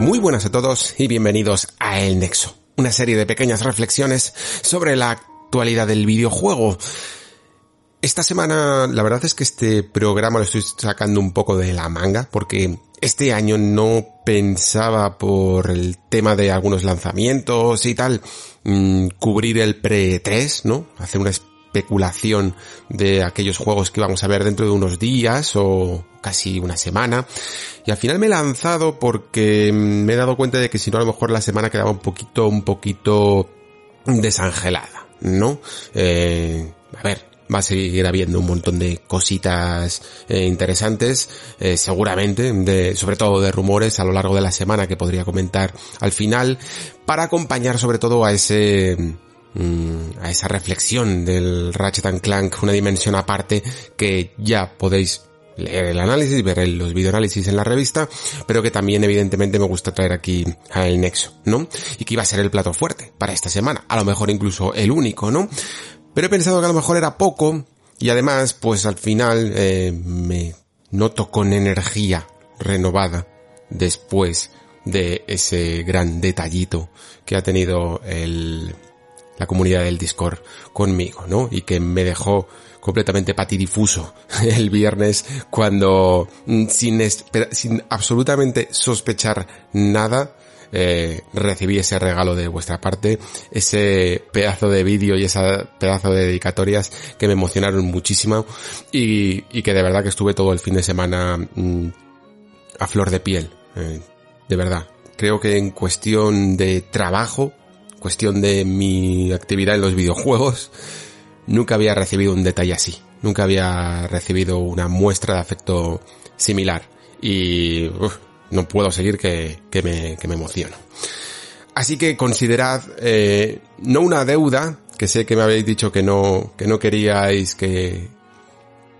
Muy buenas a todos y bienvenidos a El Nexo, una serie de pequeñas reflexiones sobre la actualidad del videojuego. Esta semana, la verdad es que este programa lo estoy sacando un poco de la manga, porque este año no pensaba por el tema de algunos lanzamientos y tal, mmm, cubrir el pre-3, ¿no? Hacer una especulación de aquellos juegos que vamos a ver dentro de unos días o casi una semana. Y al final me he lanzado porque me he dado cuenta de que si no a lo mejor la semana quedaba un poquito, un poquito desangelada, ¿no? Eh, a ver, va a seguir habiendo un montón de cositas eh, interesantes, eh, seguramente, de, sobre todo de rumores a lo largo de la semana que podría comentar al final, para acompañar sobre todo a ese mm, a esa reflexión del Ratchet Clank, una dimensión aparte que ya podéis leer el análisis, ver los videoanálisis en la revista, pero que también evidentemente me gusta traer aquí al Nexo, ¿no? Y que iba a ser el plato fuerte para esta semana, a lo mejor incluso el único, ¿no? Pero he pensado que a lo mejor era poco y además, pues al final eh, me noto con energía renovada después de ese gran detallito que ha tenido el, la comunidad del Discord conmigo, ¿no? Y que me dejó completamente patidifuso el viernes cuando sin, sin absolutamente sospechar nada eh, recibí ese regalo de vuestra parte, ese pedazo de vídeo y ese pedazo de dedicatorias que me emocionaron muchísimo y, y, que de verdad que estuve todo el fin de semana mmm, a flor de piel, eh, de verdad. Creo que en cuestión de trabajo, cuestión de mi actividad en los videojuegos, nunca había recibido un detalle así. Nunca había recibido una muestra de afecto similar. Y uf, no puedo seguir que, que, me, que me emociono. Así que considerad eh, no una deuda, que sé que me habéis dicho que no, que no queríais que,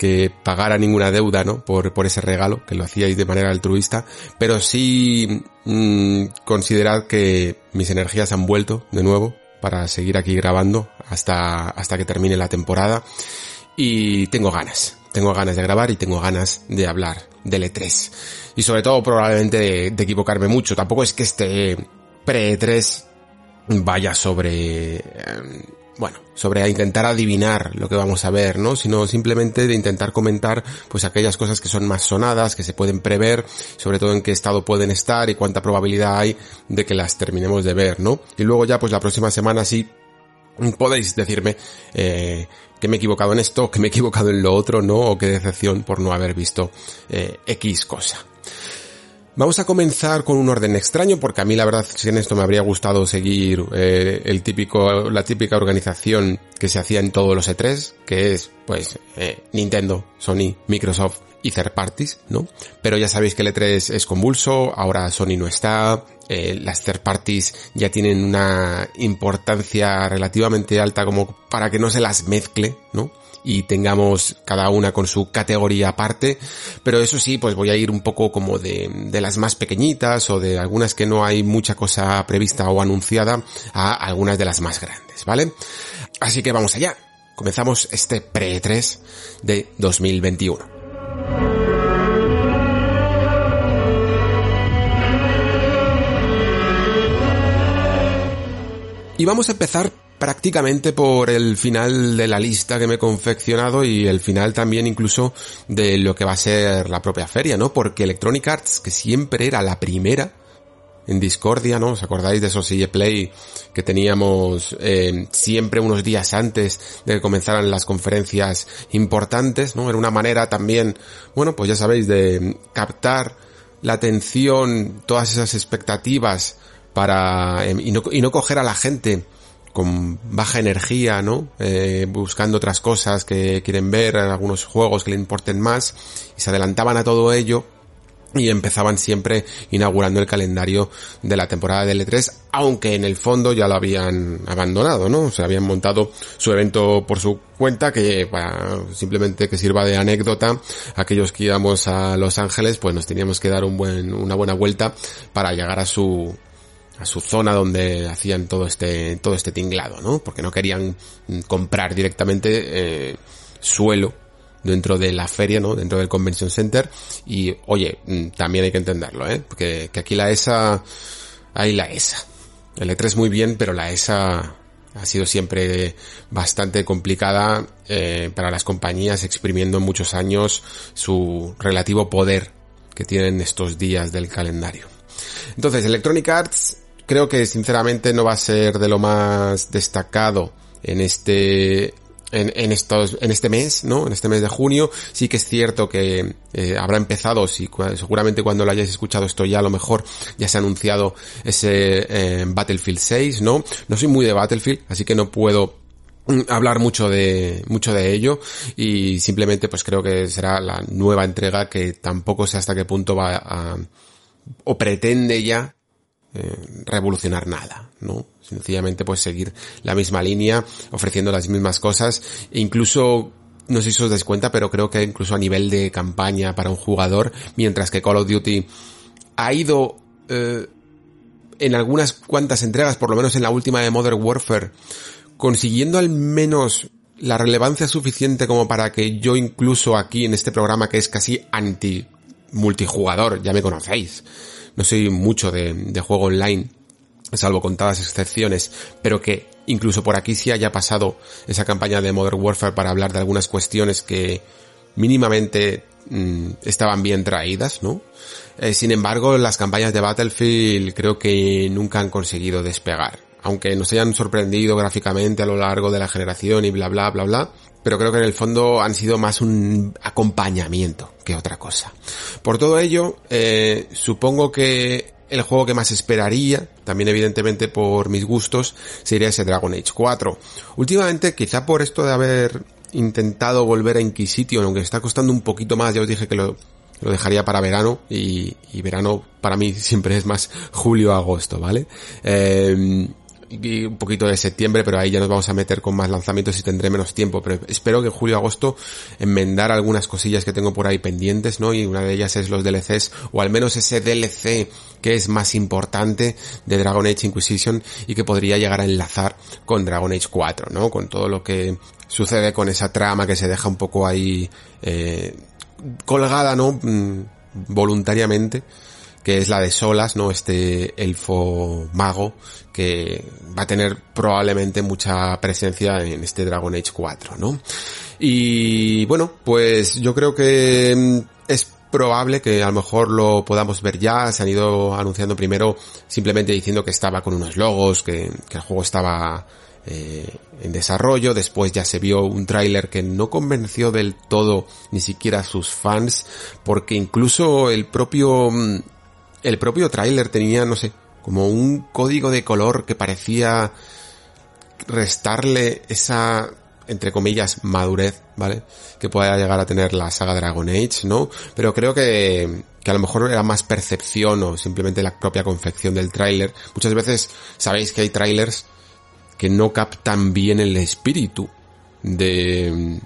que pagara ninguna deuda, ¿no? Por, por ese regalo, que lo hacíais de manera altruista, pero sí mmm, considerad que mis energías han vuelto de nuevo para seguir aquí grabando hasta, hasta que termine la temporada. Y tengo ganas, tengo ganas de grabar y tengo ganas de hablar del E3 y sobre todo probablemente de, equivocarme mucho, tampoco es que este pre-E3 vaya sobre... Eh, bueno, sobre intentar adivinar lo que vamos a ver, ¿no? Sino simplemente de intentar comentar, pues aquellas cosas que son más sonadas, que se pueden prever, sobre todo en qué estado pueden estar y cuánta probabilidad hay de que las terminemos de ver, ¿no? Y luego ya, pues la próxima semana sí podéis decirme eh, que me he equivocado en esto, que me he equivocado en lo otro, ¿no? O qué decepción por no haber visto eh, X cosa. Vamos a comenzar con un orden extraño porque a mí la verdad que en esto me habría gustado seguir eh, el típico, la típica organización que se hacía en todos los E3, que es pues eh, Nintendo, Sony, Microsoft y third parties, ¿no? Pero ya sabéis que el E3 es convulso, ahora Sony no está, eh, las third parties ya tienen una importancia relativamente alta como para que no se las mezcle, ¿no? Y tengamos cada una con su categoría aparte, pero eso sí, pues voy a ir un poco como de, de las más pequeñitas o de algunas que no hay mucha cosa prevista o anunciada a algunas de las más grandes, ¿vale? Así que vamos allá. Comenzamos este pre-3 de 2021. Y vamos a empezar prácticamente por el final de la lista que me he confeccionado y el final también incluso de lo que va a ser la propia feria, ¿no? Porque Electronic Arts, que siempre era la primera en Discordia, ¿no? ¿Os acordáis de esos EA Play que teníamos eh, siempre unos días antes de que comenzaran las conferencias importantes, ¿no? Era una manera también, bueno, pues ya sabéis, de captar la atención, todas esas expectativas para, eh, y, no, y no coger a la gente con baja energía, ¿no? Eh, buscando otras cosas que quieren ver, algunos juegos que le importen más, y se adelantaban a todo ello y empezaban siempre inaugurando el calendario de la temporada de L3, aunque en el fondo ya lo habían abandonado, ¿no? O sea, habían montado su evento por su cuenta, que simplemente que sirva de anécdota, aquellos que íbamos a Los Ángeles, pues nos teníamos que dar un buen, una buena vuelta para llegar a su, a su zona donde hacían todo este, todo este tinglado, ¿no? Porque no querían comprar directamente, eh, suelo dentro de la feria, ¿no? Dentro del Convention Center. Y, oye, mm, también hay que entenderlo, ¿eh? Porque que aquí la ESA, hay la ESA. El E3 muy bien, pero la ESA ha sido siempre bastante complicada eh, para las compañías, exprimiendo muchos años su relativo poder que tienen estos días del calendario. Entonces, Electronic Arts creo que sinceramente no va a ser de lo más destacado en este en, en, estos, en este mes, ¿no? En este mes de junio, sí que es cierto que eh, habrá empezado, si, seguramente cuando lo hayáis escuchado esto ya a lo mejor ya se ha anunciado ese eh, Battlefield 6, ¿no? No soy muy de Battlefield, así que no puedo mm, hablar mucho de mucho de ello y simplemente pues creo que será la nueva entrega que tampoco sé hasta qué punto va a o pretende ya eh, revolucionar nada, ¿no? Sencillamente pues seguir la misma línea, ofreciendo las mismas cosas, e incluso no sé si os dais cuenta, pero creo que incluso a nivel de campaña para un jugador, mientras que Call of Duty ha ido eh, en algunas cuantas entregas, por lo menos en la última de Modern Warfare, consiguiendo al menos la relevancia suficiente como para que yo incluso aquí en este programa que es casi anti multijugador, ya me conocéis, no soy mucho de, juego online, salvo contadas excepciones, pero que incluso por aquí sí haya pasado esa campaña de Modern Warfare para hablar de algunas cuestiones que mínimamente mm, estaban bien traídas, ¿no? Eh, sin embargo, las campañas de Battlefield creo que nunca han conseguido despegar. Aunque nos hayan sorprendido gráficamente a lo largo de la generación y bla bla bla bla, pero creo que en el fondo han sido más un acompañamiento otra cosa. Por todo ello, eh, supongo que el juego que más esperaría, también evidentemente por mis gustos, sería ese Dragon Age 4. Últimamente, quizá por esto de haber intentado volver a Inquisition, aunque está costando un poquito más, ya os dije que lo, lo dejaría para verano y, verano para mí siempre es más julio-agosto, ¿vale? Eh, y un poquito de septiembre, pero ahí ya nos vamos a meter con más lanzamientos y tendré menos tiempo. Pero espero que en julio-agosto enmendar algunas cosillas que tengo por ahí pendientes, ¿no? Y una de ellas es los DLCs, o al menos ese DLC que es más importante de Dragon Age Inquisition y que podría llegar a enlazar con Dragon Age 4, ¿no? Con todo lo que sucede con esa trama que se deja un poco ahí eh, colgada, ¿no? Mm, voluntariamente que es la de Solas, ¿no? Este elfo mago que va a tener probablemente mucha presencia en este Dragon Age 4, ¿no? Y bueno, pues yo creo que mm, es probable que a lo mejor lo podamos ver ya. Se han ido anunciando primero simplemente diciendo que estaba con unos logos, que, el juego estaba eh, en desarrollo. Después ya se vio un tráiler que no convenció del todo ni siquiera a sus fans, porque incluso el propio mm, el propio tráiler tenía, no sé, como un código de color que parecía restarle esa, entre comillas, madurez, ¿vale? Que pueda llegar a tener la saga Dragon Age, ¿no? Pero creo que, que a lo mejor era más percepción o simplemente la propia confección del tráiler. Muchas veces sabéis que hay tráilers que no captan bien el espíritu de,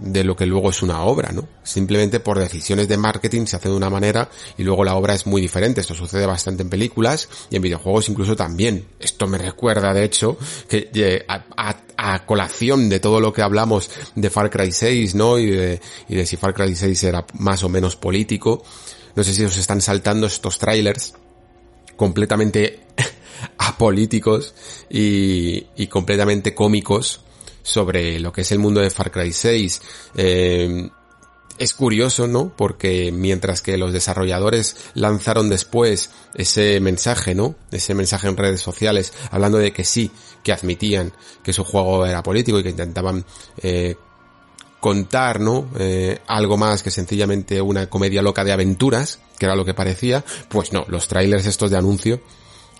de lo que luego es una obra, ¿no? Simplemente por decisiones de marketing se hace de una manera y luego la obra es muy diferente. Esto sucede bastante en películas y en videojuegos incluso también. Esto me recuerda, de hecho, que a, a, colación de todo lo que hablamos de Far Cry 6, ¿no? Y de, y de si Far Cry 6 era más o menos político. No sé si os están saltando estos trailers completamente apolíticos y completamente cómicos sobre lo que es el mundo de Far Cry 6. Eh, es curioso, ¿no? Porque mientras que los desarrolladores lanzaron después ese mensaje, ¿no? Ese mensaje en redes sociales, hablando de que sí, que admitían que su juego era político y que intentaban eh, contar, ¿no? Eh, algo más que sencillamente una comedia loca de aventuras, que era lo que parecía, pues no, los trailers estos de anuncio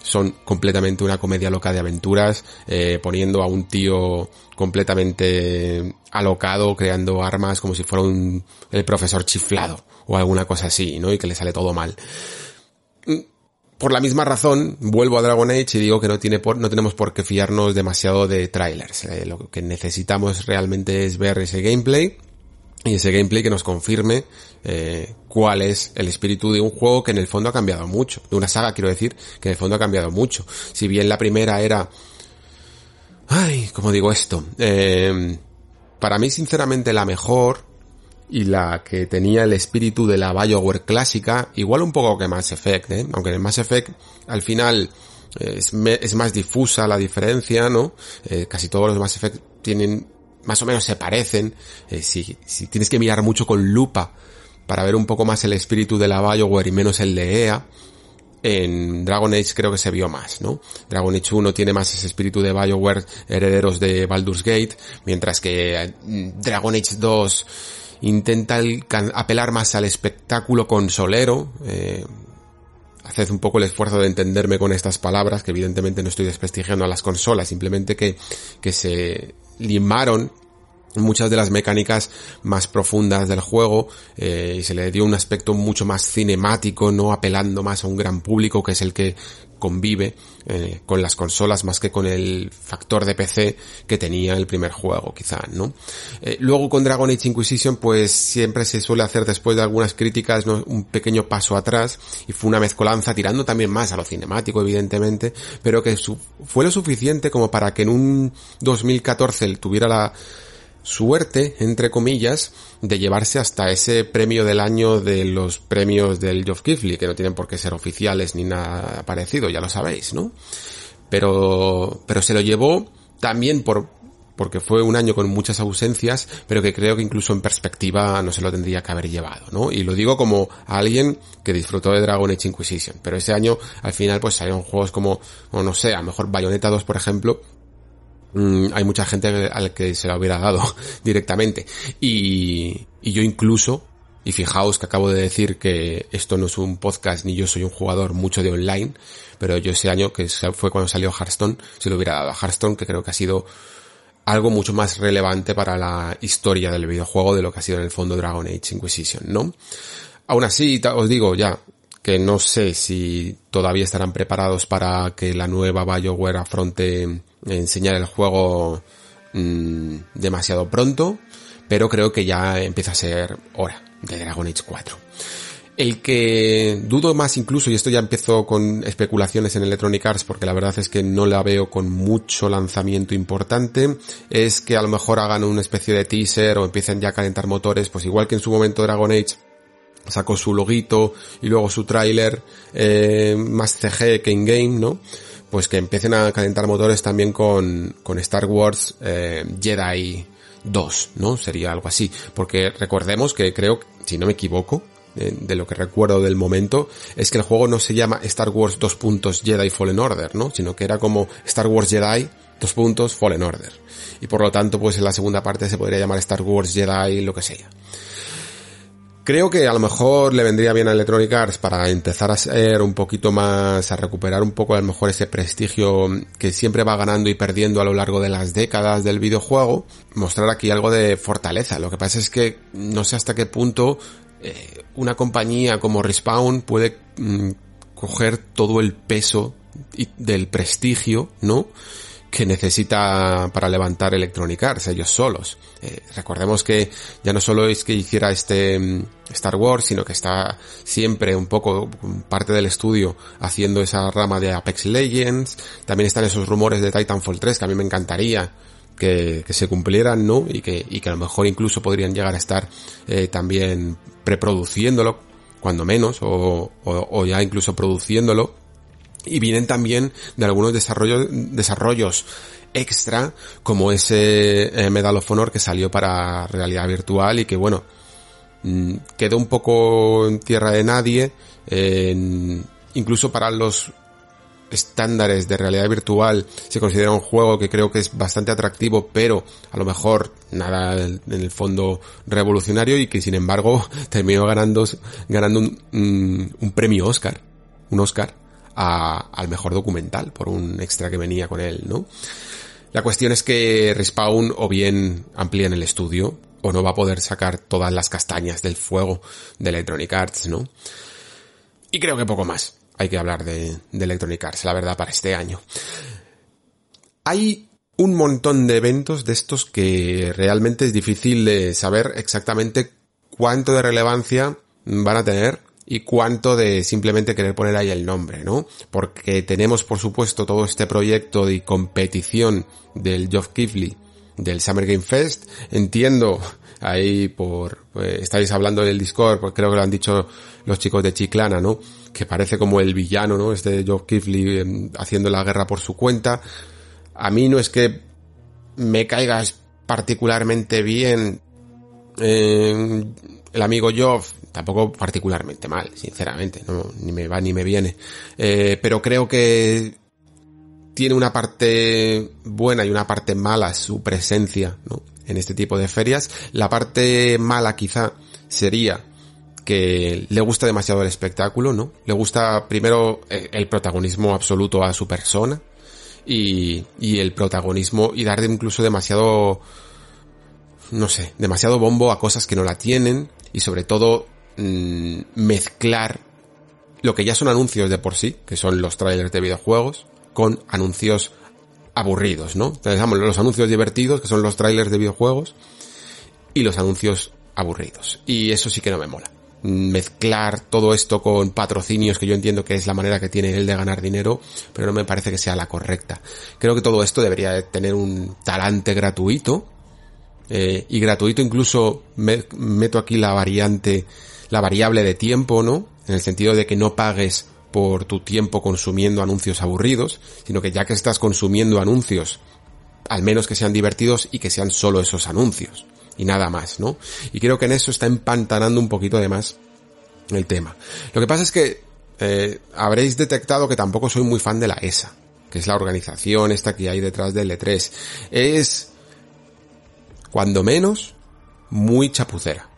son completamente una comedia loca de aventuras, eh, poniendo a un tío completamente alocado, creando armas como si fuera un, el profesor chiflado o alguna cosa así, ¿no? Y que le sale todo mal. Por la misma razón, vuelvo a Dragon Age y digo que no tiene no tenemos por qué fiarnos demasiado de trailers. Eh, lo que necesitamos realmente es ver ese gameplay y ese gameplay que nos confirme eh, cuál es el espíritu de un juego que en el fondo ha cambiado mucho. De una saga, quiero decir, que en el fondo ha cambiado mucho. Si bien la primera era... Ay, ¿cómo digo esto? Eh, para mí, sinceramente, la mejor y la que tenía el espíritu de la Bioware clásica, igual un poco que Mass Effect, ¿eh? Aunque en Mass Effect, al final, es, es más difusa la diferencia, ¿no? Eh, casi todos los Mass Effect tienen más o menos se parecen. Eh, si, si, tienes que mirar mucho con lupa para ver un poco más el espíritu de la Bioware y menos el de EA, en Dragon Age creo que se vio más, ¿no? Dragon Age 1 tiene más ese espíritu de BioWare, herederos de Baldur's Gate, mientras que mm, Dragon Age 2 intenta apelar más al espectáculo consolero, eh, haced un poco el esfuerzo de entenderme con estas palabras, que evidentemente no estoy desprestigiando a las consolas, simplemente que, que se limaron muchas de las mecánicas más profundas del juego eh, y se le dio un aspecto mucho más cinemático, no apelando más a un gran público que es el que convive eh, con las consolas más que con el factor de PC que tenía el primer juego, quizá, ¿no? Eh, luego con Dragon Age Inquisition, pues siempre se suele hacer después de algunas críticas ¿no? un pequeño paso atrás y fue una mezcolanza tirando también más a lo cinemático, evidentemente, pero que fue lo suficiente como para que en un 2014 tuviera la suerte, entre comillas, de llevarse hasta ese premio del año de los premios del Geoff Keighley, que no tienen por qué ser oficiales ni nada parecido, ya lo sabéis, ¿no? Pero, pero se lo llevó también por, porque fue un año con muchas ausencias, pero que creo que incluso en perspectiva no se lo tendría que haber llevado, ¿no? Y lo digo como alguien que disfrutó de Dragon Age Inquisition, pero ese año al final pues salieron juegos como, o no sé, a lo mejor Bayonetta 2 por ejemplo, hay mucha gente al que se la hubiera dado directamente. Y, y yo incluso, y fijaos que acabo de decir que esto no es un podcast ni yo soy un jugador mucho de online, pero yo ese año, que fue cuando salió Hearthstone, se lo hubiera dado a Hearthstone, que creo que ha sido algo mucho más relevante para la historia del videojuego de lo que ha sido en el fondo Dragon Age Inquisition, ¿no? Aún así, os digo ya, que no sé si todavía estarán preparados para que la nueva BioWare afronte enseñar el juego mmm, demasiado pronto, pero creo que ya empieza a ser hora de Dragon Age 4. El que dudo más incluso, y esto ya empezó con especulaciones en Electronic Arts porque la verdad es que no la veo con mucho lanzamiento importante, es que a lo mejor hagan una especie de teaser o empiecen ya a calentar motores, pues igual que en su momento Dragon Age sacó su loguito y luego su tráiler eh, más CG que in-game, ¿no? Pues que empiecen a calentar motores también con, con Star Wars eh, Jedi 2, ¿no? Sería algo así. Porque recordemos que creo, si no me equivoco, eh, de lo que recuerdo del momento, es que el juego no se llama Star Wars 2 puntos Jedi Fallen Order, ¿no? Sino que era como Star Wars Jedi 2 puntos Fallen Order. Y por lo tanto, pues en la segunda parte se podría llamar Star Wars Jedi lo que sea. Creo que a lo mejor le vendría bien a Electronic Arts para empezar a ser un poquito más, a recuperar un poco a lo mejor ese prestigio que siempre va ganando y perdiendo a lo largo de las décadas del videojuego, mostrar aquí algo de fortaleza. Lo que pasa es que no sé hasta qué punto eh, una compañía como Respawn puede mm, coger todo el peso del prestigio, ¿no? Que necesita para levantar Electronic Arts, ellos solos. Eh, recordemos que ya no solo es que hiciera este mm, Star Wars, sino que está siempre un poco parte del estudio haciendo esa rama de Apex Legends. También están esos rumores de Titanfall 3 que a mí me encantaría que, que se cumplieran, ¿no? Y que, y que a lo mejor incluso podrían llegar a estar eh, también preproduciéndolo, cuando menos, o, o, o ya incluso produciéndolo y vienen también de algunos desarrollos, desarrollos extra, como ese eh, Medal of Honor que salió para realidad virtual y que bueno, mm, quedó un poco en tierra de nadie, incluso para los estándares de realidad virtual se considera un juego que creo que es bastante atractivo, pero a lo mejor nada en el fondo revolucionario y que sin embargo terminó ganando, ganando un, un premio Oscar, un Oscar al mejor documental por un extra que venía con él, ¿no? La cuestión es que Respawn o bien amplían el estudio o no va a poder sacar todas las castañas del fuego de Electronic Arts, ¿no? Y creo que poco más hay que hablar de, de Electronic Arts, la verdad, para este año. Hay un montón de eventos de estos que realmente es difícil de saber exactamente cuánto de relevancia van a tener y cuánto de simplemente querer poner ahí el nombre, ¿no? Porque tenemos, por supuesto, todo este proyecto de competición del Geoff Keighley del Summer Game Fest. Entiendo ahí por, pues, estáis hablando del Discord, pues creo que lo han dicho los chicos de Chiclana, ¿no? Que parece como el villano, ¿no? Este Geoff Keighley em, haciendo la guerra por su cuenta. A mí no es que me caigas particularmente bien eh, el amigo Geoff, tampoco particularmente mal, sinceramente, no, ni me va ni me viene. Eh, pero creo que tiene una parte buena y una parte mala su presencia, ¿no? En este tipo de ferias. La parte mala quizá sería que le gusta demasiado el espectáculo, ¿no? Le gusta primero eh, el protagonismo absoluto a su persona y, y el protagonismo y darle incluso demasiado, no sé, demasiado bombo a cosas que no la tienen y sobre todo mezclar lo que ya son anuncios de por sí, que son los trailers de videojuegos, con anuncios aburridos, ¿no? Tenemos los anuncios divertidos, que son los trailers de videojuegos, y los anuncios aburridos. Y eso sí que no me mola. Mezclar todo esto con patrocinios, que yo entiendo que es la manera que tiene él de ganar dinero, pero no me parece que sea la correcta. Creo que todo esto debería tener un talante gratuito, eh, y gratuito incluso me, meto aquí la variante, la variable de tiempo, ¿no? En el sentido de que no pagues por tu tiempo consumiendo anuncios aburridos, sino que ya que estás consumiendo anuncios, al menos que sean divertidos y que sean solo esos anuncios y nada más, ¿no? Y creo que en eso está empantanando un poquito de más el tema. Lo que pasa es que eh, habréis detectado que tampoco soy muy fan de la ESA, que es la organización esta que hay detrás del E3. Es, cuando menos, muy chapucera,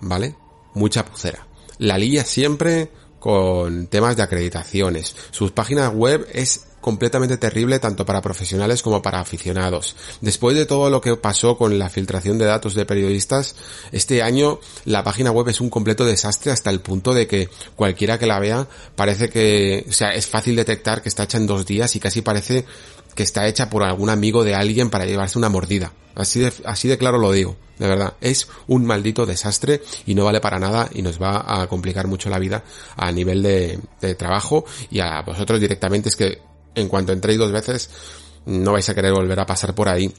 ¿vale? Muy chapucera. La lía siempre con temas de acreditaciones. Sus páginas web es completamente terrible tanto para profesionales como para aficionados. Después de todo lo que pasó con la filtración de datos de periodistas, este año la página web es un completo desastre hasta el punto de que cualquiera que la vea parece que, o sea, es fácil detectar que está hecha en dos días y casi parece que está hecha por algún amigo de alguien para llevarse una mordida. Así de, así de claro lo digo, de verdad. Es un maldito desastre y no vale para nada y nos va a complicar mucho la vida a nivel de, trabajo y a vosotros directamente es que en cuanto entréis dos veces no vais a querer volver a pasar por ahí.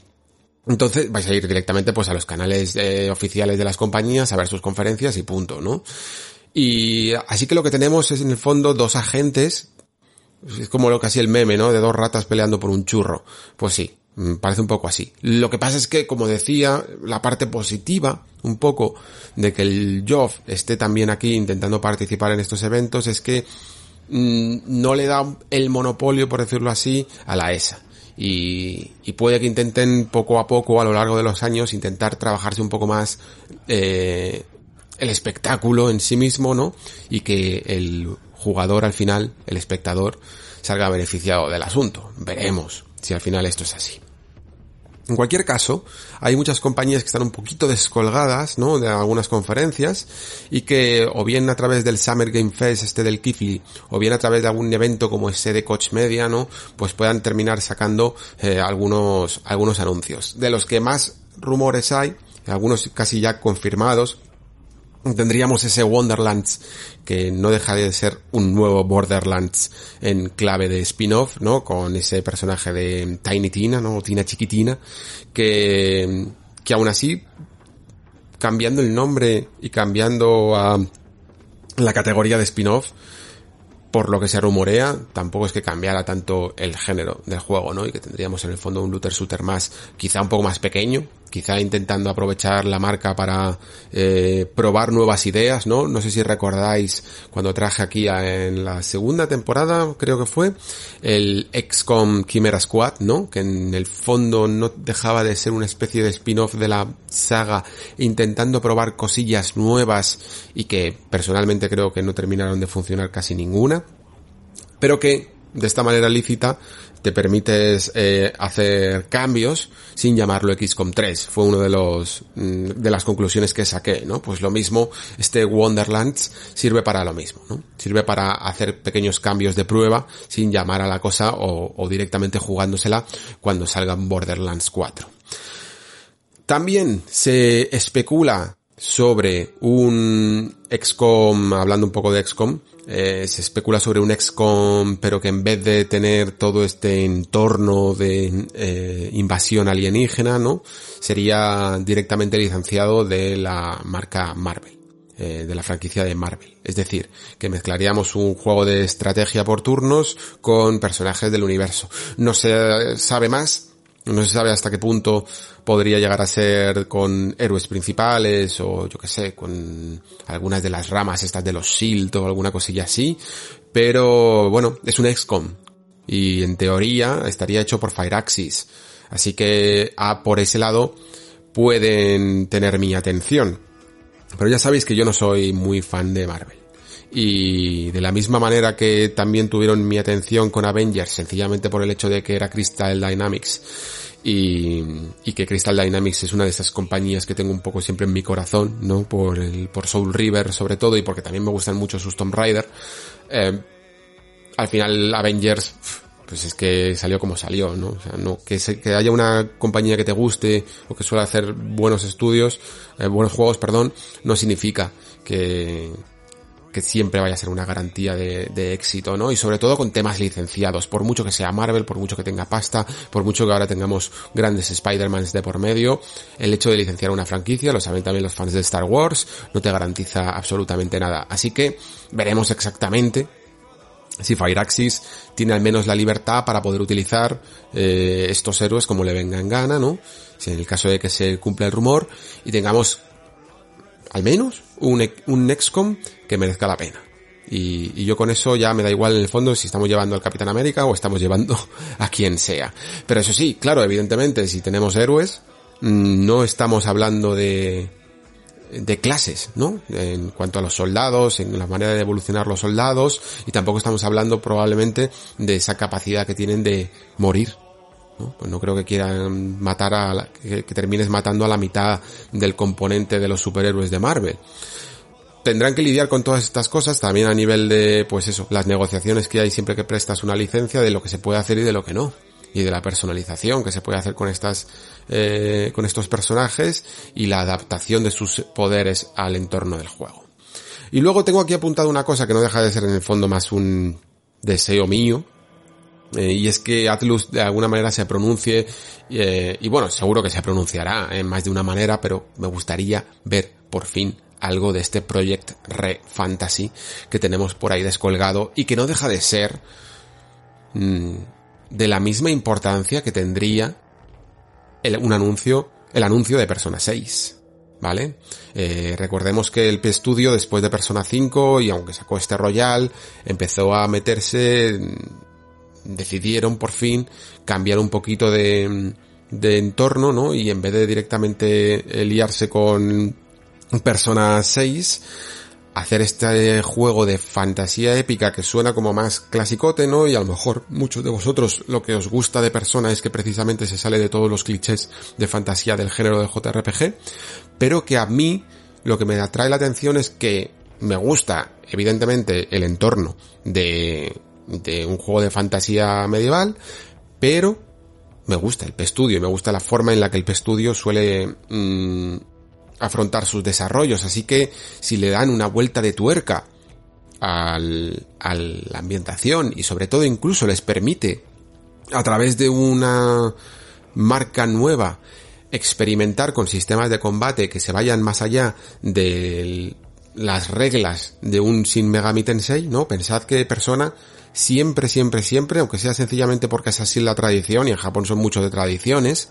Entonces vais a ir directamente pues a los canales eh, oficiales de las compañías a ver sus conferencias y punto, ¿no? Y así que lo que tenemos es en el fondo dos agentes es como lo que hacía el meme, ¿no? De dos ratas peleando por un churro. Pues sí, mm, parece un poco así. Lo que pasa es que, como decía, la parte positiva, un poco, de que el Joff esté también aquí intentando participar en estos eventos es que mmm, no le da el monopolio, por decirlo así, a la ESA. Y, y, puede que intenten poco a poco, a lo largo de los años, intentar trabajarse un poco más eh, el espectáculo en sí mismo, ¿no? Y que el jugador al final, el espectador, salga beneficiado del asunto. Veremos si al final esto es así. En cualquier caso, hay muchas compañías que están un poquito descolgadas, ¿no? De algunas conferencias y que o bien a través del Summer Game Fest este del Kifli o bien a través de algún evento como ese de Coach Media, ¿no? Pues puedan terminar sacando eh, algunos algunos anuncios. De los que más rumores hay, algunos casi ya confirmados, tendríamos ese Wonderlands que no deja de ser un nuevo Borderlands en clave de spin-off, ¿no? Con ese personaje de Tiny Tina, ¿no? Tina Chiquitina, que, que aún así, cambiando el nombre y cambiando la categoría de spin-off, por lo que se rumorea, tampoco es que cambiara tanto el género del juego, ¿no? Y que tendríamos en el fondo un looter shooter más, quizá un poco más pequeño, quizá intentando aprovechar la marca para eh, probar nuevas ideas, ¿no? No sé si recordáis cuando traje aquí en la segunda temporada, creo que fue, el XCOM Chimera Squad, ¿no? Que en el fondo no dejaba de ser una especie de spin-off de la saga, intentando probar cosillas nuevas y que personalmente creo que no terminaron de funcionar casi ninguna pero que de esta manera lícita te permites eh, hacer cambios sin llamarlo XCOM 3. Fue uno de los mm, de las conclusiones que saqué, ¿no? Pues lo mismo, este Wonderlands sirve para lo mismo, ¿no? Sirve para hacer pequeños cambios de prueba sin llamar a la cosa o, o directamente jugándosela cuando salga Borderlands 4. También se especula sobre un XCOM, hablando un poco de XCOM, eh, se especula sobre un XCOM, pero que en vez de tener todo este entorno de eh, invasión alienígena, ¿no? Sería directamente licenciado de la marca Marvel, eh, de la franquicia de Marvel. Es decir, que mezclaríamos un juego de estrategia por turnos con personajes del universo. No se sabe más, no se sabe hasta qué punto podría llegar a ser con héroes principales o yo que sé, con algunas de las ramas estas de los SHIELD o alguna cosilla así. Pero bueno, es un XCOM. Y en teoría estaría hecho por Fireaxis. Así que a, por ese lado pueden tener mi atención. Pero ya sabéis que yo no soy muy fan de Marvel. Y de la misma manera que también tuvieron mi atención con Avengers, sencillamente por el hecho de que era Crystal Dynamics y, y, que Crystal Dynamics es una de esas compañías que tengo un poco siempre en mi corazón, ¿no? Por el, por Soul River sobre todo y porque también me gustan mucho sus Tomb Raider. Eh, al final Avengers, pues es que salió como salió, ¿no? O sea, no, que, se, que haya una compañía que te guste o que suele hacer buenos estudios, eh, buenos juegos, perdón, no significa que, que siempre vaya a ser una garantía de, de, éxito, ¿no? Y sobre todo con temas licenciados, por mucho que sea Marvel, por mucho que tenga pasta, por mucho que ahora tengamos grandes Spider-Mans de por medio, el hecho de licenciar una franquicia, lo saben también los fans de Star Wars, no te garantiza absolutamente nada. Así que veremos exactamente si Fireaxis tiene al menos la libertad para poder utilizar eh, estos héroes como le venga en gana, ¿no? Si en el caso de que se cumpla el rumor y tengamos al menos un, un XCOM que merezca la pena. Y, y, yo con eso ya me da igual en el fondo si estamos llevando al Capitán América o estamos llevando a quien sea. Pero eso sí, claro, evidentemente, si tenemos héroes, mm, no estamos hablando de, de clases, ¿no? En cuanto a los soldados, en la manera de evolucionar los soldados, y tampoco estamos hablando probablemente de esa capacidad que tienen de morir, ¿no? Pues no creo que quieran matar a la, que, termines matando a la mitad del componente de los superhéroes de Marvel. Tendrán que lidiar con todas estas cosas también a nivel de, pues eso, las negociaciones que hay siempre que prestas una licencia de lo que se puede hacer y de lo que no. Y de la personalización que se puede hacer con estas, eh, con estos personajes y la adaptación de sus poderes al entorno del juego. Y luego tengo aquí apuntado una cosa que no deja de ser en el fondo más un deseo mío, eh, y es que Atlus de alguna manera se pronuncie, eh, y bueno, seguro que se pronunciará en más de una manera, pero me gustaría ver por fin algo de este Project Re Fantasy que tenemos por ahí descolgado y que no deja de ser mmm, de la misma importancia que tendría el, un anuncio, el anuncio de Persona 6. ¿Vale? Eh, recordemos que el P-Studio después de Persona 5 y aunque sacó este Royal, empezó a meterse, decidieron por fin cambiar un poquito de, de entorno, ¿no? Y en vez de directamente liarse con Persona 6, hacer este juego de fantasía épica que suena como más clasicote, ¿no? Y a lo mejor muchos de vosotros lo que os gusta de Persona es que precisamente se sale de todos los clichés de fantasía del género de JRPG, pero que a mí lo que me atrae la atención es que me gusta, evidentemente, el entorno de, de un juego de fantasía medieval, pero me gusta el P-Studio, me gusta la forma en la que el P-Studio suele mmm, afrontar sus desarrollos. Así que si le dan una vuelta de tuerca al, a la ambientación y sobre todo incluso les permite a través de una marca nueva experimentar con sistemas de combate que se vayan más allá de las reglas de un Shin Megami Tensei, ¿no? Pensad que Persona siempre, siempre, siempre, aunque sea sencillamente porque es así la tradición y en Japón son muchos de tradiciones,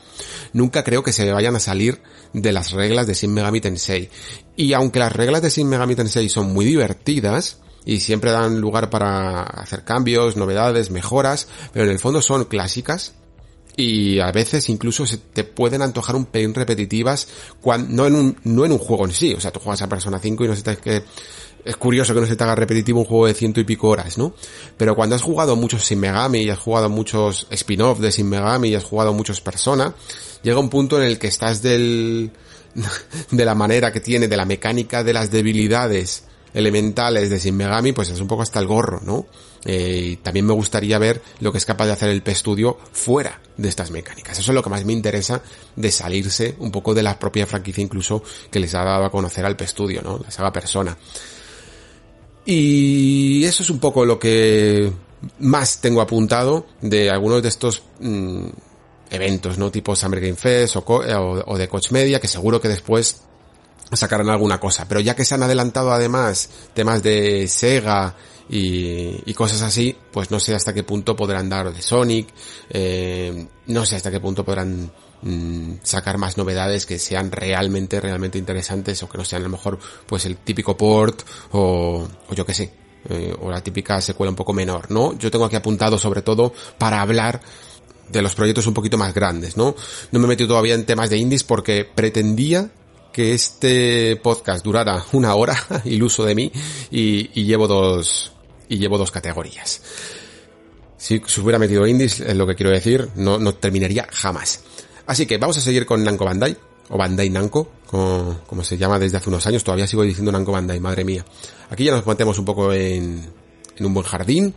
nunca creo que se vayan a salir de las reglas de Shin Megami Tensei. Y aunque las reglas de Shin Megami Tensei son muy divertidas, y siempre dan lugar para hacer cambios, novedades, mejoras, pero en el fondo son clásicas, y a veces incluso se te pueden antojar un pelín repetitivas cuando, no en un, no en un juego en sí, o sea, tú juegas a Persona 5 y no se te, que, es curioso que no se te haga repetitivo un juego de ciento y pico horas, ¿no? Pero cuando has jugado muchos Sin Megami y has jugado muchos spin-off de Sin Megami y has jugado muchos Persona, llega un punto en el que estás del, de la manera que tiene, de la mecánica de las debilidades elementales de Sin Megami, pues es un poco hasta el gorro, ¿no? Eh, también me gustaría ver lo que es capaz de hacer el P-Studio fuera de estas mecánicas. Eso es lo que más me interesa de salirse un poco de la propia franquicia incluso que les ha dado a conocer al P-Studio, ¿no? La saga Persona. Y eso es un poco lo que más tengo apuntado de algunos de estos mm, eventos, ¿no? Tipo Summer Game Fest o, o, de Coach Media, que seguro que después sacarán alguna cosa. Pero ya que se han adelantado además temas de Sega y, y cosas así, pues no sé hasta qué punto podrán dar de Sonic, eh, no sé hasta qué punto podrán Mm, sacar más novedades que sean realmente, realmente interesantes o que no sean a lo mejor pues el típico port o, o yo que sé, eh, o la típica secuela un poco menor, ¿no? Yo tengo aquí apuntado sobre todo para hablar de los proyectos un poquito más grandes, ¿no? No me he metido todavía en temas de indies porque pretendía que este podcast durara una hora, iluso de mí, y, y llevo dos, y llevo dos categorías. Si se hubiera metido indies, es lo que quiero decir, no, no terminaría jamás. Así que vamos a seguir con Namco Bandai, o Bandai Namco, como, se llama desde hace unos años, todavía sigo diciendo Namco Bandai, madre mía. Aquí ya nos metemos un poco en, en un buen jardín.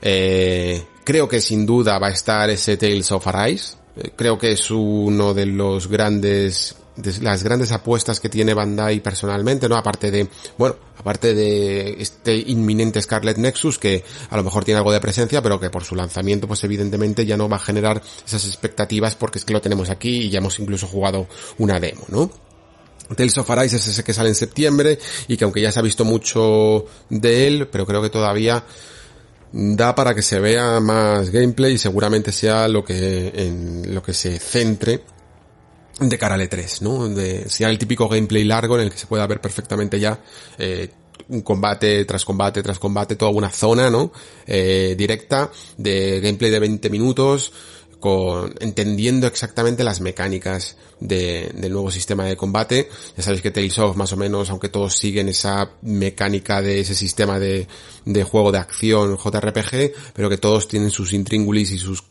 Eh, creo que sin duda va a estar ese Tales of Arise. Eh, creo que es uno de los grandes de las grandes apuestas que tiene Bandai personalmente, ¿no? Aparte de, bueno, aparte de este inminente Scarlet Nexus que a lo mejor tiene algo de presencia, pero que por su lanzamiento pues evidentemente ya no va a generar esas expectativas porque es que lo tenemos aquí y ya hemos incluso jugado una demo, ¿no? Tales of Arise es ese que sale en septiembre y que aunque ya se ha visto mucho de él, pero creo que todavía da para que se vea más gameplay y seguramente sea lo que en lo que se centre de cara al E3, ¿no? De, sea el típico gameplay largo en el que se pueda ver perfectamente ya eh, un combate tras combate tras combate, toda una zona, ¿no? Eh, directa de gameplay de 20 minutos, con, entendiendo exactamente las mecánicas de, del nuevo sistema de combate. Ya sabéis que Tales of más o menos, aunque todos siguen esa mecánica de ese sistema de, de juego de acción JRPG, pero que todos tienen sus intríngulis y sus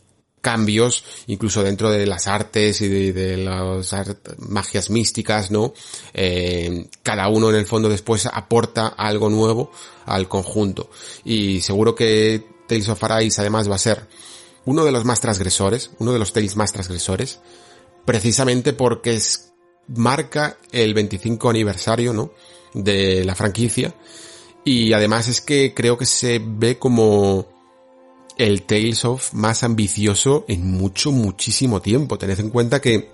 cambios, incluso dentro de las artes y de, las magias místicas, ¿no? Eh, cada uno en el fondo después aporta algo nuevo al conjunto. Y seguro que Tales of Arise además va a ser uno de los más transgresores, uno de los Tales más transgresores, precisamente porque es, marca el 25 aniversario, ¿no? De la franquicia. Y además es que creo que se ve como el Tales of más ambicioso en mucho, muchísimo tiempo. Tened en cuenta que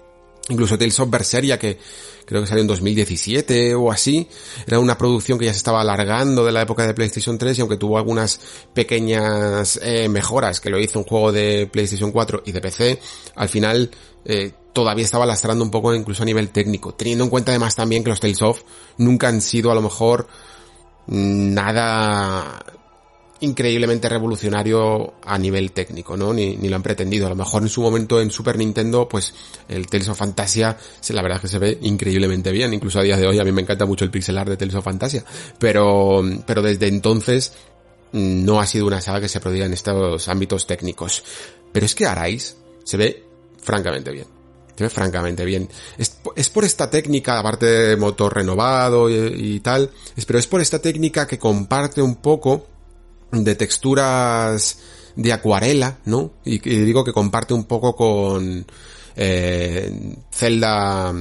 incluso Tales of Berseria, que creo que salió en 2017 o así, era una producción que ya se estaba alargando de la época de PlayStation 3 y aunque tuvo algunas pequeñas eh, mejoras que lo hizo un juego de PlayStation 4 y de PC, al final eh, todavía estaba lastrando un poco incluso a nivel técnico, teniendo en cuenta además también que los Tales of nunca han sido a lo mejor nada increíblemente revolucionario a nivel técnico, ¿no? Ni, ni, lo han pretendido. A lo mejor en su momento en Super Nintendo, pues el Tales of Fantasia, la verdad es que se ve increíblemente bien. Incluso a día de hoy a mí me encanta mucho el pixel art de Tales of Fantasia. Pero, pero desde entonces no ha sido una saga que se prodiga en estos ámbitos técnicos. Pero es que Arais se ve francamente bien. Se ve francamente bien. Es, es por esta técnica, aparte de motor renovado y, y tal, es, pero es por esta técnica que comparte un poco de texturas de acuarela, ¿no? Y, digo que comparte un poco con eh, Zelda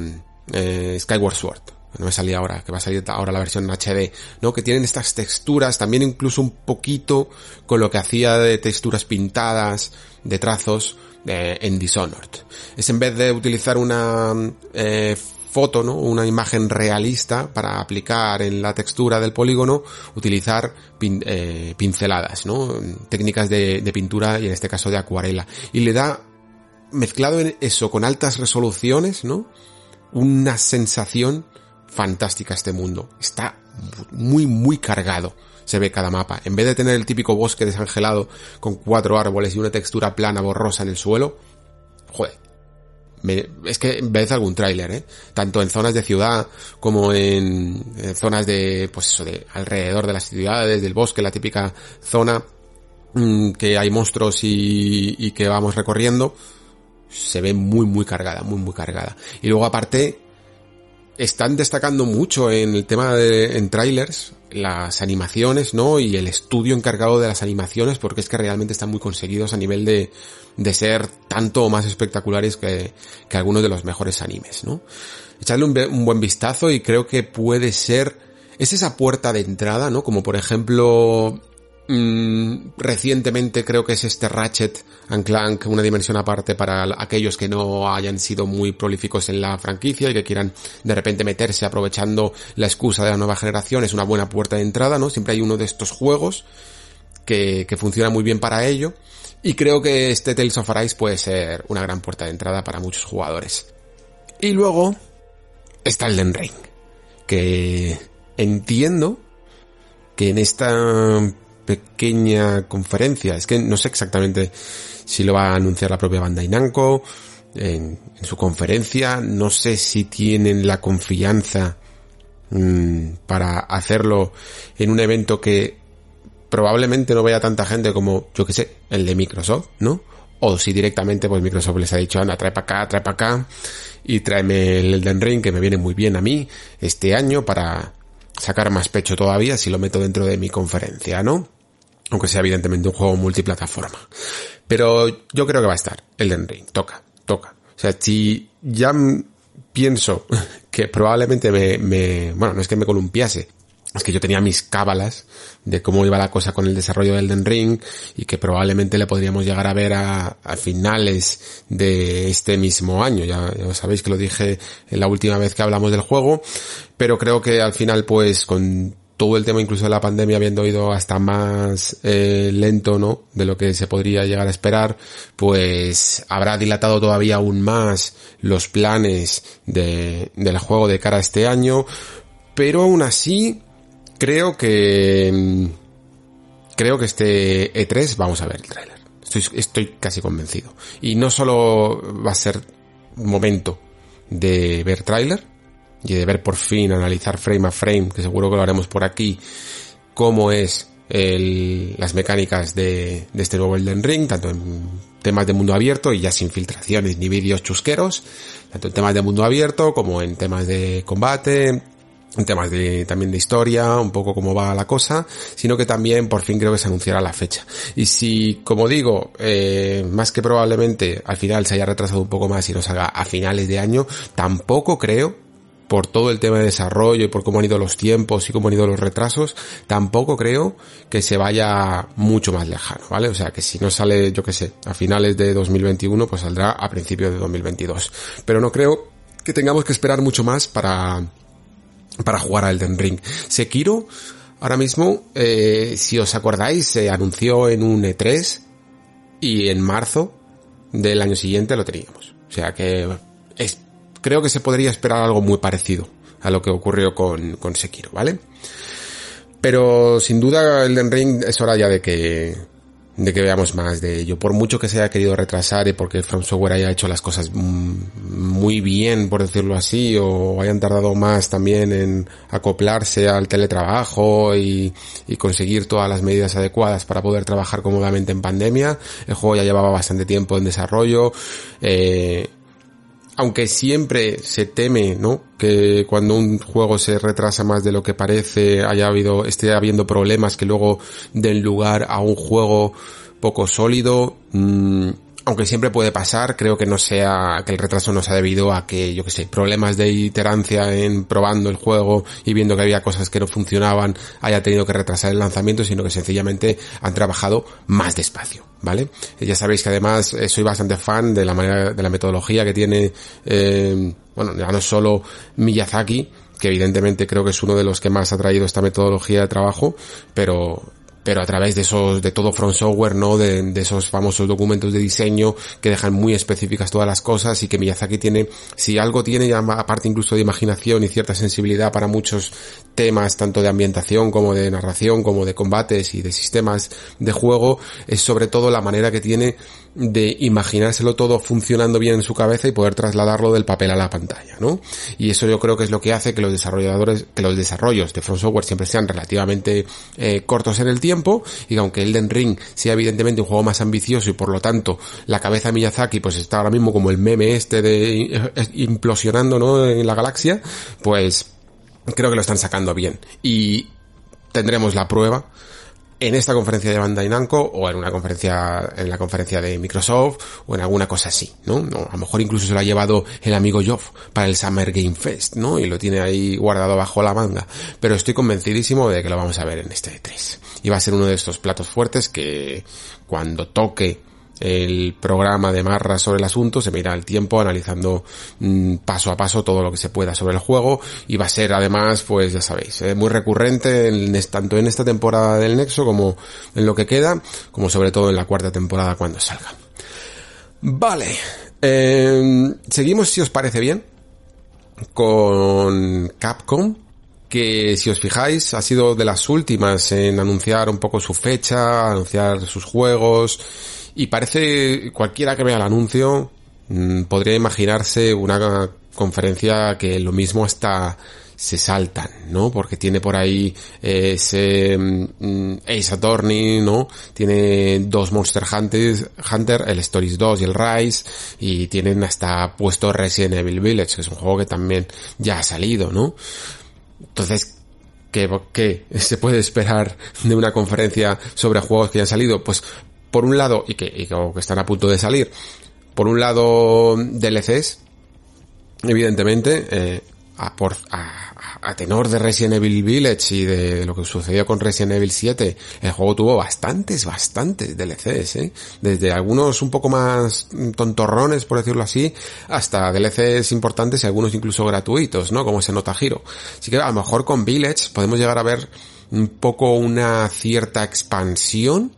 eh, Skyward Sword. No me salía ahora, que va a salir ahora la versión HD, ¿no? Que tienen estas texturas, también incluso un poquito con lo que hacía de texturas pintadas, de trazos, eh, en Dishonored. Es en vez de utilizar una eh, foto, ¿no? Una imagen realista para aplicar en la textura del polígono, utilizar eh, pinceladas, ¿no? Técnicas de, de pintura y en este caso de acuarela. Y le da, mezclado en eso con altas resoluciones, ¿no? Una sensación fantástica este mundo. Está muy, muy cargado se ve cada mapa. En vez de tener el típico bosque desangelado con cuatro árboles y una textura plana borrosa en el suelo, joder, es que ves algún tráiler, ¿eh? Tanto en zonas de ciudad como en, zonas de, pues eso, de alrededor de las ciudades, del bosque, la típica zona mm, que hay monstruos y, y que vamos recorriendo, se ve muy, muy cargada, muy, muy cargada. Y luego aparte, están destacando mucho en el tema de, en trailers, las animaciones, ¿no? Y el estudio encargado de las animaciones, porque es que realmente están muy conseguidos a nivel de, de ser tanto o más espectaculares que, que algunos de los mejores animes, ¿no? Echarle un, un buen vistazo y creo que puede ser, es esa puerta de entrada, ¿no? Como por ejemplo, Mm, recientemente creo que es este Ratchet and Clank, una dimensión aparte para aquellos que no hayan sido muy prolíficos en la franquicia y que quieran de repente meterse aprovechando la excusa de la nueva generación. Es una buena puerta de entrada, ¿no? Siempre hay uno de estos juegos que, que funciona muy bien para ello. Y creo que este Tales of Arise puede ser una gran puerta de entrada para muchos jugadores. Y luego está el Den Ring, que entiendo que en esta pequeña conferencia. Es que no sé exactamente si lo va a anunciar la propia Bandai Namco en, su conferencia. No sé si tienen la confianza mm, para hacerlo en un evento que probablemente no vaya tanta gente como, yo que sé, el de Microsoft, ¿no? O si directamente pues Microsoft les ha dicho, anda, trae para acá, trae para acá y tráeme el Elden Ring que me viene muy bien a mí este año para sacar más pecho todavía si lo meto dentro de mi conferencia, ¿no? Aunque sea evidentemente un juego multiplataforma. Pero yo creo que va a estar. Elden Ring. Toca. Toca. O sea, si ya pienso que probablemente me, me, bueno, no es que me columpiase, es que yo tenía mis cábalas de cómo iba la cosa con el desarrollo del Elden Ring y que probablemente le podríamos llegar a ver a, a finales de este mismo año. Ya, ya, sabéis que lo dije en la última vez que hablamos del juego, pero creo que al final pues con todo el tema incluso de la pandemia habiendo ido hasta más eh, lento, ¿no? De lo que se podría llegar a esperar, pues habrá dilatado todavía aún más los planes de, del juego de cara a este año, pero aún así creo que mm, creo que este E3 vamos a ver el tráiler. Estoy, estoy casi convencido. Y no solo va a ser momento de ver tráiler, y de ver por fin, analizar frame a frame, que seguro que lo haremos por aquí, cómo es el, las mecánicas de, de este nuevo Elden Ring, tanto en temas de mundo abierto y ya sin filtraciones ni vídeos chusqueros, tanto en temas de mundo abierto como en temas de combate, en temas de, también de historia, un poco cómo va la cosa, sino que también por fin creo que se anunciará la fecha. Y si, como digo, eh, más que probablemente al final se haya retrasado un poco más y nos haga a finales de año, tampoco creo por todo el tema de desarrollo y por cómo han ido los tiempos y cómo han ido los retrasos, tampoco creo que se vaya mucho más lejano, ¿vale? O sea, que si no sale, yo que sé, a finales de 2021, pues saldrá a principios de 2022. Pero no creo que tengamos que esperar mucho más para, para jugar a Elden Ring. Sekiro, ahora mismo, eh, si os acordáis, se anunció en un E3 y en marzo del año siguiente lo teníamos. O sea que es creo que se podría esperar algo muy parecido a lo que ocurrió con, con Sekiro, ¿vale? Pero sin duda Elden Ring es hora ya de que de que veamos más de ello. Por mucho que se haya querido retrasar y porque From Software haya hecho las cosas muy bien, por decirlo así, o hayan tardado más también en acoplarse al teletrabajo y, y conseguir todas las medidas adecuadas para poder trabajar cómodamente en pandemia. El juego ya llevaba bastante tiempo en desarrollo. Eh, aunque siempre se teme, ¿no? Que cuando un juego se retrasa más de lo que parece, haya habido, esté habiendo problemas que luego den lugar a un juego poco sólido. Mmm, aunque siempre puede pasar, creo que no sea, que el retraso no sea debido a que, yo que sé, problemas de iterancia en probando el juego y viendo que había cosas que no funcionaban, haya tenido que retrasar el lanzamiento, sino que sencillamente han trabajado más despacio, ¿vale? Ya sabéis que además eh, soy bastante fan de la manera, de la metodología que tiene, eh, bueno, ya no solo Miyazaki, que evidentemente creo que es uno de los que más ha traído esta metodología de trabajo, pero pero a través de esos, de todo Front Software, ¿no? De, de, esos famosos documentos de diseño que dejan muy específicas todas las cosas y que Miyazaki tiene, si algo tiene, aparte incluso de imaginación y cierta sensibilidad para muchos temas, tanto de ambientación como de narración, como de combates y de sistemas de juego, es sobre todo la manera que tiene de imaginárselo todo funcionando bien en su cabeza y poder trasladarlo del papel a la pantalla, ¿no? Y eso yo creo que es lo que hace que los desarrolladores, que los desarrollos de From Software siempre sean relativamente eh, cortos en el tiempo y que aunque Elden Ring sea evidentemente un juego más ambicioso y por lo tanto la cabeza de Miyazaki pues está ahora mismo como el meme este de eh, implosionando, ¿no? En la galaxia, pues creo que lo están sacando bien. Y tendremos la prueba en esta conferencia de Bandai Namco o en una conferencia, en la conferencia de Microsoft o en alguna cosa así, ¿no? a lo mejor incluso se lo ha llevado el amigo Joff para el Summer Game Fest, ¿no? Y lo tiene ahí guardado bajo la manga. Pero estoy convencidísimo de que lo vamos a ver en este E3. Y va a ser uno de estos platos fuertes que cuando toque el programa de Marra sobre el asunto, se mira el tiempo analizando mm, paso a paso todo lo que se pueda sobre el juego y va a ser además, pues ya sabéis, eh, muy recurrente en, tanto en esta temporada del Nexo como en lo que queda, como sobre todo en la cuarta temporada cuando salga. Vale, em, seguimos si os parece bien con Capcom que si os fijáis ha sido de las últimas en anunciar un poco su fecha, anunciar sus juegos, y parece, cualquiera que vea el anuncio, mm, podría imaginarse una conferencia que lo mismo hasta se saltan, ¿no? Porque tiene por ahí eh, ese mm, Ace Attorney, ¿no? Tiene dos Monster Hunters, Hunter, el Stories 2 y el Rise, y tienen hasta puesto Resident Evil Village, que es un juego que también ya ha salido, ¿no? Entonces, ¿qué, qué se puede esperar de una conferencia sobre juegos que ya han salido? Pues por un lado, y que, y que están a punto de salir, por un lado DLCs, evidentemente, eh, a, por, a, tenor de Resident Evil Village y de lo que sucedió con Resident Evil 7, el juego tuvo bastantes, bastantes DLCs, ¿eh? Desde algunos un poco más tontorrones, por decirlo así, hasta DLCs importantes y algunos incluso gratuitos, ¿no? Como se nota giro. Así que a lo mejor con Village podemos llegar a ver un poco una cierta expansión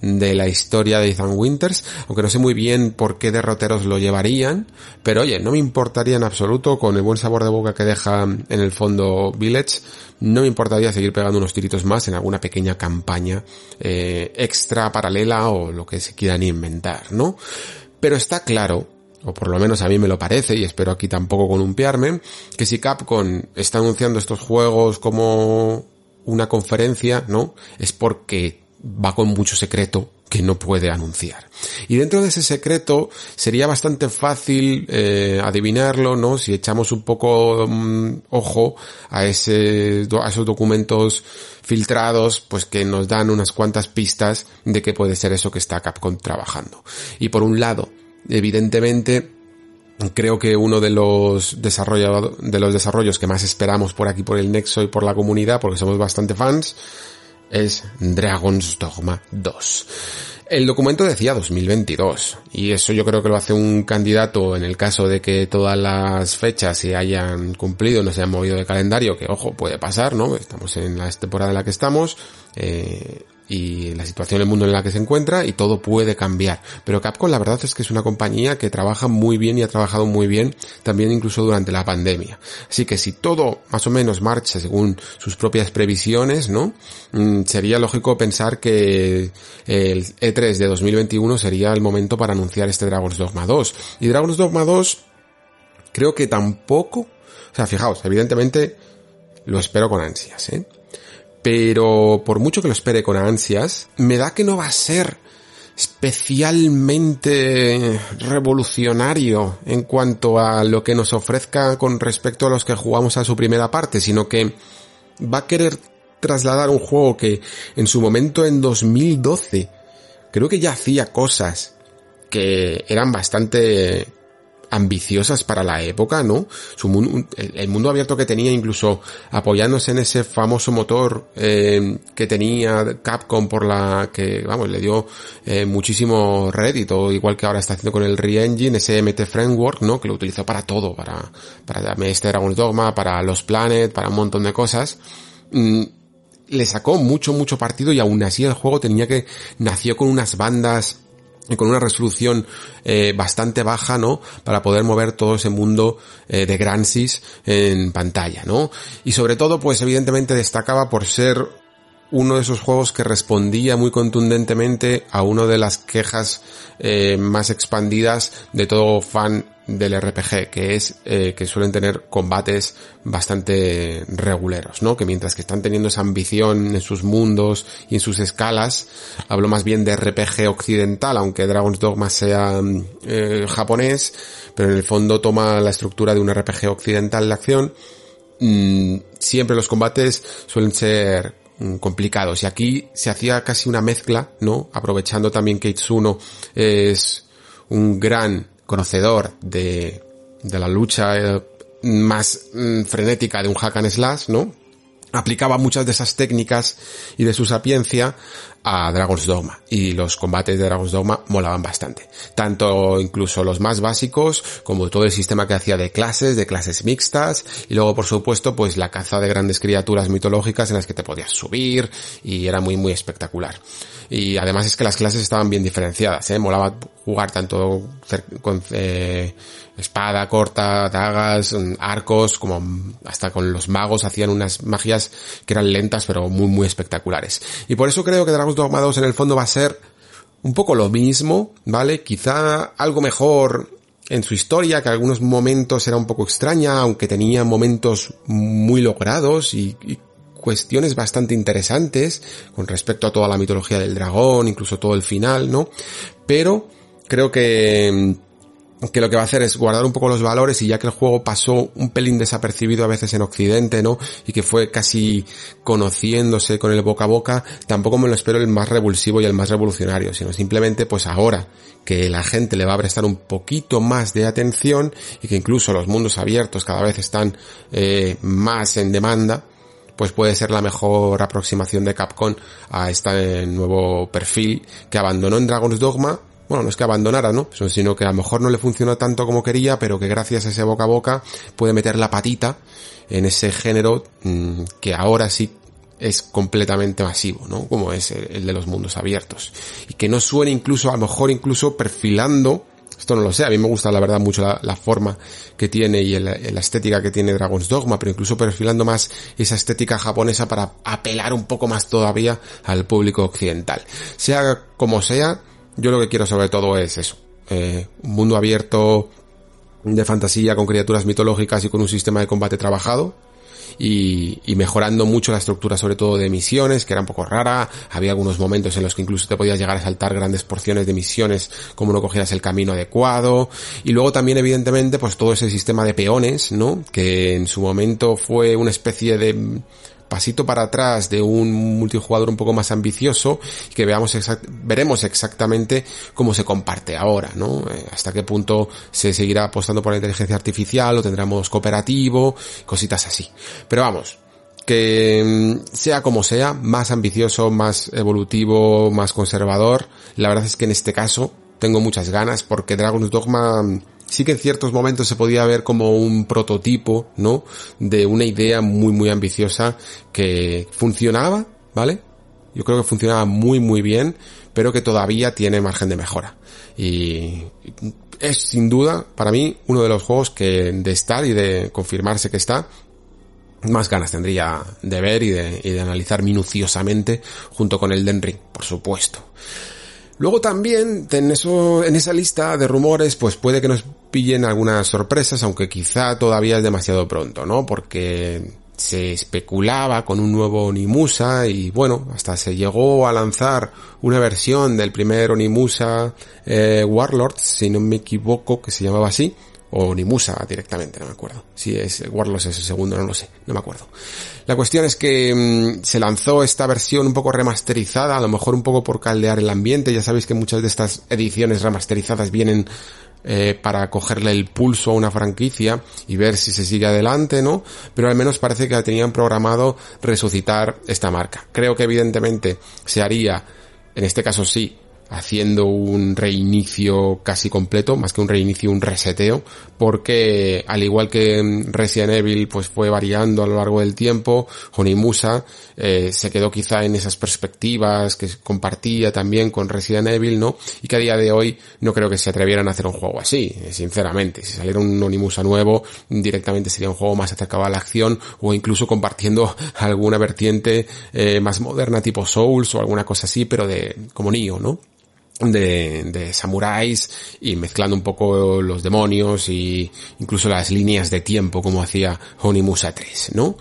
de la historia de Ethan Winters, aunque no sé muy bien por qué derroteros lo llevarían, pero oye, no me importaría en absoluto, con el buen sabor de boca que deja en el fondo Village, no me importaría seguir pegando unos tiritos más en alguna pequeña campaña eh, extra, paralela o lo que se quieran inventar, ¿no? Pero está claro, o por lo menos a mí me lo parece, y espero aquí tampoco columpiarme, que si Capcom está anunciando estos juegos como una conferencia, ¿no? Es porque va con mucho secreto que no puede anunciar. Y dentro de ese secreto sería bastante fácil eh, adivinarlo, ¿no? Si echamos un poco mm, ojo a, esos documentos filtrados, pues que nos dan unas cuantas pistas de qué puede ser eso que está Capcom trabajando. Y por un lado, evidentemente, creo que uno de los de los desarrollos que más esperamos por aquí por el Nexo y por la comunidad, porque somos bastante fans, es Dragon's Dogma 2. El documento decía 2022 y eso yo creo que lo hace un candidato en el caso de que todas las fechas se hayan cumplido, no se hayan movido de calendario, que ojo, puede pasar, ¿no? Estamos en la temporada en la que estamos, eh, y la situación del mundo en la que se encuentra y todo puede cambiar. Pero Capcom la verdad es que es una compañía que trabaja muy bien y ha trabajado muy bien también incluso durante la pandemia. Así que si todo más o menos marcha según sus propias previsiones, ¿no? Mm, sería lógico pensar que el E3 de 2021 sería el momento para anunciar este Dragon's Dogma 2. Y Dragon's Dogma 2 creo que tampoco, o sea, fijaos, evidentemente lo espero con ansias, ¿eh? Pero por mucho que lo espere con ansias, me da que no va a ser especialmente revolucionario en cuanto a lo que nos ofrezca con respecto a los que jugamos a su primera parte, sino que va a querer trasladar un juego que en su momento en 2012 creo que ya hacía cosas que eran bastante ambiciosas para la época, ¿no? El, mundo abierto que tenía, incluso apoyándose en ese famoso motor eh, que tenía Capcom por la que, vamos, le dio eh, muchísimo rédito, igual que ahora está haciendo con el Re-Engine, ese MT Framework, ¿no? Que lo utilizó para todo, para, para este Dragon Dogma, para los Planet, para un montón de cosas. Mm, le sacó mucho, mucho partido y aún así el juego tenía que, nació con unas bandas con una resolución eh, bastante baja, ¿no? Para poder mover todo ese mundo eh, de Gransis en pantalla, ¿no? Y sobre todo, pues evidentemente destacaba por ser uno de esos juegos que respondía muy contundentemente a una de las quejas eh, más expandidas de todo fan del RPG, que es eh, que suelen tener combates bastante reguleros, ¿no? Que mientras que están teniendo esa ambición en sus mundos y en sus escalas, hablo más bien de RPG occidental, aunque Dragon's Dogma sea eh, japonés, pero en el fondo toma la estructura de un RPG occidental de acción. Mm, siempre los combates suelen ser mm, complicados y aquí se hacía casi una mezcla, ¿no? Aprovechando también que Itsuno es un gran conocedor de, de la lucha eh, más mm, frenética de un hack and slash, ¿no? aplicaba muchas de esas técnicas y de su sapiencia a Dragon's Dogma y los combates de Dragon's Dogma molaban bastante. Tanto incluso los más básicos como todo el sistema que hacía de clases, de clases mixtas y luego por supuesto pues la caza de grandes criaturas mitológicas en las que te podías subir y era muy muy espectacular y además es que las clases estaban bien diferenciadas, ¿eh? Molaba jugar tanto con eh, espada corta, dagas, mm, arcos, como hasta con los magos hacían unas magias que eran lentas pero muy muy espectaculares. Y por eso creo que Dragon's Dogma 2 en el fondo va a ser un poco lo mismo, ¿vale? Quizá algo mejor en su historia, que algunos momentos era un poco extraña, aunque tenía momentos muy logrados y, y cuestiones bastante interesantes con respecto a toda la mitología del dragón, incluso todo el final, ¿no? Pero creo que que lo que va a hacer es guardar un poco los valores y ya que el juego pasó un pelín desapercibido a veces en Occidente, ¿no? Y que fue casi conociéndose con el boca a boca, tampoco me lo espero el más revulsivo y el más revolucionario, sino simplemente pues ahora que la gente le va a prestar un poquito más de atención y que incluso los mundos abiertos cada vez están eh, más en demanda, pues puede ser la mejor aproximación de Capcom a este nuevo perfil que abandonó en Dragon's Dogma. Bueno, no es que abandonara, ¿no? Sino que a lo mejor no le funcionó tanto como quería, pero que gracias a ese boca a boca puede meter la patita en ese género mm, que ahora sí es completamente masivo, ¿no? Como es el de los mundos abiertos. Y que no suene incluso, a lo mejor incluso perfilando esto no lo sé, a mí me gusta la verdad mucho la, forma que tiene y la estética que tiene Dragon's Dogma, pero incluso perfilando más esa estética japonesa para apelar un poco más todavía al público occidental. Sea como sea, yo lo que quiero sobre todo es eso, eh, un mundo abierto de fantasía con criaturas mitológicas y con un sistema de combate trabajado, y, y, mejorando mucho la estructura sobre todo de misiones, que era un poco rara, había algunos momentos en los que incluso te podías llegar a saltar grandes porciones de misiones como no cogieras el camino adecuado, y luego también evidentemente pues todo ese sistema de peones, ¿no? Que en su momento fue una especie de pasito para atrás de un multijugador un poco más ambicioso y que veamos veremos exactamente cómo se comparte ahora, ¿no? Eh, hasta qué punto se seguirá apostando por la inteligencia artificial o tendremos cooperativo, cositas así. Pero vamos, que mm, sea como sea, más ambicioso, más evolutivo, más conservador, la verdad es que en este caso tengo muchas ganas porque Dragon's Dogma sí que en ciertos momentos se podía ver como un prototipo, ¿no? De una idea muy, muy ambiciosa que funcionaba, ¿vale? Yo creo que funcionaba muy, muy bien, pero que todavía tiene margen de mejora. Y es sin duda, para mí, uno de los juegos que de estar y de confirmarse que está, más ganas tendría de ver y de, de analizar minuciosamente junto con el Den Ring, por supuesto. Luego también en eso, en esa lista de rumores, pues puede que nos pillen algunas sorpresas, aunque quizá todavía es demasiado pronto, ¿no? Porque se especulaba con un nuevo Onimusa y bueno, hasta se llegó a lanzar una versión del primer Onimusa eh, Warlords, si no me equivoco, que se llamaba así, o Nimusa directamente, no me acuerdo. Si es Warlords es el segundo, no lo sé, no me acuerdo. La cuestión es que mm, se lanzó esta versión un poco remasterizada, a lo mejor un poco por caldear el ambiente, ya sabéis que muchas de estas ediciones remasterizadas vienen eh, para cogerle el pulso a una franquicia y ver si se sigue adelante, ¿no? Pero al menos parece que tenían programado resucitar esta marca. Creo que evidentemente se haría, en este caso sí, haciendo un reinicio casi completo, más que un reinicio, un reseteo, porque al igual que Resident Evil pues fue variando a lo largo del tiempo, Onimusa eh, se quedó quizá en esas perspectivas que compartía también con Resident Evil, ¿no? Y que a día de hoy no creo que se atrevieran a hacer un juego así, sinceramente. Si saliera un Onimusa nuevo, directamente sería un juego más acercado a la acción o incluso compartiendo alguna vertiente eh, más moderna tipo Souls o alguna cosa así, pero de como Nioh, ¿no? De, de samuráis y mezclando un poco los demonios y incluso las líneas de tiempo como hacía Onimusa 3, ¿no?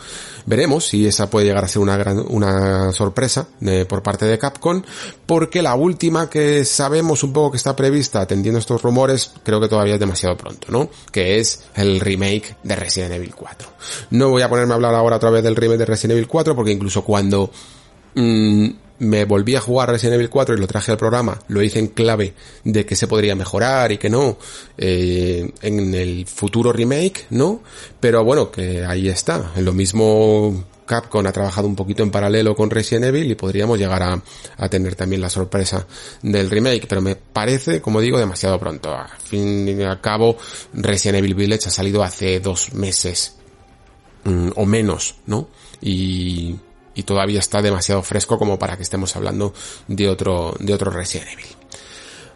Veremos si esa puede llegar a ser una gran, una sorpresa por parte de Capcom, porque la última que sabemos un poco que está prevista atendiendo estos rumores, creo que todavía es demasiado pronto, ¿no? Que es el remake de Resident Evil 4. No voy a ponerme a hablar ahora otra vez del remake de Resident Evil 4, porque incluso cuando mmm, me volví a jugar Resident Evil 4 y lo traje al programa, lo hice en clave de que se podría mejorar y que no, eh, en el futuro remake, ¿no? Pero bueno, que ahí está. En lo mismo Capcom ha trabajado un poquito en paralelo con Resident Evil y podríamos llegar a, a, tener también la sorpresa del remake, pero me parece, como digo, demasiado pronto. A fin y al cabo, Resident Evil Village ha salido hace dos meses mm, o menos, ¿no? Y y todavía está demasiado fresco como para que estemos hablando de otro, de otro Resident Evil.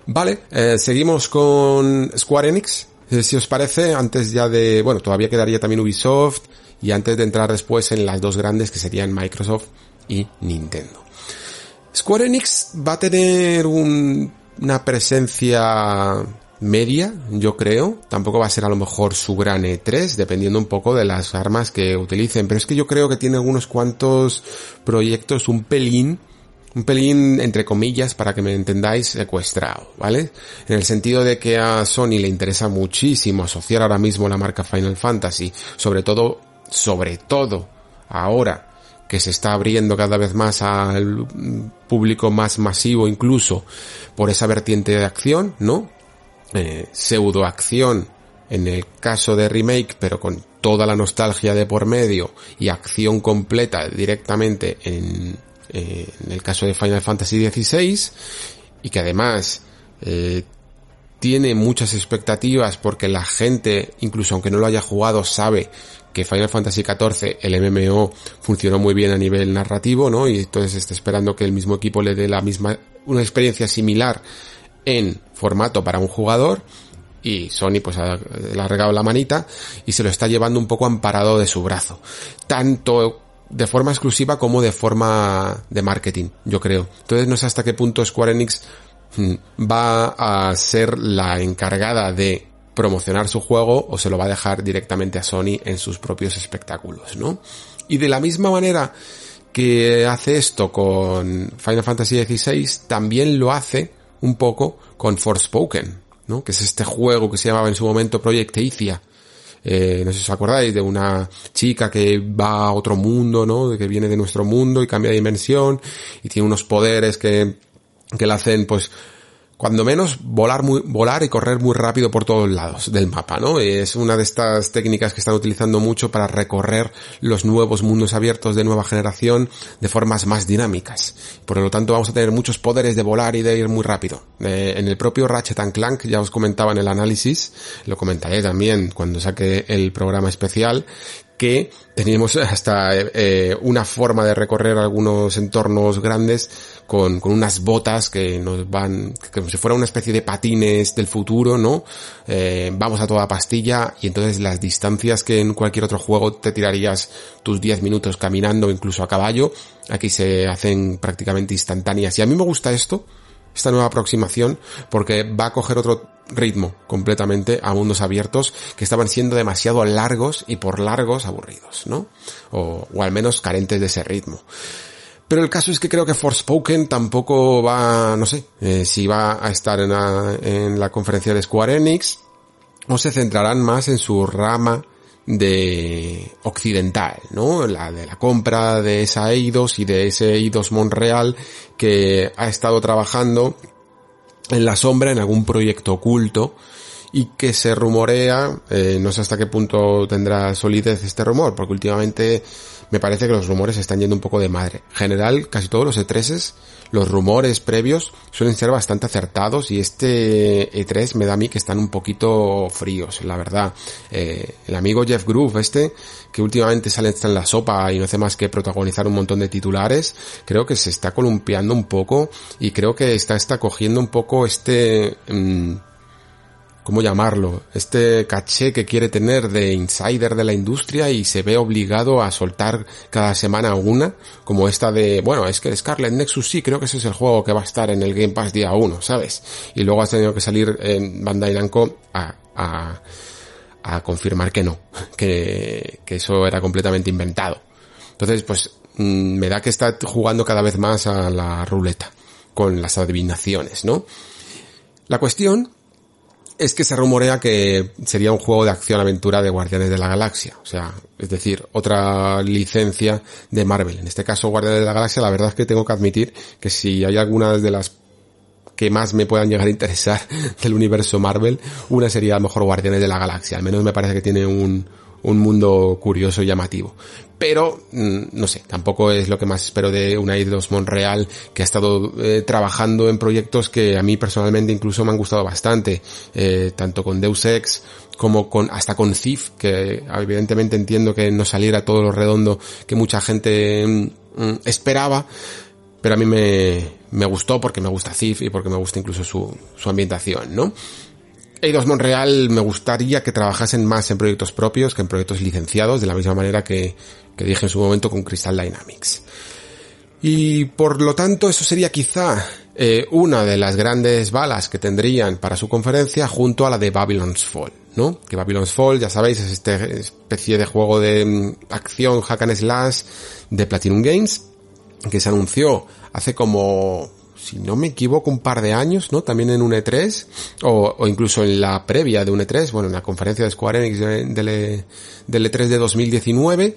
Vale, eh, seguimos con Square Enix. Eh, si os parece, antes ya de, bueno, todavía quedaría también Ubisoft y antes de entrar después en las dos grandes que serían Microsoft y Nintendo. Square Enix va a tener un, una presencia media, yo creo. Tampoco va a ser a lo mejor su gran E3, dependiendo un poco de las armas que utilicen. Pero es que yo creo que tiene algunos cuantos proyectos un pelín, un pelín entre comillas, para que me entendáis, secuestrado, ¿vale? En el sentido de que a Sony le interesa muchísimo asociar ahora mismo la marca Final Fantasy, sobre todo, sobre todo, ahora que se está abriendo cada vez más al público más masivo incluso por esa vertiente de acción, ¿no? Eh, pseudo acción en el caso de remake, pero con toda la nostalgia de por medio y acción completa directamente en, eh, el caso de Final Fantasy XVI y que además eh, tiene muchas expectativas porque la gente, incluso aunque no lo haya jugado, sabe que Final Fantasy XIV, el MMO, funcionó muy bien a nivel narrativo, ¿no? Y entonces está esperando que el mismo equipo le dé la misma, una experiencia similar en formato para un jugador y Sony pues ha, regado la manita y se lo está llevando un poco amparado de su brazo. Tanto de forma exclusiva como de forma de marketing, yo creo. Entonces no sé hasta qué punto Square Enix mm, va a ser la encargada de promocionar su juego o se lo va a dejar directamente a Sony en sus propios espectáculos, ¿no? Y de la misma manera que hace esto con Final Fantasy XVI, también lo hace un poco con Forspoken, ¿no? Que es este juego que se llamaba en su momento Project. Eh, no sé si os acordáis de una chica que va a otro mundo, ¿no? Que viene de nuestro mundo y cambia de dimensión y tiene unos poderes que, que la hacen, pues, cuando menos volar muy, volar y correr muy rápido por todos lados del mapa, ¿no? Es una de estas técnicas que están utilizando mucho para recorrer los nuevos mundos abiertos de nueva generación de formas más dinámicas. Por lo tanto, vamos a tener muchos poderes de volar y de ir muy rápido. Eh, en el propio Ratchet and Clank, ya os comentaba en el análisis, lo comentaré también cuando saque el programa especial, que teníamos hasta eh, una forma de recorrer algunos entornos grandes con, con unas botas que nos van, como si fuera una especie de patines del futuro, ¿no? Eh, vamos a toda pastilla y entonces las distancias que en cualquier otro juego te tirarías tus 10 minutos caminando, incluso a caballo, aquí se hacen prácticamente instantáneas. Y a mí me gusta esto, esta nueva aproximación, porque va a coger otro ritmo completamente a mundos abiertos que estaban siendo demasiado largos y por largos aburridos, ¿no? O, o al menos carentes de ese ritmo. Pero el caso es que creo que Forspoken tampoco va, no sé, eh, si va a estar en la, en la conferencia de Square Enix o se centrarán más en su rama de occidental, ¿no? La de la compra de esa Eidos y de ese Eidos Montreal que ha estado trabajando en la sombra en algún proyecto oculto y que se rumorea, eh, no sé hasta qué punto tendrá solidez este rumor, porque últimamente me parece que los rumores están yendo un poco de madre. En general, casi todos los E3s, los rumores previos suelen ser bastante acertados y este E3 me da a mí que están un poquito fríos, la verdad. Eh, el amigo Jeff Groove este, que últimamente sale en la sopa y no hace más que protagonizar un montón de titulares, creo que se está columpiando un poco y creo que está, está cogiendo un poco este... Mm, ¿cómo llamarlo? Este caché que quiere tener de insider de la industria y se ve obligado a soltar cada semana una, como esta de, bueno, es que Scarlet Nexus sí, creo que ese es el juego que va a estar en el Game Pass día 1, ¿sabes? Y luego ha tenido que salir en Bandai Namco a, a, a confirmar que no, que, que eso era completamente inventado. Entonces, pues, mm, me da que está jugando cada vez más a la ruleta con las adivinaciones, ¿no? La cuestión es que se rumorea que sería un juego de acción-aventura de Guardianes de la Galaxia. O sea, es decir, otra licencia de Marvel. En este caso, Guardianes de la Galaxia, la verdad es que tengo que admitir que si hay algunas de las que más me puedan llegar a interesar del universo Marvel, una sería a lo mejor Guardianes de la Galaxia. Al menos me parece que tiene un, un mundo curioso y llamativo. Pero, mm, no sé, tampoco es lo que más espero de una 2 Monreal, que ha estado eh, trabajando en proyectos que a mí personalmente incluso me han gustado bastante, eh, tanto con Deus Ex como con, hasta con Thief, que evidentemente entiendo que no saliera todo lo redondo que mucha gente mm, mm, esperaba, pero a mí me, me gustó porque me gusta Thief y porque me gusta incluso su, su ambientación, ¿no? Eidos Monreal me gustaría que trabajasen más en proyectos propios que en proyectos licenciados, de la misma manera que, que dije en su momento con Crystal Dynamics. Y por lo tanto eso sería quizá eh, una de las grandes balas que tendrían para su conferencia junto a la de Babylon's Fall, ¿no? Que Babylon's Fall, ya sabéis, es este especie de juego de mm, acción hack and slash de Platinum Games que se anunció hace como si no me equivoco, un par de años, ¿no? También en un E3, o, o incluso en la previa de un E3, bueno, en la conferencia de Square Enix del, e, del E3 de 2019,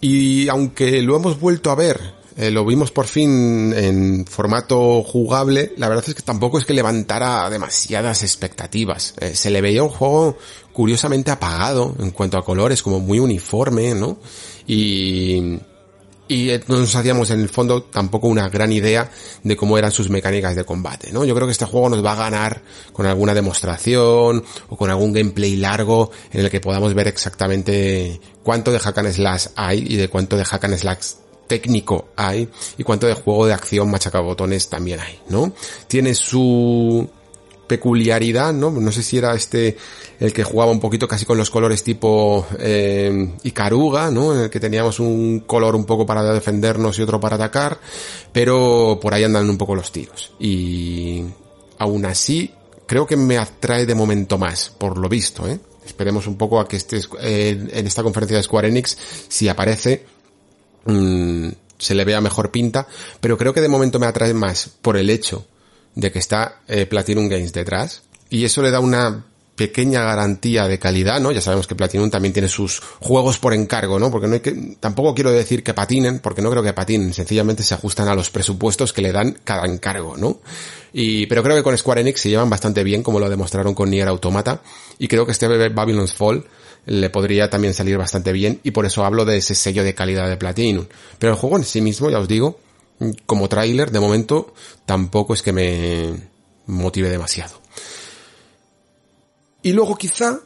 y aunque lo hemos vuelto a ver, eh, lo vimos por fin en formato jugable, la verdad es que tampoco es que levantara demasiadas expectativas. Eh, se le veía un juego curiosamente apagado en cuanto a colores, como muy uniforme, ¿no? Y y eh, no nos hacíamos en el fondo tampoco una gran idea de cómo eran sus mecánicas de combate, ¿no? Yo creo que este juego nos va a ganar con alguna demostración o con algún gameplay largo en el que podamos ver exactamente cuánto de hack and slash hay y de cuánto de hack and slash técnico hay y cuánto de juego de acción machacabotones también hay, ¿no? Tiene su peculiaridad, ¿no? No sé si era este el que jugaba un poquito casi con los colores tipo eh, Icaruga, ¿no? En el que teníamos un color un poco para defendernos y otro para atacar, pero por ahí andan un poco los tiros. Y aún así, creo que me atrae de momento más, por lo visto, ¿eh? Esperemos un poco a que esté eh, en esta conferencia de Square Enix, si aparece, mmm, se le vea mejor pinta, pero creo que de momento me atrae más por el hecho de que está eh, Platinum Games detrás y eso le da una pequeña garantía de calidad, ¿no? Ya sabemos que Platinum también tiene sus juegos por encargo, ¿no? Porque no hay que, tampoco quiero decir que patinen, porque no creo que patinen, sencillamente se ajustan a los presupuestos que le dan cada encargo, ¿no? Y, pero creo que con Square Enix se llevan bastante bien, como lo demostraron con Nier Automata, y creo que este Babylon's Fall le podría también salir bastante bien, y por eso hablo de ese sello de calidad de Platinum. Pero el juego en sí mismo, ya os digo, como tráiler, de momento, tampoco es que me motive demasiado. Y luego quizá,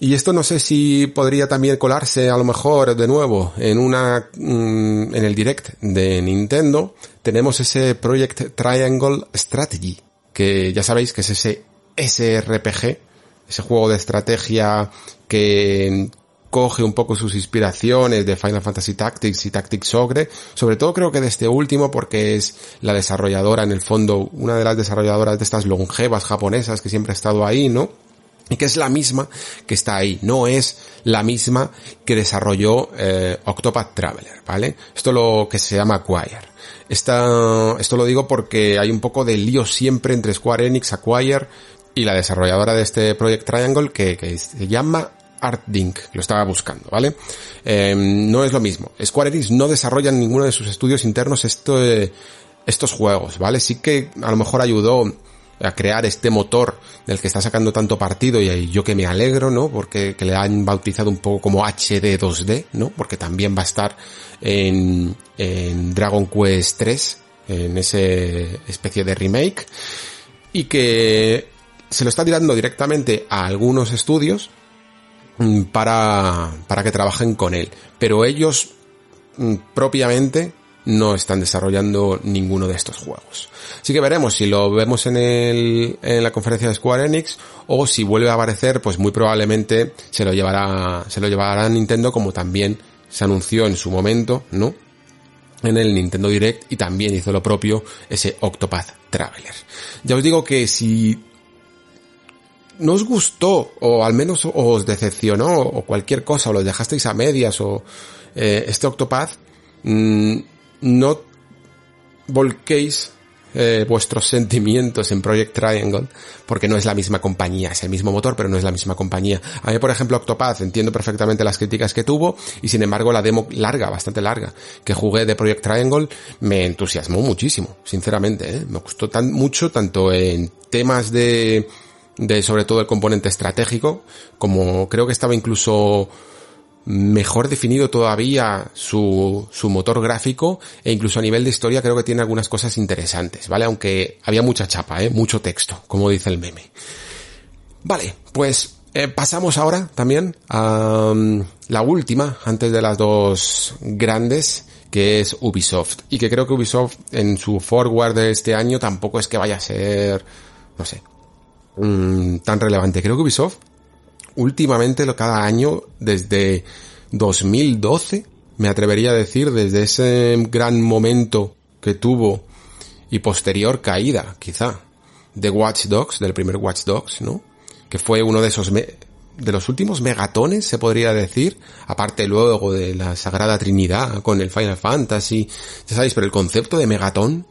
y esto no sé si podría también colarse a lo mejor de nuevo en una, mm, en el direct de Nintendo, tenemos ese Project Triangle Strategy, que ya sabéis que es ese SRPG, ese juego de estrategia que coge un poco sus inspiraciones de Final Fantasy Tactics y Tactics Ogre, sobre todo creo que de este último porque es la desarrolladora en el fondo, una de las desarrolladoras de estas longevas japonesas que siempre ha estado ahí, ¿no? Y que es la misma que está ahí, no es la misma que desarrolló eh, Octopath Traveler, ¿vale? Esto lo que se llama Acquire. Esto lo digo porque hay un poco de lío siempre entre Square Enix, Acquire y la desarrolladora de este Project Triangle que se llama ArtDink, lo estaba buscando, ¿vale? Eh, no es lo mismo. Square Enix no desarrolla en ninguno de sus estudios internos eh, estos juegos, ¿vale? Sí que a lo mejor ayudó a crear este motor del que está sacando tanto partido y yo que me alegro, ¿no? Porque que le han bautizado un poco como HD 2D, ¿no? Porque también va a estar en, en Dragon Quest 3, en ese especie de remake, y que se lo está tirando directamente a algunos estudios para, para que trabajen con él. Pero ellos mm, propiamente no están desarrollando ninguno de estos juegos. Así que veremos si lo vemos en, el, en la conferencia de Square Enix o si vuelve a aparecer, pues muy probablemente se lo llevará, se lo llevará a Nintendo como también se anunció en su momento, ¿no? En el Nintendo Direct y también hizo lo propio ese Octopath Traveler. Ya os digo que si no os gustó o al menos os decepcionó o cualquier cosa o lo dejasteis a medias o eh, este Octopath, mmm, no volquéis eh, vuestros sentimientos en Project Triangle, porque no es la misma compañía, es el mismo motor, pero no es la misma compañía. A mí, por ejemplo, Octopath, entiendo perfectamente las críticas que tuvo, y sin embargo la demo larga, bastante larga, que jugué de Project Triangle, me entusiasmó muchísimo, sinceramente, ¿eh? me gustó tan mucho, tanto en temas de, de sobre todo el componente estratégico, como creo que estaba incluso mejor definido todavía su, su motor gráfico e incluso a nivel de historia creo que tiene algunas cosas interesantes, ¿vale? Aunque había mucha chapa, ¿eh? Mucho texto, como dice el meme. Vale, pues eh, pasamos ahora también a um, la última, antes de las dos grandes, que es Ubisoft. Y que creo que Ubisoft en su forward de este año tampoco es que vaya a ser, no sé, mm, tan relevante. Creo que Ubisoft últimamente cada año desde 2012, me atrevería a decir, desde ese gran momento que tuvo y posterior caída, quizá, de Watch Dogs, del primer Watch Dogs, ¿no? Que fue uno de esos de los últimos megatones, se podría decir, aparte luego de la Sagrada Trinidad con el Final Fantasy, ya sabéis, pero el concepto de megatón,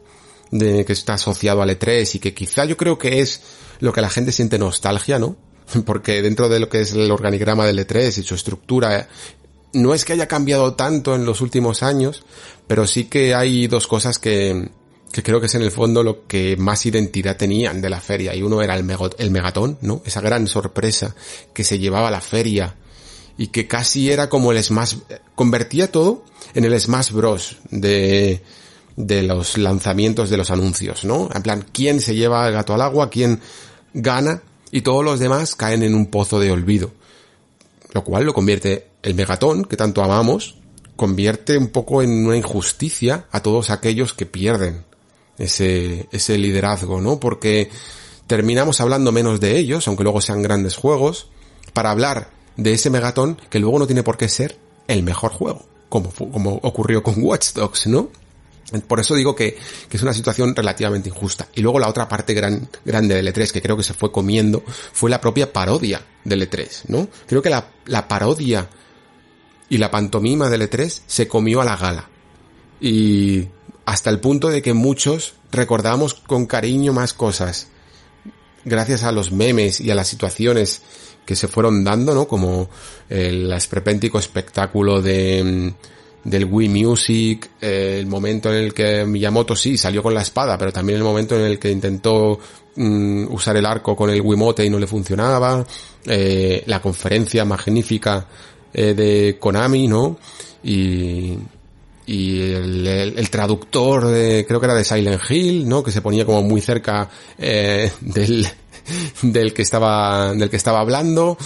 de que está asociado al E3 y que quizá yo creo que es lo que la gente siente nostalgia, ¿no? porque dentro de lo que es el organigrama del E3 y su estructura, no es que haya cambiado tanto en los últimos años, pero sí que hay dos cosas que, que creo que es en el fondo lo que más identidad tenían de la feria. Y uno era el, el megatón, ¿no? Esa gran sorpresa que se llevaba la feria y que casi era como el Smash, convertía todo en el Smash Bros. de, de los lanzamientos de los anuncios, ¿no? En plan, ¿quién se lleva el gato al agua? ¿Quién gana? y todos los demás caen en un pozo de olvido. Lo cual lo convierte el megatón, que tanto amamos, convierte un poco en una injusticia a todos aquellos que pierden ese, ese liderazgo, ¿no? Porque terminamos hablando menos de ellos, aunque luego sean grandes juegos, para hablar de ese megatón que luego no tiene por qué ser el mejor juego, como, como ocurrió con Watch Dogs, ¿no? Por eso digo que, es una situación relativamente injusta. Y luego la otra parte gran, grande del E3 que creo que se fue comiendo fue la propia parodia del E3, ¿no? Creo que la, parodia y la pantomima del E3 se comió a la gala. Y hasta el punto de que muchos recordamos con cariño más cosas gracias a los memes y a las situaciones que se fueron dando, ¿no? Como el esperpéntico espectáculo de del Wii Music, eh, el momento en el que Miyamoto sí salió con la espada, pero también el momento en el que intentó mm, usar el arco con el Wiimote y no le funcionaba, eh, la conferencia magnífica eh, de Konami, ¿no? Y, y el, traductor de, creo que era de Silent Hill, ¿no? Que se ponía como muy cerca del, del que estaba, del que estaba hablando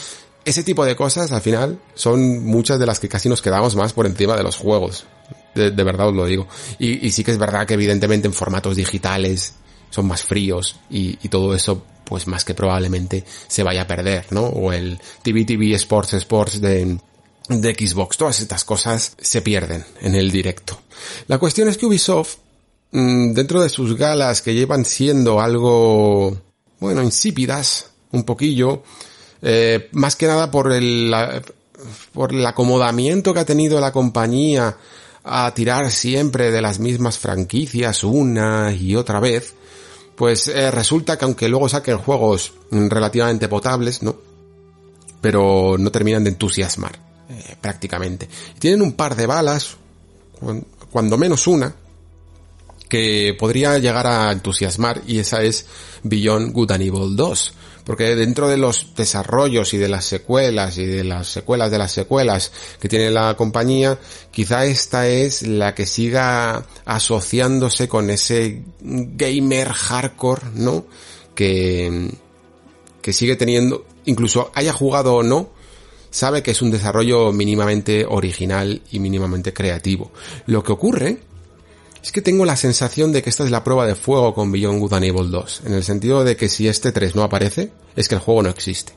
ese tipo de cosas al final son muchas de las que casi nos quedamos más por encima de los juegos. De, verdad os lo digo. Y, sí que es verdad que evidentemente en formatos digitales son más fríos y, todo eso pues más que probablemente se vaya a perder, ¿no? O el TV TV Sports Sports de, de Xbox. Todas estas cosas se pierden en el directo. La cuestión es que Ubisoft, mm, dentro de sus galas que llevan siendo algo, bueno, insípidas, un poquillo, eh, más que nada por el, por el acomodamiento que ha tenido la compañía a tirar siempre de las mismas franquicias una y otra vez, pues eh, resulta que aunque luego saquen juegos relativamente potables, ¿no? Pero no terminan de entusiasmar, eh, prácticamente. Tienen un par de balas, cuando menos una, que podría llegar a entusiasmar y esa es Beyond Good and Evil 2. Porque dentro de los desarrollos y de las secuelas y de las secuelas de las secuelas que tiene la compañía, quizá esta es la que siga asociándose con ese gamer hardcore, ¿no? Que, que sigue teniendo, incluso haya jugado o no, sabe que es un desarrollo mínimamente original y mínimamente creativo. Lo que ocurre es que tengo la sensación de que esta es la prueba de fuego con Beyond Good and Evil 2, en el sentido de que si este 3 no aparece, es que el juego no existe.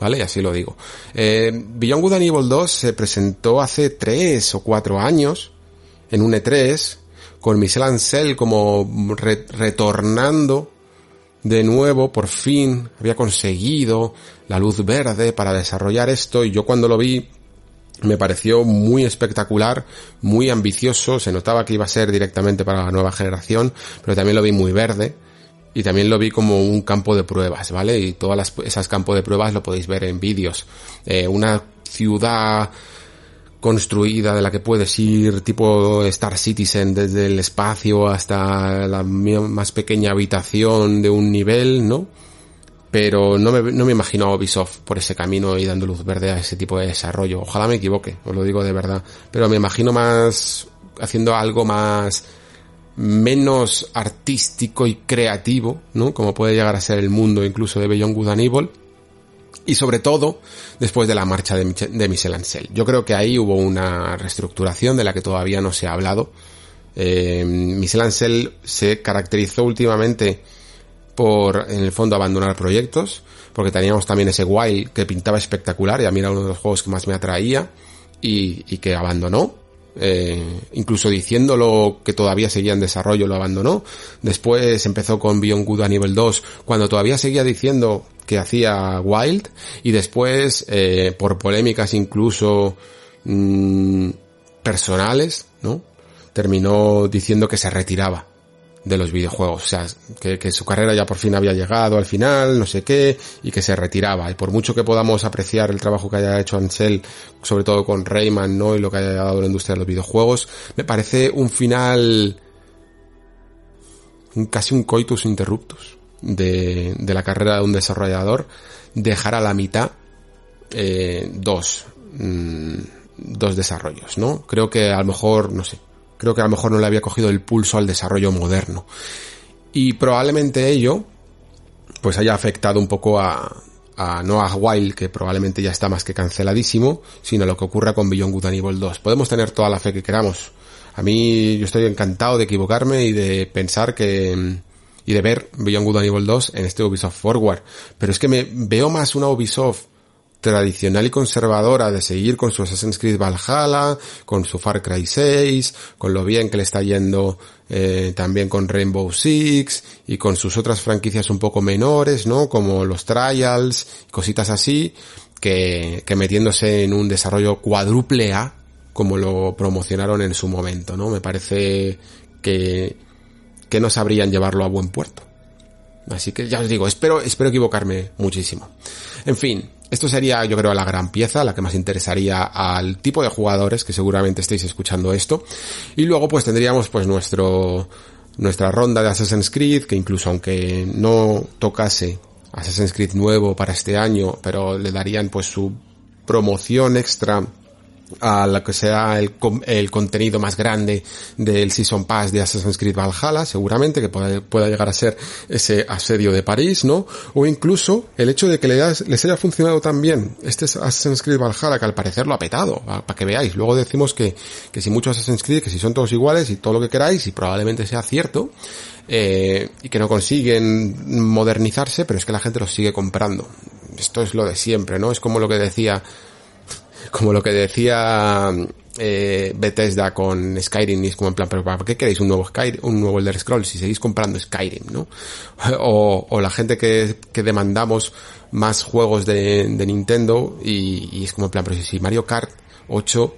¿Vale? Y así lo digo. Eh, Beyond Good and Evil 2 se presentó hace 3 o 4 años, en un E3, con Michel Ancel como retornando de nuevo, por fin, había conseguido la luz verde para desarrollar esto y yo cuando lo vi me pareció muy espectacular, muy ambicioso, se notaba que iba a ser directamente para la nueva generación, pero también lo vi muy verde y también lo vi como un campo de pruebas, ¿vale? Y todas las, esas campos de pruebas lo podéis ver en vídeos. Eh, una ciudad construida de la que puedes ir tipo Star Citizen desde el espacio hasta la más pequeña habitación de un nivel, ¿no? Pero no me, no me imagino a Ubisoft por ese camino y dando luz verde a ese tipo de desarrollo. Ojalá me equivoque, os lo digo de verdad, pero me imagino más haciendo algo más menos artístico y creativo, ¿no? Como puede llegar a ser el mundo incluso de Beyond Good and Evil. Y sobre todo, después de la marcha de, de Michel Ancel. Yo creo que ahí hubo una reestructuración de la que todavía no se ha hablado. Eh, Ancel se caracterizó últimamente por, en el fondo, abandonar proyectos, porque teníamos también ese Wild que pintaba espectacular y a mí era uno de los juegos que más me atraía y, y que abandonó. Eh, incluso diciéndolo que todavía seguía en desarrollo lo abandonó. Después empezó con Beyond Good a nivel 2 cuando todavía seguía diciendo que hacía Wild y después eh, por polémicas incluso mmm, personales, ¿no? Terminó diciendo que se retiraba de los videojuegos. O sea, que, que, su carrera ya por fin había llegado al final, no sé qué, y que se retiraba. Y por mucho que podamos apreciar el trabajo que haya hecho Ansel, sobre todo con Rayman, ¿no? Y lo que haya dado la industria de los videojuegos, me parece un final casi un coitus interruptus de, de la carrera de un desarrollador, dejar a la mitad eh, dos, mm, dos desarrollos, ¿no? Creo que a lo mejor, no sé, creo que a lo mejor no le había cogido el pulso al desarrollo moderno. Y probablemente ello, pues haya afectado un poco a, a no a Wild, que probablemente ya está más que canceladísimo, sino lo que ocurra con Beyond Good and Evil 2. Podemos tener toda la fe que queramos. A mí, yo estoy encantado de equivocarme y de pensar que, y de ver Beyond Good and Evil 2 en este Ubisoft Forward. Pero es que me veo más una Ubisoft tradicional y conservadora de seguir con su Assassin's Creed Valhalla, con su Far Cry 6, con lo bien que le está yendo eh, también con Rainbow Six y con sus otras franquicias un poco menores, ¿no? Como los Trials, cositas así, que, que metiéndose en un desarrollo cuádruple A, como lo promocionaron en su momento, ¿no? Me parece que, que no sabrían llevarlo a buen puerto. Así que ya os digo, espero, espero equivocarme muchísimo. En fin, esto sería, yo creo, la gran pieza, la que más interesaría al tipo de jugadores que seguramente estéis escuchando esto. Y luego pues tendríamos pues nuestro, nuestra ronda de Assassin's Creed, que incluso aunque no tocase Assassin's Creed nuevo para este año, pero le darían pues su promoción extra a lo que sea el, el, contenido más grande del Season Pass de Assassin's Creed Valhalla, seguramente, que pueda, pueda, llegar a ser ese asedio de París, ¿no? O incluso el hecho de que les, les haya funcionado tan bien este Assassin's Creed Valhalla, que al parecer lo ha petado, para que veáis. Luego decimos que, que si muchos Assassin's Creed, que si son todos iguales y todo lo que queráis, y probablemente sea cierto, eh, y que no consiguen modernizarse, pero es que la gente los sigue comprando. Esto es lo de siempre, ¿no? Es como lo que decía como lo que decía eh, Bethesda con Skyrim, y es como en plan, pero ¿para qué queréis un nuevo Skyrim, un nuevo Elder Scrolls si seguís comprando Skyrim, no? O, o la gente que, que demandamos más juegos de, de Nintendo y, y, es como en plan, pero si Mario Kart 8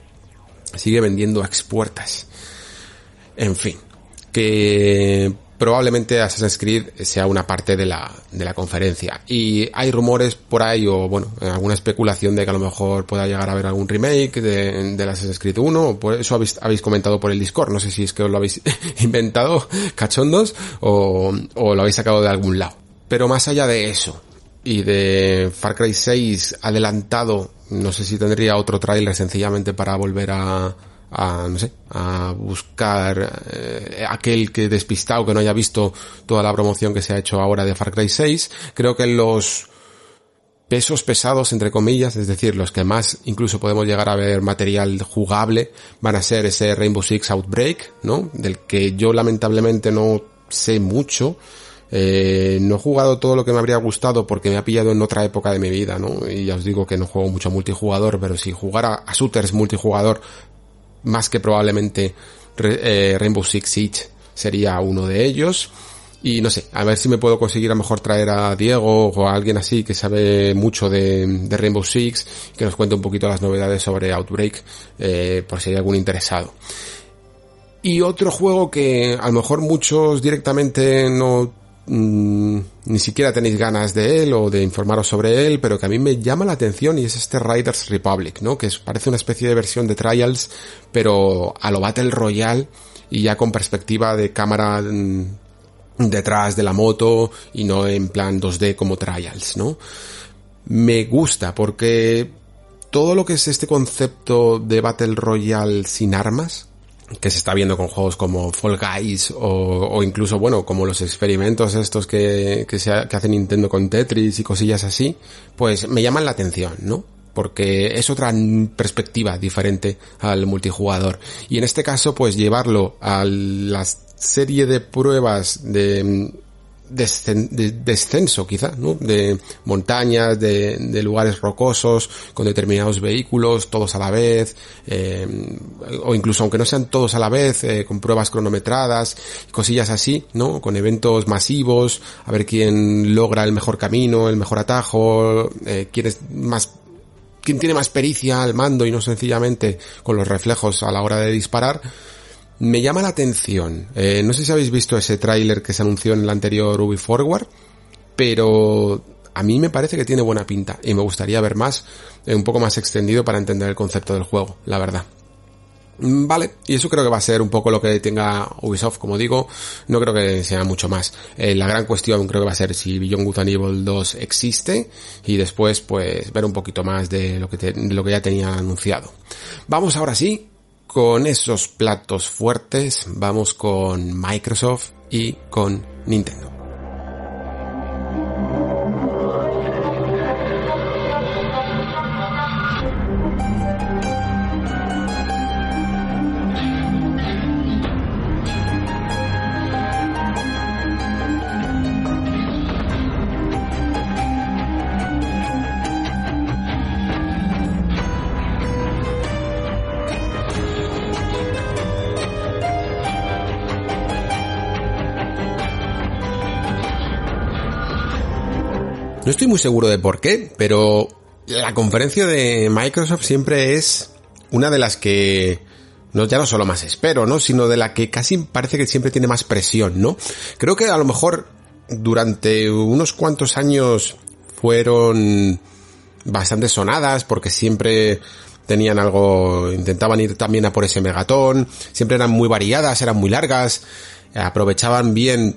sigue vendiendo a expuertas. En fin, que probablemente Assassin's Creed sea una parte de la, de la conferencia. Y hay rumores por ahí, o bueno, alguna especulación de que a lo mejor pueda llegar a haber algún remake de, Assassin's Creed 1, o por eso habéis, habéis comentado por el Discord, no sé si es que os lo habéis inventado, cachondos, o, o lo habéis sacado de algún lado. Pero más allá de eso, y de Far Cry 6 adelantado, no sé si tendría otro tráiler sencillamente para volver a, a, no sé, a buscar eh, aquel que despistado que no haya visto toda la promoción que se ha hecho ahora de Far Cry 6. Creo que los pesos pesados, entre comillas, es decir, los que más incluso podemos llegar a ver material jugable, van a ser ese Rainbow Six Outbreak, ¿no? Del que yo lamentablemente no sé mucho. Eh, no he jugado todo lo que me habría gustado porque me ha pillado en otra época de mi vida, ¿no? Y ya os digo que no juego mucho multijugador, pero si jugara a shooters multijugador más que probablemente eh, Rainbow Six Siege sería uno de ellos. Y no sé, a ver si me puedo conseguir a lo mejor traer a Diego o a alguien así que sabe mucho de, Rainbow Six, que nos cuente un poquito las novedades sobre Outbreak, eh, por si hay algún interesado. Y otro juego que a lo mejor muchos directamente no Mm, ni siquiera tenéis ganas de él o de informaros sobre él, pero que a mí me llama la atención y es este Riders Republic, ¿no? Que parece una especie de versión de Trials, pero a lo Battle Royale y ya con perspectiva de cámara mm, detrás de la moto y no en plan 2D como Trials, ¿no? Me gusta porque todo lo que es este concepto de Battle Royale sin armas, que se está viendo con juegos como Fall Guys o, incluso, bueno, como los experimentos estos que, que hace Nintendo con Tetris y cosillas así, pues me llaman la atención, ¿no? Porque es otra perspectiva diferente al multijugador. Y en este caso, pues llevarlo a la serie de pruebas de de descenso quizá, ¿no? De montañas, de, de, lugares rocosos, con determinados vehículos, todos a la vez, eh, o incluso aunque no sean todos a la vez, eh, con pruebas cronometradas, cosillas así, ¿no? Con eventos masivos, a ver quién logra el mejor camino, el mejor atajo, eh, quién es más quién tiene más pericia al mando y no sencillamente con los reflejos a la hora de disparar, me llama la atención. Eh, no sé si habéis visto ese tráiler que se anunció en el anterior Ubi Forward, pero a mí me parece que tiene buena pinta y me gustaría ver más, eh, un poco más extendido para entender el concepto del juego, la verdad. Mm, vale, y eso creo que va a ser un poco lo que tenga Ubisoft, como digo, no creo que sea mucho más. Eh, la gran cuestión creo que va a ser si Beyond Good and Evil 2 existe y después pues ver un poquito más de lo que, de lo que ya tenía anunciado. Vamos ahora sí con esos platos fuertes vamos con Microsoft y con Nintendo. Estoy muy seguro de por qué, pero la conferencia de Microsoft siempre es una de las que no ya no solo más espero, ¿no? Sino de la que casi parece que siempre tiene más presión, ¿no? Creo que a lo mejor durante unos cuantos años fueron bastante sonadas porque siempre tenían algo, intentaban ir también a por ese megatón, siempre eran muy variadas, eran muy largas, aprovechaban bien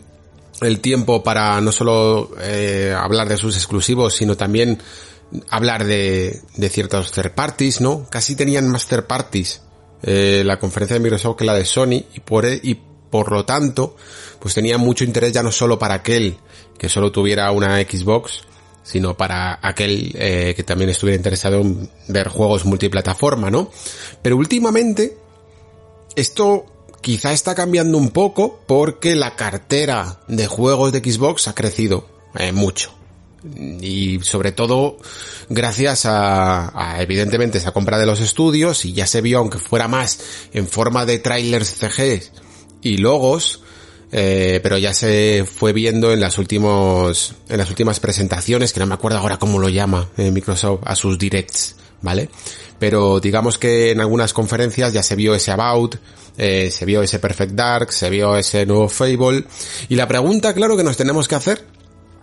el tiempo para no solo eh, hablar de sus exclusivos, sino también hablar de, de ciertos third parties, ¿no? Casi tenían más third parties eh, la conferencia de Microsoft que la de Sony y por, e, y por lo tanto, pues tenía mucho interés ya no solo para aquel que solo tuviera una Xbox, sino para aquel eh, que también estuviera interesado en ver juegos multiplataforma, ¿no? Pero últimamente, esto Quizá está cambiando un poco porque la cartera de juegos de Xbox ha crecido eh, mucho. Y sobre todo gracias a, evidentemente esa compra de los estudios y ya se vio aunque fuera más en forma de trailers CG y logos, eh, pero ya se fue viendo en las últimos en las últimas presentaciones que no me acuerdo ahora cómo lo llama eh, Microsoft a sus directs ¿vale? Pero digamos que en algunas conferencias ya se vio ese About, eh, se vio ese Perfect Dark, se vio ese nuevo Fable, y la pregunta, claro, que nos tenemos que hacer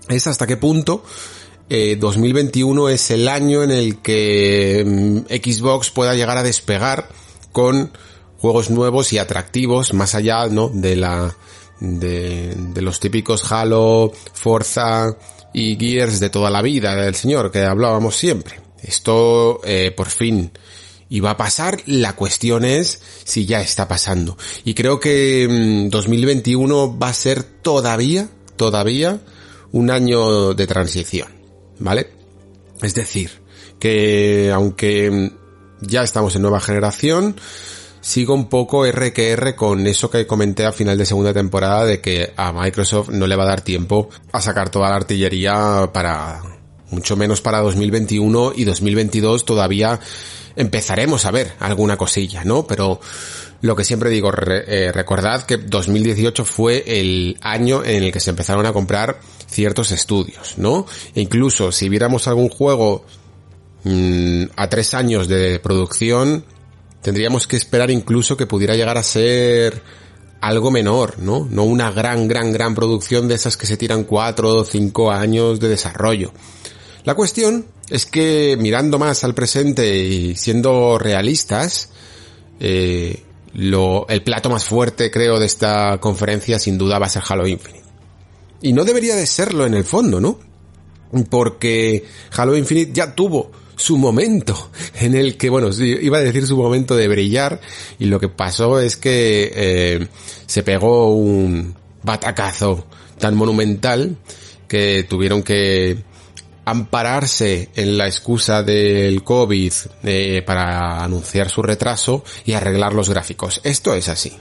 es hasta qué punto 2021 eh, es el año en el que mm, Xbox pueda llegar a despegar con juegos nuevos y atractivos más allá no de la de, de los típicos Halo, Forza y Gears de toda la vida del señor que hablábamos siempre. Esto eh, por fin iba a pasar, la cuestión es si ya está pasando. Y creo que 2021 mm, va a ser todavía, todavía un año de transición, ¿vale? Es decir, que aunque mm, ya estamos en nueva generación, sigo un poco R con eso que comenté a final de segunda temporada de que a Microsoft no le va a dar tiempo a sacar toda la artillería para mucho menos para 2021 y 2022 todavía empezaremos a ver alguna cosilla, ¿no? Pero lo que siempre digo, eh, recordad que 2018 fue el año en el que se empezaron a comprar ciertos estudios, ¿no? E incluso si viéramos algún juego mm, a tres años de producción, tendríamos que esperar incluso que pudiera llegar a ser algo menor, ¿no? No una gran, gran, gran producción de esas que se tiran cuatro o cinco años de desarrollo. La cuestión es que mirando más al presente y siendo realistas, eh, lo, el plato más fuerte creo de esta conferencia sin duda va a ser Halo Infinite. Y no debería de serlo en el fondo, ¿no? Porque Halo Infinite ya tuvo su momento en el que, bueno, iba a decir su momento de brillar y lo que pasó es que eh, se pegó un batacazo tan monumental que tuvieron que ampararse en la excusa del COVID eh, para anunciar su retraso y arreglar los gráficos. Esto es así.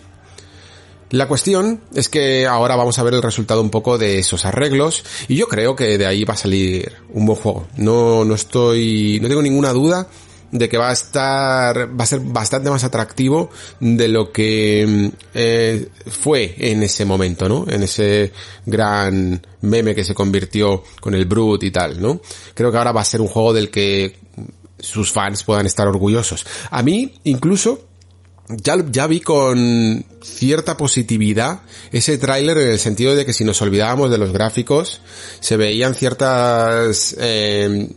La cuestión es que ahora vamos a ver el resultado un poco de esos arreglos y yo creo que de ahí va a salir un buen juego. No, no estoy, no tengo ninguna duda de que va a estar, va a ser bastante más atractivo de lo que eh, fue en ese momento, ¿no? En ese gran meme que se convirtió con el Brute y tal, ¿no? Creo que ahora va a ser un juego del que sus fans puedan estar orgullosos. A mí, incluso, ya, ya vi con cierta positividad ese tráiler en el sentido de que si nos olvidábamos de los gráficos, se veían ciertas, eh,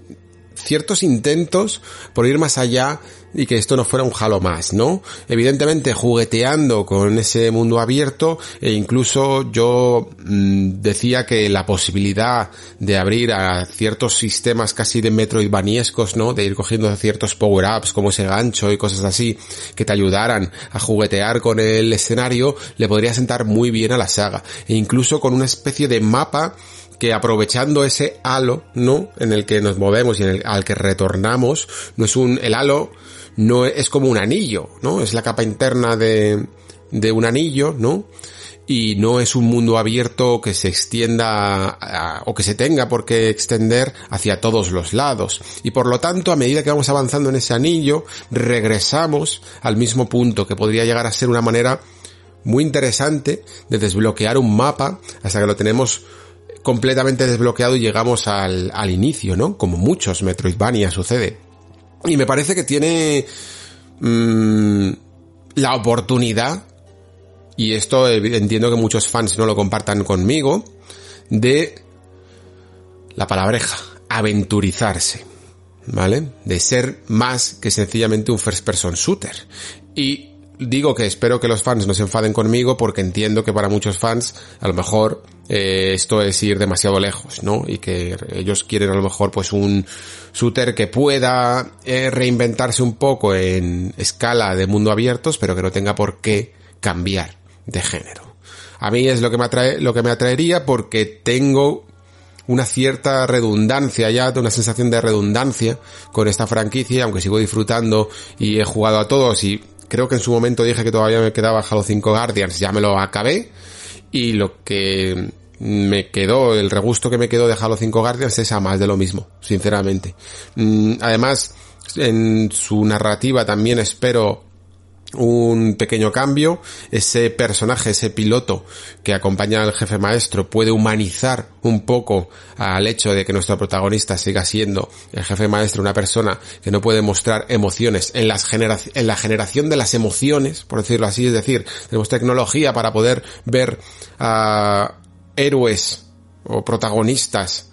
ciertos intentos por ir más allá y que esto no fuera un Halo más, ¿no? Evidentemente jugueteando con ese mundo abierto e incluso yo mm, decía que la posibilidad de abrir a ciertos sistemas casi de Metroidvaniescos, ¿no? De ir cogiendo ciertos power-ups como ese gancho y cosas así que te ayudaran a juguetear con el escenario le podría sentar muy bien a la saga e incluso con una especie de mapa que aprovechando ese halo, ¿no? En el que nos movemos y en el, al que retornamos, no es un, el halo no es como un anillo, ¿no? Es la capa interna de, de un anillo, ¿no? Y no es un mundo abierto que se extienda o que se tenga por qué extender hacia todos los lados. Y por lo tanto, a medida que vamos avanzando en ese anillo, regresamos al mismo punto, que podría llegar a ser una manera muy interesante de desbloquear un mapa hasta que lo tenemos completamente desbloqueado y llegamos al, al inicio, ¿no? Como muchos Metroidvania sucede. Y me parece que tiene mmm, la oportunidad, y esto entiendo que muchos fans no lo compartan conmigo, de la palabreja, aventurizarse, ¿vale? De ser más que sencillamente un first person shooter. Y digo que espero que los fans no se enfaden conmigo porque entiendo que para muchos fans a lo mejor eh, esto es ir demasiado lejos, ¿no? Y que ellos quieren a lo mejor pues un shooter que pueda eh, reinventarse un poco en escala de mundo abiertos, pero que no tenga por qué cambiar de género. A mí es lo que me atrae, lo que me atraería porque tengo una cierta redundancia ya, una sensación de redundancia con esta franquicia, aunque sigo disfrutando y he jugado a todos y creo que en su momento dije que todavía me quedaba Halo 5 Guardians, ya me lo acabé y lo que me quedó, el regusto que me quedó de Halo 5 Guardians es a más de lo mismo, sinceramente. Mm, además, en su narrativa también espero un pequeño cambio, ese personaje, ese piloto que acompaña al jefe maestro puede humanizar un poco al hecho de que nuestro protagonista siga siendo el jefe maestro una persona que no puede mostrar emociones en, las en la generación de las emociones, por decirlo así, es decir, tenemos tecnología para poder ver a héroes o protagonistas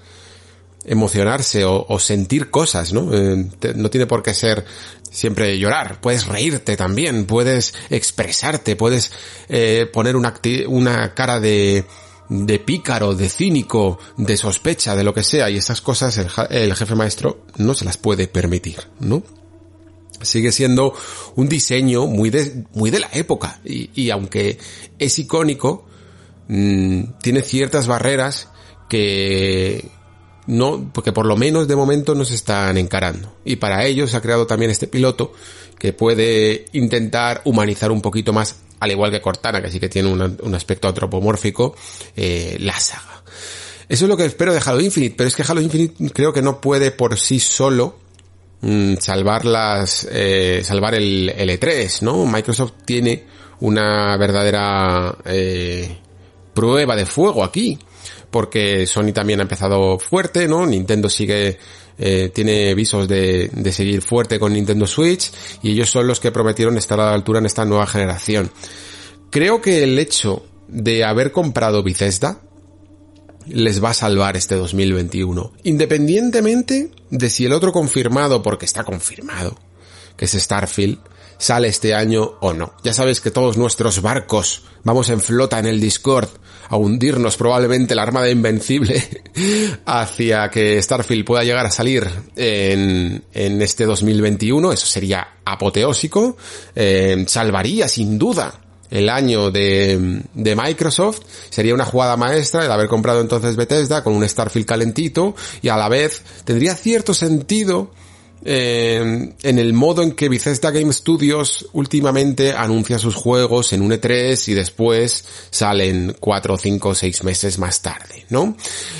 emocionarse o, sentir cosas, ¿no? Eh, no tiene por qué ser siempre llorar, puedes reírte también, puedes expresarte, puedes eh, poner una, una cara de, de pícaro, de cínico, de sospecha, de lo que sea, y esas cosas el, jefe maestro no se las puede permitir, ¿no? Sigue siendo un diseño muy de, muy de la época, y, y aunque es icónico, mmm, tiene ciertas barreras que, no, porque por lo menos de momento nos están encarando. Y para ello se ha creado también este piloto que puede intentar humanizar un poquito más, al igual que Cortana, que sí que tiene un aspecto antropomórfico, eh, la saga. Eso es lo que espero de Halo Infinite, pero es que Halo Infinite creo que no puede por sí solo mm, salvar las, eh, salvar el, E3, ¿no? Microsoft tiene una verdadera eh, prueba de fuego aquí porque Sony también ha empezado fuerte, ¿no? Nintendo sigue eh, tiene visos de, de, seguir fuerte con Nintendo Switch y ellos son los que prometieron estar a la altura en esta nueva generación. Creo que el hecho de haber comprado Bethesda les va a salvar este 2021, independientemente de si el otro confirmado, porque está confirmado, que es Starfield, sale este año o no. Ya sabes que todos nuestros barcos vamos en flota en el Discord a hundirnos probablemente la armada invencible hacia que Starfield pueda llegar a salir en, en este 2021. Eso sería apoteósico. Eh, salvaría sin duda el año de, de, Microsoft. Sería una jugada maestra el haber comprado entonces Bethesda con un Starfield calentito y a la vez tendría cierto sentido eh, en el modo en que Bethesda Game Studios últimamente anuncia sus juegos en un E3 y después salen 4, 5, 6 meses más tarde, ¿no?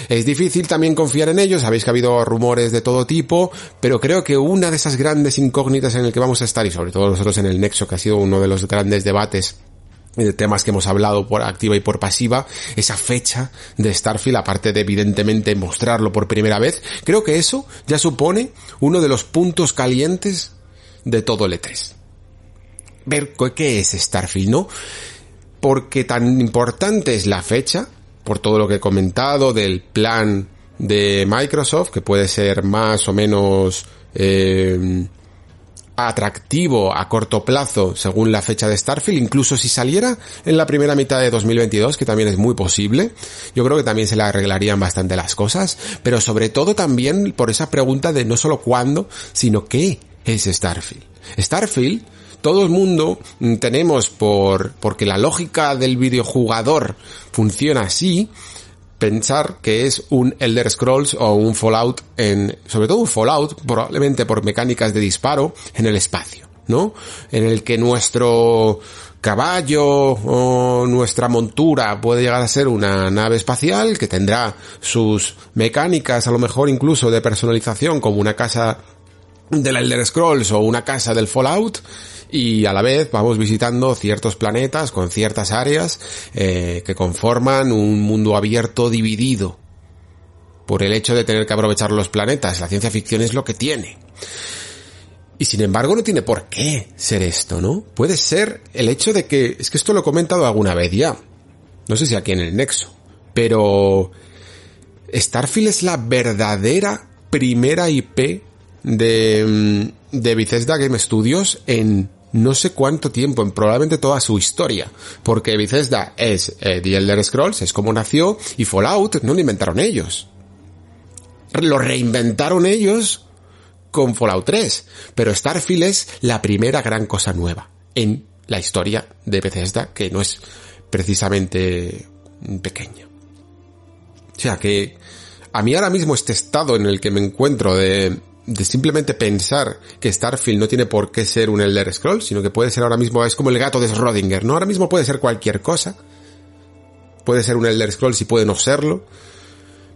Es difícil también confiar en ellos, sabéis que ha habido rumores de todo tipo, pero creo que una de esas grandes incógnitas en el que vamos a estar, y sobre todo nosotros en el Nexo, que ha sido uno de los grandes debates de temas que hemos hablado por activa y por pasiva, esa fecha de Starfield, aparte de evidentemente mostrarlo por primera vez, creo que eso ya supone uno de los puntos calientes de todo el E3. Ver qué es Starfield, ¿no? Porque tan importante es la fecha, por todo lo que he comentado del plan de Microsoft, que puede ser más o menos eh, atractivo a corto plazo según la fecha de Starfield, incluso si saliera en la primera mitad de 2022, que también es muy posible, yo creo que también se le arreglarían bastante las cosas, pero sobre todo también por esa pregunta de no solo cuándo, sino qué es Starfield. Starfield, todo el mundo tenemos por, porque la lógica del videojugador funciona así, pensar que es un Elder Scrolls o un Fallout en, sobre todo un Fallout, probablemente por mecánicas de disparo en el espacio, ¿no? En el que nuestro caballo o nuestra montura puede llegar a ser una nave espacial que tendrá sus mecánicas a lo mejor incluso de personalización como una casa del Elder Scrolls o una casa del Fallout y a la vez vamos visitando ciertos planetas con ciertas áreas eh, que conforman un mundo abierto dividido por el hecho de tener que aprovechar los planetas. La ciencia ficción es lo que tiene. Y sin embargo no tiene por qué ser esto, ¿no? Puede ser el hecho de que, es que esto lo he comentado alguna vez ya, no sé si aquí en el Nexo, pero Starfield es la verdadera primera IP de, mm, de Bethesda Game Studios en no sé cuánto tiempo, en probablemente toda su historia, porque Bethesda es eh, The Elder Scrolls, es como nació, y Fallout no lo inventaron ellos. Lo reinventaron ellos con Fallout 3, pero Starfield es la primera gran cosa nueva en la historia de Bethesda, que no es precisamente pequeña. O sea que a mí ahora mismo este estado en el que me encuentro de de simplemente pensar que Starfield no tiene por qué ser un Elder Scroll, sino que puede ser ahora mismo, es como el gato de Schrödinger, ¿no? Ahora mismo puede ser cualquier cosa. Puede ser un Elder Scroll si puede no serlo.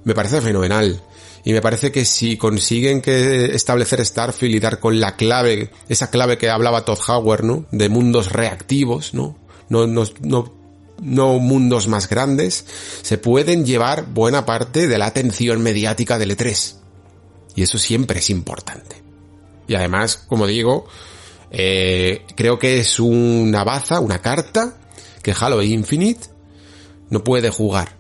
Me parece fenomenal. Y me parece que si consiguen que establecer Starfield y dar con la clave, esa clave que hablaba Todd Howard, ¿no? De mundos reactivos, ¿no? No, no, no, no mundos más grandes, se pueden llevar buena parte de la atención mediática del E3. Y eso siempre es importante. Y además, como digo, eh, creo que es una baza, una carta que Halo Infinite no puede jugar.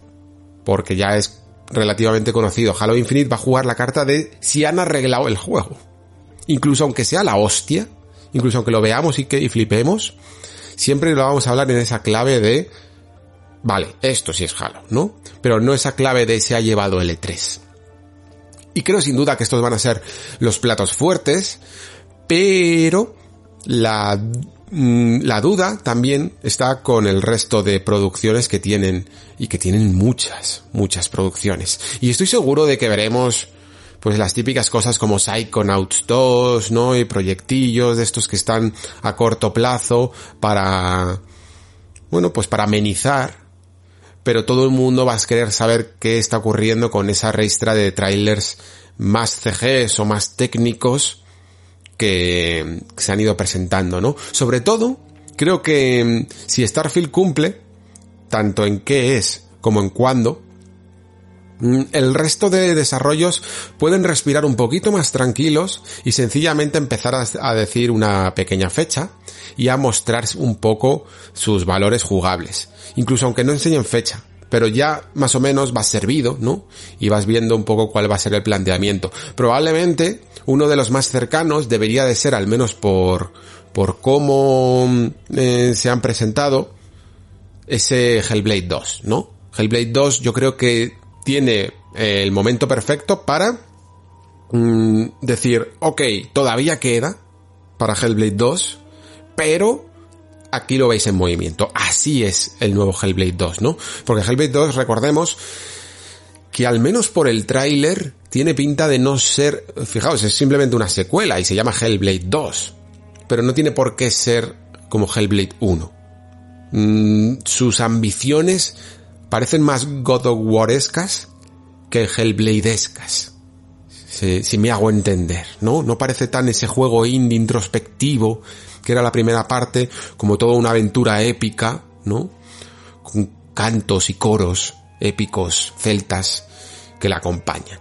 Porque ya es relativamente conocido. Halo Infinite va a jugar la carta de si han arreglado el juego. Incluso aunque sea la hostia, incluso aunque lo veamos y que y flipemos, siempre lo vamos a hablar en esa clave de vale, esto sí es Halo, ¿no? Pero no esa clave de se ha llevado el E3. Y creo sin duda que estos van a ser los platos fuertes, pero la, mm, la duda también está con el resto de producciones que tienen, y que tienen muchas, muchas producciones. Y estoy seguro de que veremos, pues las típicas cosas como Psychonauts 2, ¿no? Y proyectillos de estos que están a corto plazo para, bueno, pues para amenizar pero todo el mundo va a querer saber qué está ocurriendo con esa registra de trailers más CGs o más técnicos que se han ido presentando, ¿no? Sobre todo, creo que mm, si Starfield cumple, tanto en qué es como en cuándo, el resto de desarrollos pueden respirar un poquito más tranquilos y sencillamente empezar a, decir una pequeña fecha y a mostrar un poco sus valores jugables. Incluso aunque no enseñen fecha, pero ya más o menos vas servido, ¿no? Y vas viendo un poco cuál va a ser el planteamiento. Probablemente uno de los más cercanos debería de ser, al menos por, por cómo eh, se han presentado, ese Hellblade 2, ¿no? Hellblade 2 yo creo que tiene eh, el momento perfecto para mm, decir, ok, todavía queda para Hellblade 2, pero aquí lo veis en movimiento. Así es el nuevo Hellblade 2, ¿no? Porque Hellblade 2, recordemos, que al menos por el tráiler tiene pinta de no ser, fijaos, es simplemente una secuela y se llama Hellblade 2, pero no tiene por qué ser como Hellblade 1. Mm, sus ambiciones parecen más God of Warescas que Hellbladeescas. Si, si me hago entender, ¿no? No parece tan ese juego indie introspectivo que era la primera parte, como toda una aventura épica, ¿no? Con cantos y coros épicos celtas que la acompañan.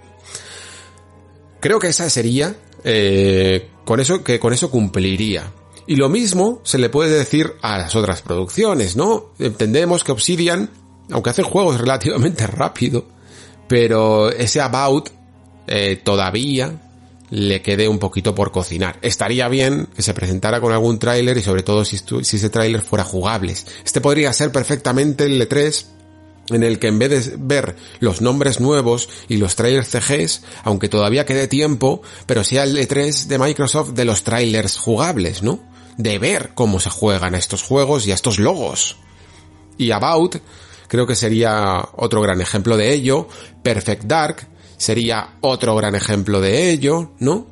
Creo que esa sería, eh, con eso, que con eso cumpliría. Y lo mismo se le puede decir a las otras producciones, ¿no? Entendemos que Obsidian, aunque hacen juegos relativamente rápido, pero ese About eh, todavía le quede un poquito por cocinar. Estaría bien que se presentara con algún tráiler y sobre todo si, ese tráiler fuera jugable. Este podría ser perfectamente el E3 en el que en vez de ver los nombres nuevos y los trailers CGs, aunque todavía quede tiempo, pero sea el E3 de Microsoft de los trailers jugables, ¿no? De ver cómo se juegan a estos juegos y a estos logos. Y About creo que sería otro gran ejemplo de ello. Perfect Dark sería otro gran ejemplo de ello, ¿no?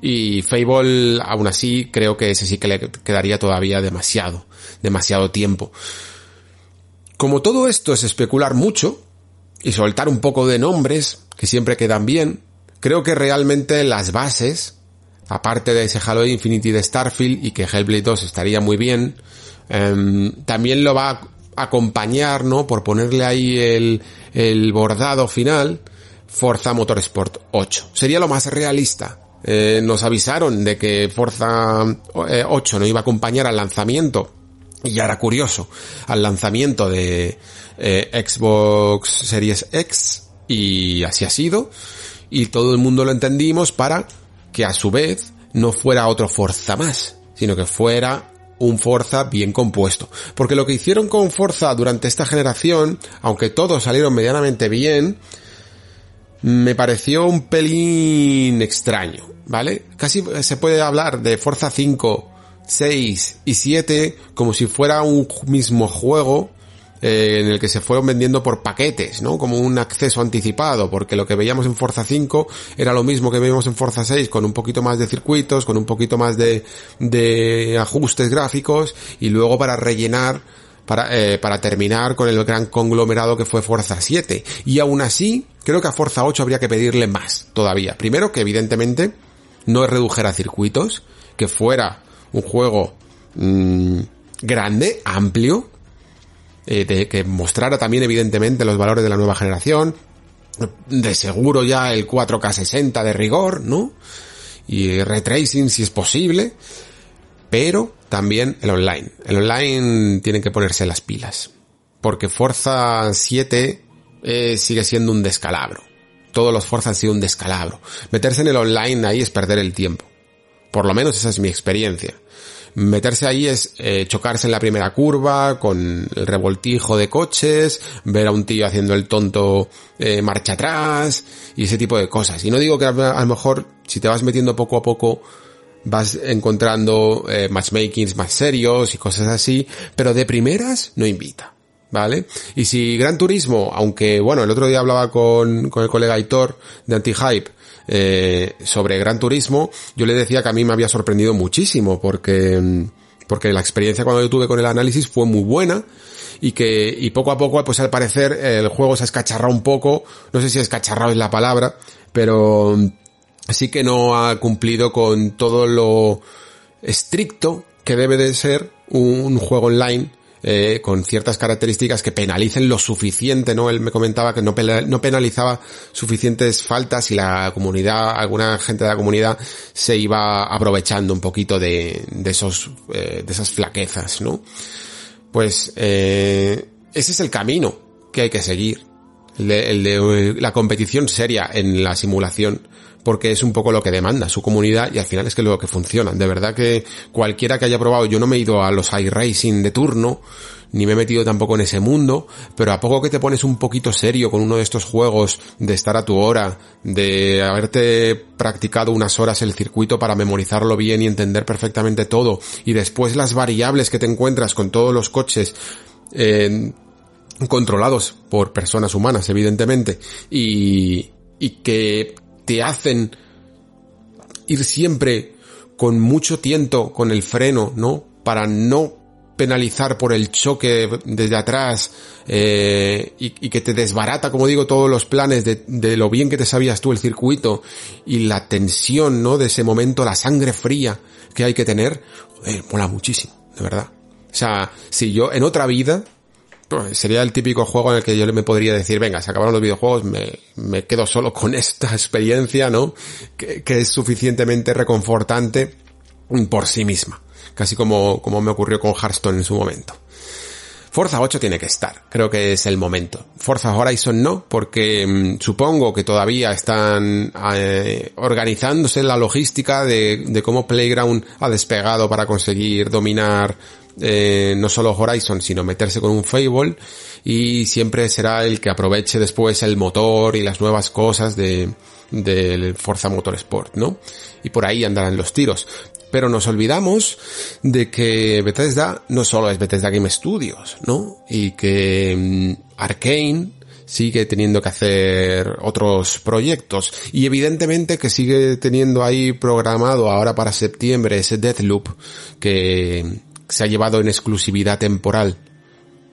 Y Fable, aún así, creo que ese sí que le quedaría todavía demasiado, demasiado tiempo. Como todo esto es especular mucho y soltar un poco de nombres que siempre quedan bien, creo que realmente las bases, aparte de ese Halo Infinity de Starfield y que Hellblade 2 estaría muy bien, em, también lo va acompañar, ¿no? Por ponerle ahí el, el bordado final, Forza Motorsport 8. Sería lo más realista. Eh, nos avisaron de que Forza 8 eh, no iba a acompañar al lanzamiento. Y ya era curioso. Al lanzamiento de eh, Xbox Series X. Y así ha sido. Y todo el mundo lo entendimos para que a su vez no fuera otro Forza más. Sino que fuera un Forza bien compuesto. Porque lo que hicieron con Forza durante esta generación, aunque todos salieron medianamente bien, me pareció un pelín extraño, ¿vale? Casi se puede hablar de Forza 5, 6 y 7 como si fuera un mismo juego eh, en el que se fueron vendiendo por paquetes, ¿no? Como un acceso anticipado, porque lo que veíamos en Forza 5 era lo mismo que veíamos en Forza 6, con un poquito más de circuitos, con un poquito más de, de ajustes gráficos, y luego para rellenar para, eh, para terminar con el gran conglomerado que fue Forza 7. Y aún así, creo que a Forza 8 habría que pedirle más todavía. Primero que evidentemente no redujera circuitos, que fuera un juego mmm, grande, amplio, eh, de, que mostrara también evidentemente los valores de la nueva generación, de seguro ya el 4K60 de rigor, ¿no? Y retracing si es posible, pero también el online. El online tiene que ponerse las pilas, porque Forza 7 eh, sigue siendo un descalabro. Todos los Forza han sido un descalabro. Meterse en el online ahí es perder el tiempo. Por lo menos esa es mi experiencia. Meterse ahí es eh, chocarse en la primera curva con el revoltijo de coches, ver a un tío haciendo el tonto eh, marcha atrás y ese tipo de cosas. Y no digo que a, lo mejor si te vas metiendo poco a poco vas encontrando eh, matchmakings más serios y cosas así, pero de primeras no invita. ¿Vale? Y si Gran Turismo, aunque, bueno, el otro día hablaba con, con el colega Aitor de Anti-Hype, eh, sobre Gran Turismo, yo le decía que a mí me había sorprendido muchísimo porque, porque la experiencia cuando yo tuve con el análisis fue muy buena y que, y poco a poco, pues al parecer, el juego se ha escacharrado un poco, no sé si escacharrado es la palabra, pero sí que no ha cumplido con todo lo estricto que debe de ser un juego online eh, con ciertas características que penalicen lo suficiente, ¿no? Él me comentaba que no, no penalizaba suficientes faltas y la comunidad, alguna gente de la comunidad se iba aprovechando un poquito de, de esos, eh, de esas flaquezas, ¿no? Pues, eh, ese es el camino que hay que seguir. El el de la competición seria en la simulación porque es un poco lo que demanda su comunidad y al final es que lo que funciona. De verdad que cualquiera que haya probado, yo no me he ido a los iRacing de turno, ni me he metido tampoco en ese mundo, pero a poco que te pones un poquito serio con uno de estos juegos, de estar a tu hora, de haberte practicado unas horas el circuito para memorizarlo bien y entender perfectamente todo, y después las variables que te encuentras con todos los coches, eh, controlados por personas humanas, evidentemente, y, y que te hacen ir siempre con mucho tiento con el freno, ¿no? Para no penalizar por el choque desde atrás eh, y, que te desbarata, como digo, todos los planes de, de, lo bien que te sabías tú el circuito y la tensión, ¿no? De ese momento, la sangre fría que hay que tener, eh, mola muchísimo, de verdad. O sea, si yo en otra vida sería el típico juego en el que yo me podría decir, venga, se acabaron los videojuegos, me, me quedo solo con esta experiencia, ¿no? Que, que, es suficientemente reconfortante por sí misma. Casi como, como me ocurrió con Hearthstone en su momento. Forza 8 tiene que estar, creo que es el momento. Forza Horizon no, porque mmm, supongo que todavía están eh, organizándose la logística de, de cómo Playground ha despegado para conseguir dominar eh, no solo Horizon, sino meterse con un Fable y siempre será el que aproveche después el motor y las nuevas cosas de del Forza Motorsport, ¿no? Y por ahí andarán los tiros. Pero nos olvidamos de que Bethesda no solo es Bethesda Game Studios, ¿no? Y que mmm, Arkane sigue teniendo que hacer otros proyectos y evidentemente que sigue teniendo ahí programado ahora para septiembre ese Deathloop que se ha llevado en exclusividad temporal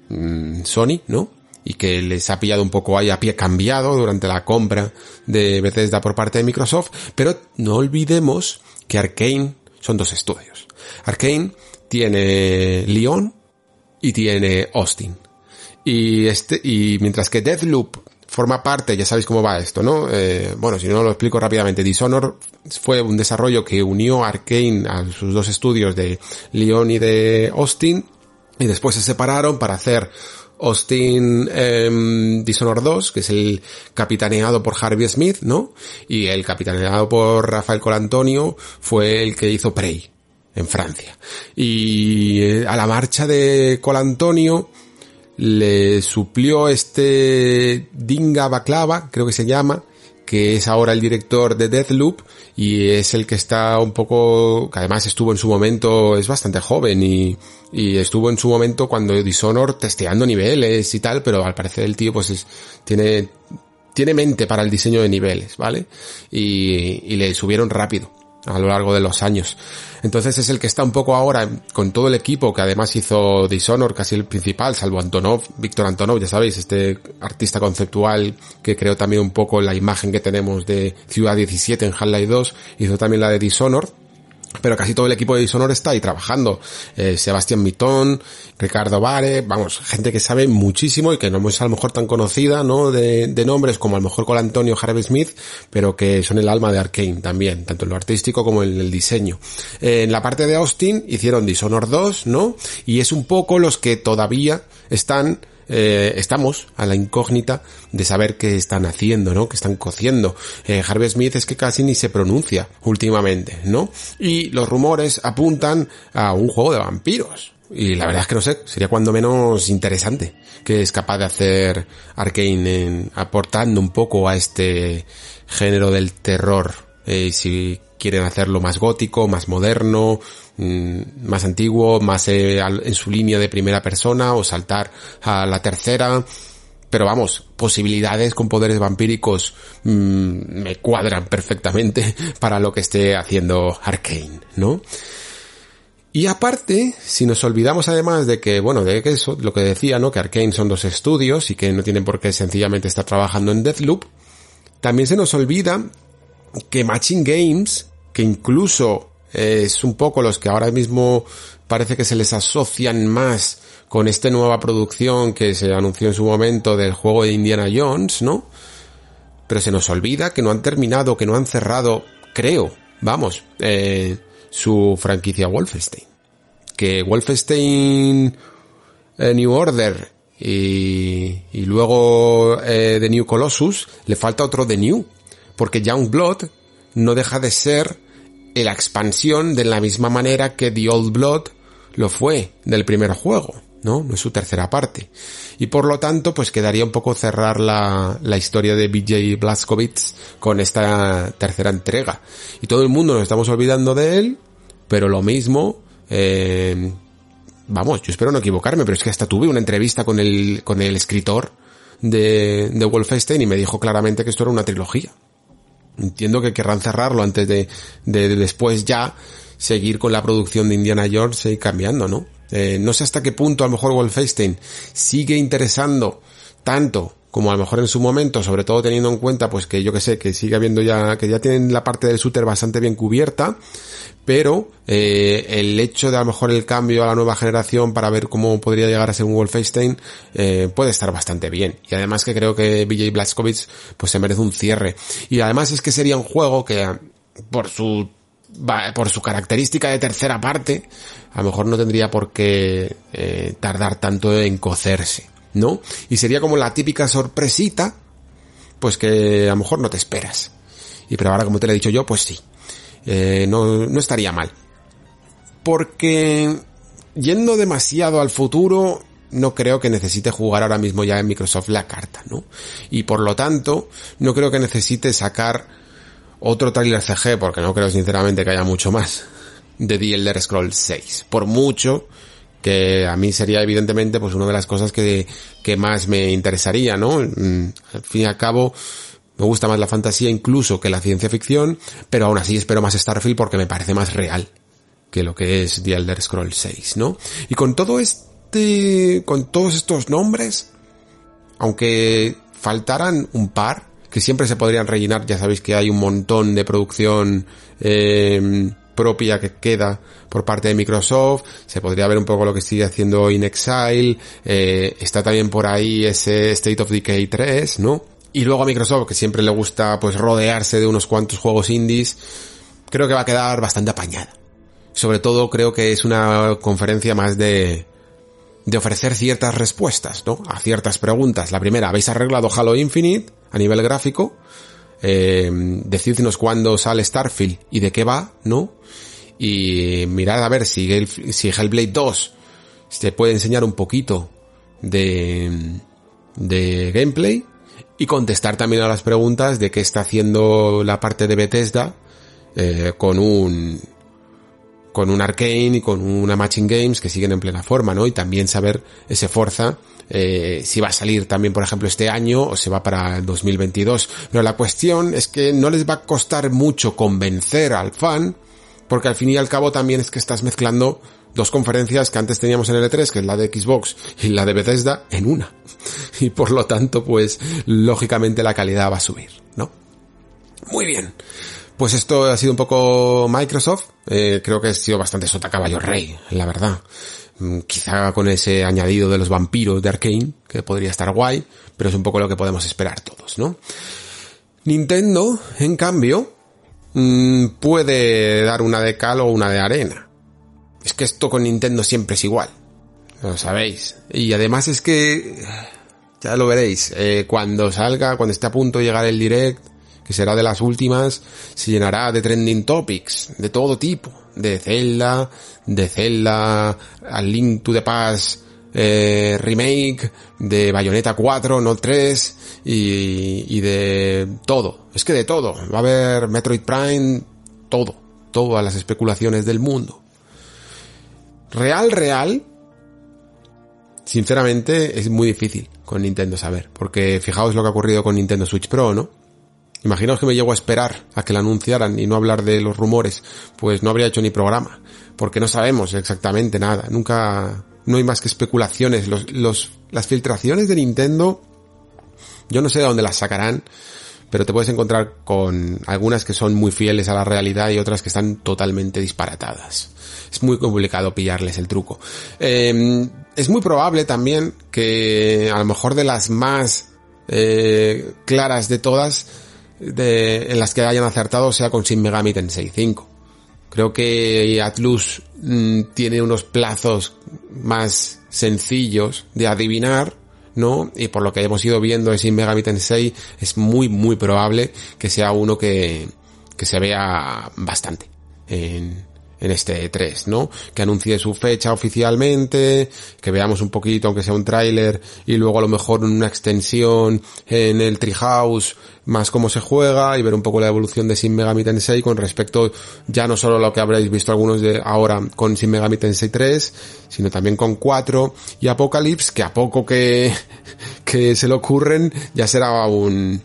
mmm, Sony, ¿no? Y que les ha pillado un poco ahí a pie cambiado durante la compra de Bethesda por parte de Microsoft, pero no olvidemos que Arkane son dos estudios. Arkane tiene Lyon y tiene Austin. Y este, y mientras que Deathloop forma parte, ya sabéis cómo va esto, ¿no? Eh, bueno, si no lo explico rápidamente, Dishonor fue un desarrollo que unió Arkane a sus dos estudios de Lyon y de Austin, y después se separaron para hacer Austin eh, Dishonored 2, que es el capitaneado por Harvey Smith, ¿no? Y el capitaneado por Rafael Colantonio fue el que hizo Prey en Francia. Y eh, a la marcha de Colantonio le suplió este Dinga Baklava, creo que se llama, que es ahora el director de Deathloop y es el que está un poco, que además estuvo en su momento, es bastante joven y, y estuvo en su momento cuando Dishonor testeando niveles y tal, pero al parecer el tío pues es, tiene, tiene mente para el diseño de niveles, ¿vale? Y, y le subieron rápido a lo largo de los años. Entonces es el que está un poco ahora con todo el equipo que además hizo Dishonor casi el principal, salvo Antonov, Víctor Antonov, ya sabéis, este artista conceptual que creó también un poco la imagen que tenemos de Ciudad 17 en Half-Life 2, hizo también la de Dishonor pero casi todo el equipo de Dishonor está ahí trabajando. Eh, Sebastián Mitón, Ricardo Vare, vamos, gente que sabe muchísimo y que no es a lo mejor tan conocida, ¿no? De, de nombres como a lo mejor con Antonio Harvey Smith, pero que son el alma de Arkane también, tanto en lo artístico como en el diseño. Eh, en la parte de Austin hicieron Dishonor 2, ¿no? Y es un poco los que todavía están eh, estamos a la incógnita de saber qué están haciendo, ¿no? Que están cociendo. Eh, Harvey Smith es que casi ni se pronuncia últimamente, ¿no? Y los rumores apuntan a un juego de vampiros. Y la verdad es que no sé, sería cuando menos interesante que es capaz de hacer Arkane aportando un poco a este género del terror. Eh, si quieren hacerlo más gótico, más moderno, mm, más antiguo, más eh, en su línea de primera persona o saltar a la tercera. Pero vamos, posibilidades con poderes vampíricos mm, me cuadran perfectamente para lo que esté haciendo Arkane, ¿no? Y aparte, si nos olvidamos además de que, bueno, de que eso, lo que decía, ¿no? Que Arkane son dos estudios y que no tienen por qué sencillamente estar trabajando en Deathloop, también se nos olvida que Matching Games, que incluso es un poco los que ahora mismo parece que se les asocian más con esta nueva producción que se anunció en su momento del juego de Indiana Jones, ¿no? Pero se nos olvida que no han terminado, que no han cerrado, creo, vamos, eh, su franquicia Wolfenstein. Que Wolfenstein eh, New Order y, y luego eh, The New Colossus le falta otro The New. Porque Youngblood no deja de ser la expansión de la misma manera que The Old Blood lo fue del primer juego, ¿no? No es su tercera parte. Y por lo tanto, pues quedaría un poco cerrar la, la historia de BJ Blazkowicz con esta tercera entrega. Y todo el mundo nos estamos olvidando de él, pero lo mismo, eh, vamos, yo espero no equivocarme, pero es que hasta tuve una entrevista con el, con el escritor de, de Wolfenstein y me dijo claramente que esto era una trilogía. Entiendo que querrán cerrarlo antes de, de, después ya seguir con la producción de Indiana Jones y cambiando, ¿no? Eh, no sé hasta qué punto a lo mejor Wolfenstein sigue interesando tanto como a lo mejor en su momento, sobre todo teniendo en cuenta pues que yo que sé, que sigue habiendo ya, que ya tienen la parte del shooter bastante bien cubierta, pero eh, el hecho de a lo mejor el cambio a la nueva generación para ver cómo podría llegar a ser un Wolfenstein eh, puede estar bastante bien. Y además que creo que BJ Blazkowicz pues se merece un cierre. Y además es que sería un juego que por su por su característica de tercera parte, a lo mejor no tendría por qué eh, tardar tanto en cocerse. ¿No? Y sería como la típica sorpresita, pues que a lo mejor no te esperas. Y pero ahora como te lo he dicho yo, pues sí. Eh, no, no estaría mal. Porque yendo demasiado al futuro, no creo que necesite jugar ahora mismo ya en Microsoft la carta, ¿no? Y por lo tanto, no creo que necesite sacar otro trailer CG, porque no creo sinceramente que haya mucho más de The Elder Scrolls 6. Por mucho que a mí sería evidentemente pues una de las cosas que, que más me interesaría, ¿no? Mm, al fin y al cabo, me gusta más la fantasía incluso que la ciencia ficción, pero aún así espero más Starfield porque me parece más real que lo que es The Elder Scrolls 6, ¿no? Y con todo este, con todos estos nombres, aunque faltaran un par, que siempre se podrían rellenar, ya sabéis que hay un montón de producción, eh, propia que queda por parte de Microsoft, se podría ver un poco lo que sigue haciendo In Exile, eh, está también por ahí ese State of Decay 3, ¿no? Y luego a Microsoft, que siempre le gusta pues rodearse de unos cuantos juegos indies, creo que va a quedar bastante apañada. Sobre todo creo que es una conferencia más de, de ofrecer ciertas respuestas, ¿no? A ciertas preguntas. La primera, ¿habéis arreglado Halo Infinite a nivel gráfico? Eh, decidnos cuándo sale Starfield y de qué va, ¿no? Y mirad a ver si, si Hellblade 2 se puede enseñar un poquito de, de gameplay y contestar también a las preguntas de qué está haciendo la parte de Bethesda eh, con un con un Arcane y con una Matching Games que siguen en plena forma, ¿no? Y también saber ese Forza eh, si va a salir también, por ejemplo, este año o se va para el 2022. Pero la cuestión es que no les va a costar mucho convencer al fan, porque al fin y al cabo también es que estás mezclando dos conferencias que antes teníamos en el E3, que es la de Xbox y la de Bethesda, en una. Y por lo tanto, pues, lógicamente la calidad va a subir, ¿no? Muy bien. Pues esto ha sido un poco Microsoft. Eh, creo que ha sido bastante sota caballo rey, la verdad. Mm, quizá con ese añadido de los vampiros de Arkane, que podría estar guay, pero es un poco lo que podemos esperar todos, ¿no? Nintendo, en cambio, mm, puede dar una de cal o una de arena. Es que esto con Nintendo siempre es igual. Lo sabéis. Y además es que, ya lo veréis, eh, cuando salga, cuando esté a punto de llegar el direct, que será de las últimas, se llenará de trending topics, de todo tipo, de Zelda, de Zelda, al Link to the Past eh, remake, de Bayonetta 4, no 3, y, y de todo, es que de todo, va a haber Metroid Prime, todo, todas las especulaciones del mundo. Real, real, sinceramente es muy difícil con Nintendo saber, porque fijaos lo que ha ocurrido con Nintendo Switch Pro, ¿no? Imaginaos que me llego a esperar a que la anunciaran y no hablar de los rumores, pues no habría hecho ni programa, porque no sabemos exactamente nada, nunca, no hay más que especulaciones, los, las filtraciones de Nintendo, yo no sé de dónde las sacarán, pero te puedes encontrar con algunas que son muy fieles a la realidad y otras que están totalmente disparatadas. Es muy complicado pillarles el truco. Eh, es muy probable también que a lo mejor de las más eh, claras de todas, de, en las que hayan acertado sea con Shin Megami Tensei 5. Creo que Atlus mmm, tiene unos plazos más sencillos de adivinar, ¿no? Y por lo que hemos ido viendo de Shin Megami Tensei es muy, muy probable que sea uno que, que se vea bastante en, en este E3, ¿no? Que anuncie su fecha oficialmente, que veamos un poquito, aunque sea un tráiler, y luego a lo mejor una extensión en el Treehouse, más cómo se juega, y ver un poco la evolución de Shin Megami Tensei con respecto ya no solo lo que habréis visto algunos de ahora con Shin Megami Tensei 3, sino también con 4 y Apocalypse, que a poco que, que se le ocurren, ya será un,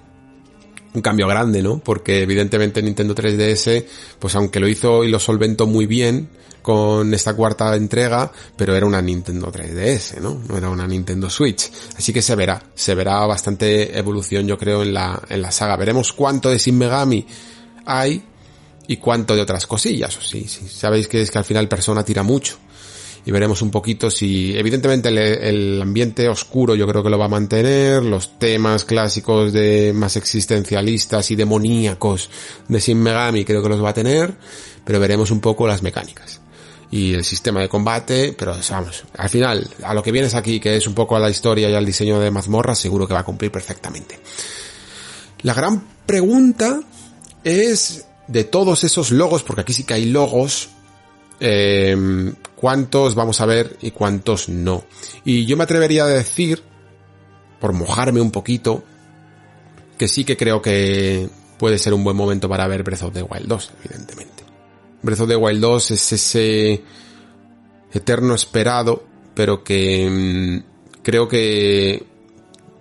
un cambio grande, ¿no? Porque evidentemente Nintendo 3DS, pues aunque lo hizo y lo solventó muy bien con esta cuarta entrega, pero era una Nintendo 3DS, ¿no? No era una Nintendo Switch. Así que se verá, se verá bastante evolución yo creo en la, en la saga. Veremos cuánto de Shin Megami hay y cuánto de otras cosillas. O sí, sí, sabéis que es que al final Persona tira mucho y veremos un poquito si, evidentemente el, ambiente oscuro yo creo que lo va a mantener, los temas clásicos de más existencialistas y demoníacos de Shin Megami creo que los va a tener, pero veremos un poco las mecánicas y el sistema de combate, pero vamos, al final, a lo que vienes aquí, que es un poco a la historia y al diseño de mazmorras, seguro que va a cumplir perfectamente. La gran pregunta es de todos esos logos, porque aquí sí que hay logos, eh, cuántos vamos a ver y cuántos no. Y yo me atrevería a decir, por mojarme un poquito, que sí que creo que puede ser un buen momento para ver Breath of the Wild 2, evidentemente. Breath of the Wild 2 es ese eterno esperado, pero que mmm, creo que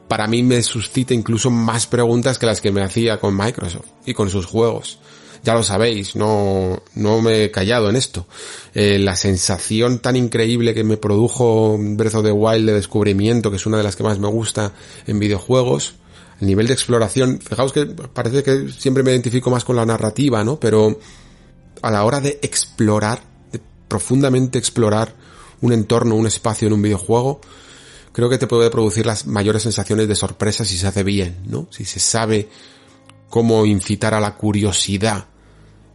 para mí me suscita incluso más preguntas que las que me hacía con Microsoft y con sus juegos ya lo sabéis, no, no me he callado en esto. Eh, la sensación tan increíble que me produjo Breath of the Wild de descubrimiento, que es una de las que más me gusta en videojuegos, el nivel de exploración, fijaos que parece que siempre me identifico más con la narrativa, ¿no? Pero a la hora de explorar, de profundamente explorar un entorno, un espacio en un videojuego, creo que te puede producir las mayores sensaciones de sorpresa si se hace bien, ¿no? Si se sabe cómo incitar a la curiosidad.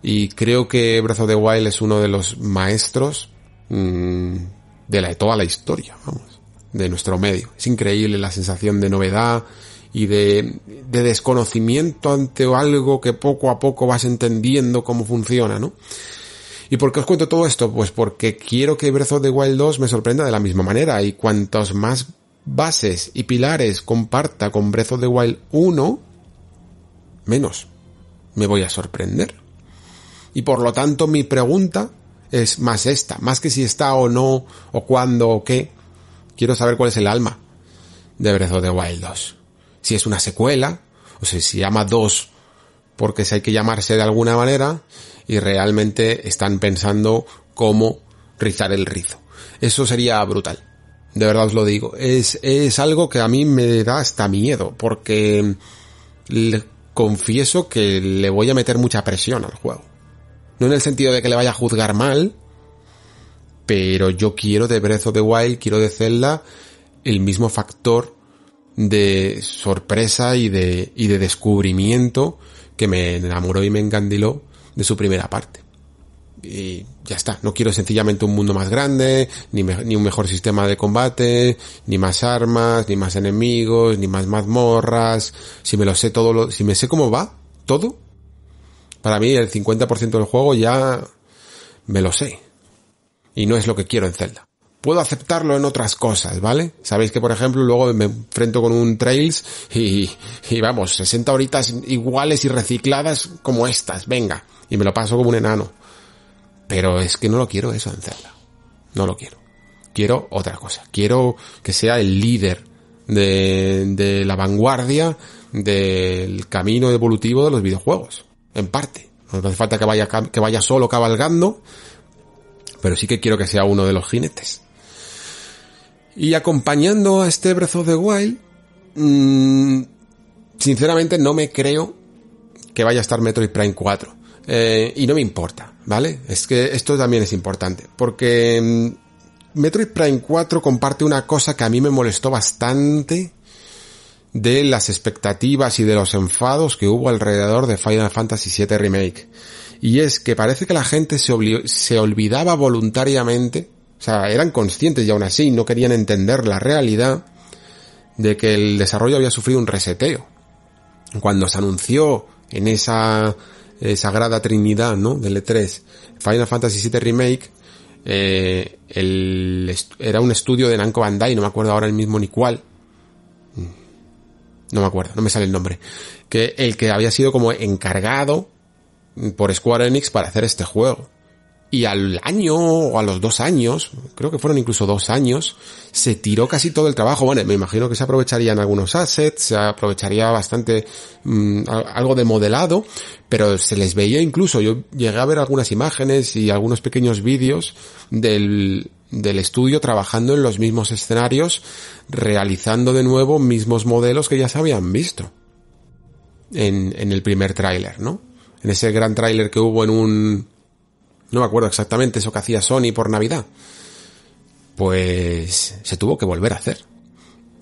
Y creo que Breath of the Wild es uno de los maestros mmm, de, la, toda la historia, vamos, de nuestro medio. Es increíble la sensación de novedad y de, de desconocimiento ante algo que poco a poco vas entendiendo cómo funciona, ¿no? ¿Y por qué os cuento todo esto? Pues porque quiero que Breath of the Wild 2 me sorprenda de la misma manera y cuantos más bases y pilares comparta con Breath of the Wild 1, menos me voy a sorprender. Y por lo tanto mi pregunta es más esta, más que si está o no, o cuándo o qué. Quiero saber cuál es el alma de Breath of the Wild 2. Si es una secuela, o si se llama 2 porque si hay que llamarse de alguna manera y realmente están pensando cómo rizar el rizo. Eso sería brutal. De verdad os lo digo. Es, es algo que a mí me da hasta miedo porque confieso que le voy a meter mucha presión al juego. No en el sentido de que le vaya a juzgar mal, pero yo quiero de Breath of the Wild, quiero de Zelda el mismo factor de sorpresa y de, y de descubrimiento que me enamoró y me encandiló de su primera parte. Y ya está, no quiero sencillamente un mundo más grande, ni, ni un mejor sistema de combate, ni más armas, ni más enemigos, ni más mazmorras, si me lo sé todo, lo, si me sé cómo va, todo, para mí el 50% del juego ya me lo sé. Y no es lo que quiero en Zelda puedo aceptarlo en otras cosas, ¿vale? Sabéis que, por ejemplo, luego me enfrento con un Trails y, y vamos, 60 horitas iguales y recicladas como estas, venga, y me lo paso como un enano. Pero es que no lo quiero eso en Zelda. No lo quiero. Quiero otra cosa. Quiero que sea el líder de, la vanguardia del camino evolutivo de los videojuegos. En parte. No hace falta que vaya, que vaya solo cabalgando, pero sí que quiero que sea uno de los jinetes. Y acompañando a este Breath of the Wild, mmm, sinceramente no me creo que vaya a estar Metroid Prime 4. Eh, y no me importa, ¿vale? Es que esto también es importante. Porque mmm, Metroid Prime 4 comparte una cosa que a mí me molestó bastante de las expectativas y de los enfados que hubo alrededor de Final Fantasy VII Remake. Y es que parece que la gente se, se olvidaba voluntariamente o sea, eran conscientes y aún así no querían entender la realidad de que el desarrollo había sufrido un reseteo. Cuando se anunció en esa eh, sagrada trinidad, ¿no? Del E3, Final Fantasy VII Remake, eh, era un estudio de Namco Bandai, no me acuerdo ahora el mismo ni cuál. No me acuerdo, no me sale el nombre. Que el que había sido como encargado por Square Enix para hacer este juego y al año o a los dos años, creo que fueron incluso dos años, se tiró casi todo el trabajo. Bueno, me imagino que se aprovecharían algunos assets, se aprovecharía bastante mmm, algo de modelado, pero se les veía incluso, yo llegué a ver algunas imágenes y algunos pequeños vídeos del, del estudio trabajando en los mismos escenarios, realizando de nuevo mismos modelos que ya se habían visto en, en el primer tráiler, ¿no? En ese gran tráiler que hubo en un, no me acuerdo exactamente eso que hacía Sony por Navidad. Pues se tuvo que volver a hacer.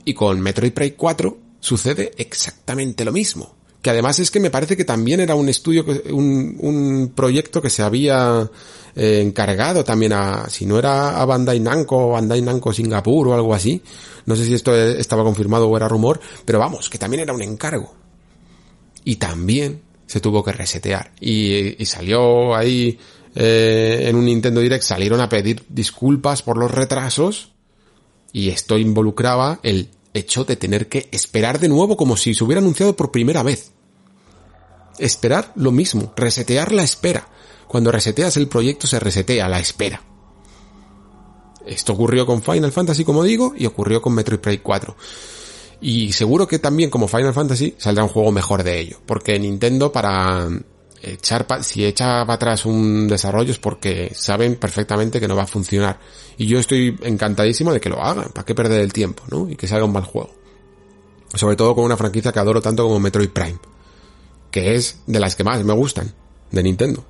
Y con Metroid Prime 4 sucede exactamente lo mismo. Que además es que me parece que también era un estudio, un, un proyecto que se había eh, encargado también a, si no era a Bandai Namco Bandai Namco Singapur o algo así. No sé si esto estaba confirmado o era rumor, pero vamos, que también era un encargo. Y también se tuvo que resetear. Y, y salió ahí eh, en un Nintendo Direct salieron a pedir disculpas por los retrasos y esto involucraba el hecho de tener que esperar de nuevo como si se hubiera anunciado por primera vez. Esperar lo mismo, resetear la espera. Cuando reseteas el proyecto se resetea la espera. Esto ocurrió con Final Fantasy, como digo, y ocurrió con Metroid Prime 4. Y seguro que también como Final Fantasy saldrá un juego mejor de ello, porque Nintendo para echar si echa para atrás un desarrollo es porque saben perfectamente que no va a funcionar. Y yo estoy encantadísimo de que lo hagan, para qué perder el tiempo, ¿no? Y que salga un mal juego. Sobre todo con una franquicia que adoro tanto como Metroid Prime, que es de las que más me gustan de Nintendo,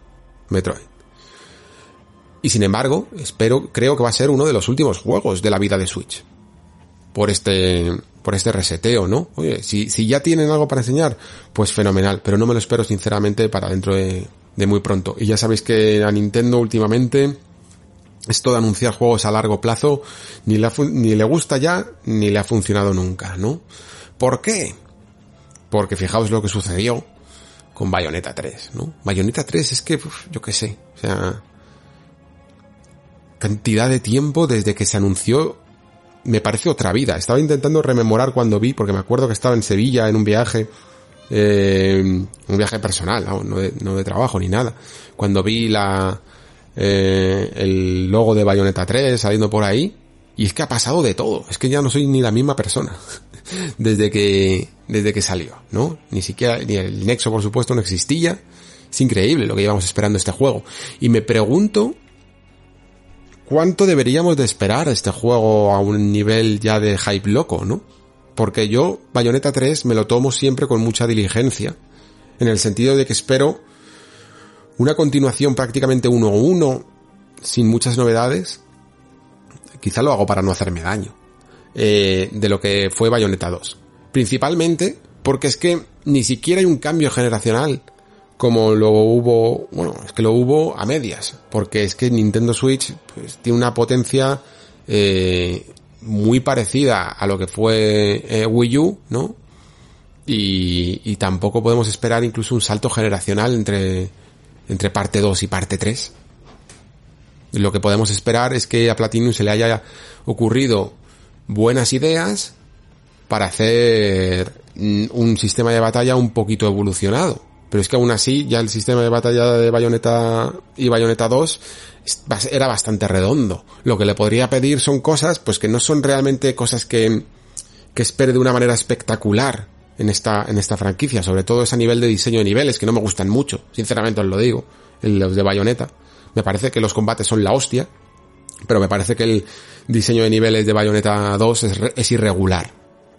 Metroid. Y sin embargo, espero, creo que va a ser uno de los últimos juegos de la vida de Switch. Por este, por este reseteo, ¿no? Oye, si, si ya tienen algo para enseñar, pues fenomenal, pero no me lo espero sinceramente para dentro de, muy pronto. Y ya sabéis que a Nintendo últimamente esto de anunciar juegos a largo plazo ni le, ni le gusta ya ni le ha funcionado nunca, ¿no? ¿Por qué? Porque fijaos lo que sucedió con Bayonetta 3, ¿no? Bayonetta 3 es que, uf, yo qué sé, o sea, cantidad de tiempo desde que se anunció me parece otra vida. Estaba intentando rememorar cuando vi, porque me acuerdo que estaba en Sevilla en un viaje, eh, un viaje personal, no, de, no de trabajo ni nada. Cuando vi la, eh, el logo de Bayonetta 3 saliendo por ahí. Y es que ha pasado de todo. Es que ya no soy ni la misma persona. desde que, desde que salió, ¿no? Ni siquiera, ni el Nexo por supuesto no existía. Es increíble lo que llevamos esperando este juego. Y me pregunto cuánto deberíamos de esperar este juego a un nivel ya de hype loco, ¿no? Porque yo, Bayonetta 3, me lo tomo siempre con mucha diligencia. En el sentido de que espero una continuación prácticamente uno a uno, sin muchas novedades. Quizá lo hago para no hacerme daño. Eh, de lo que fue Bayonetta 2. Principalmente porque es que ni siquiera hay un cambio generacional como lo hubo, bueno, es que lo hubo a medias, porque es que Nintendo Switch pues, tiene una potencia eh, muy parecida a lo que fue eh, Wii U, ¿no? Y, y, tampoco podemos esperar incluso un salto generacional entre, entre parte 2 y parte 3. Lo que podemos esperar es que a Platinum se le haya ocurrido buenas ideas para hacer un sistema de batalla un poquito evolucionado. Pero es que aún así ya el sistema de batalla de Bayonetta y Bayonetta 2 era bastante redondo. Lo que le podría pedir son cosas pues que no son realmente cosas que, que espere de una manera espectacular en esta, en esta franquicia. Sobre todo ese nivel de diseño de niveles que no me gustan mucho. Sinceramente os lo digo. Los de Bayonetta. Me parece que los combates son la hostia. Pero me parece que el diseño de niveles de Bayonetta 2 es, es irregular.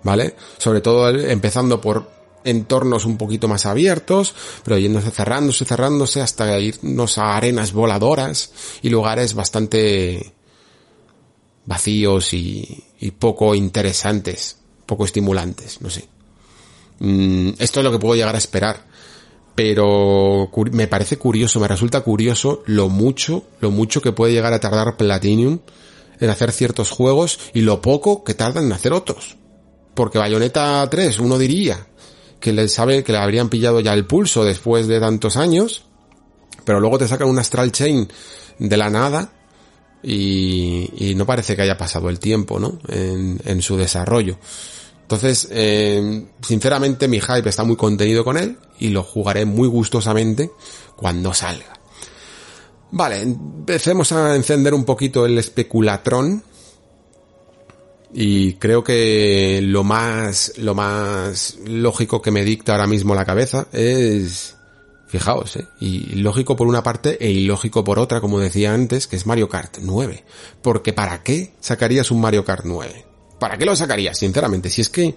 ¿Vale? Sobre todo empezando por entornos un poquito más abiertos, pero yéndose cerrándose, cerrándose hasta irnos a arenas voladoras y lugares bastante vacíos y, poco interesantes, poco estimulantes, no sé. Mm, esto es lo que puedo llegar a esperar. Pero me parece curioso, me resulta curioso lo mucho, lo mucho que puede llegar a tardar Platinum en hacer ciertos juegos y lo poco que tardan en hacer otros. Porque Bayonetta 3, uno diría que le sabe que le habrían pillado ya el pulso después de tantos años, pero luego te sacan una Astral Chain de la nada y, no parece que haya pasado el tiempo, ¿no? En, su desarrollo. Entonces, eh, sinceramente mi hype está muy contenido con él y lo jugaré muy gustosamente cuando salga. Vale, empecemos a encender un poquito el especulatrón y creo que lo más, lo más lógico que me dicta ahora mismo la cabeza es, fijaos, ¿eh? y lógico por una parte e ilógico por otra, como decía antes, que es Mario Kart 9. Porque ¿para qué sacarías un Mario Kart 9? ¿Para qué lo sacarías, sinceramente? Si es que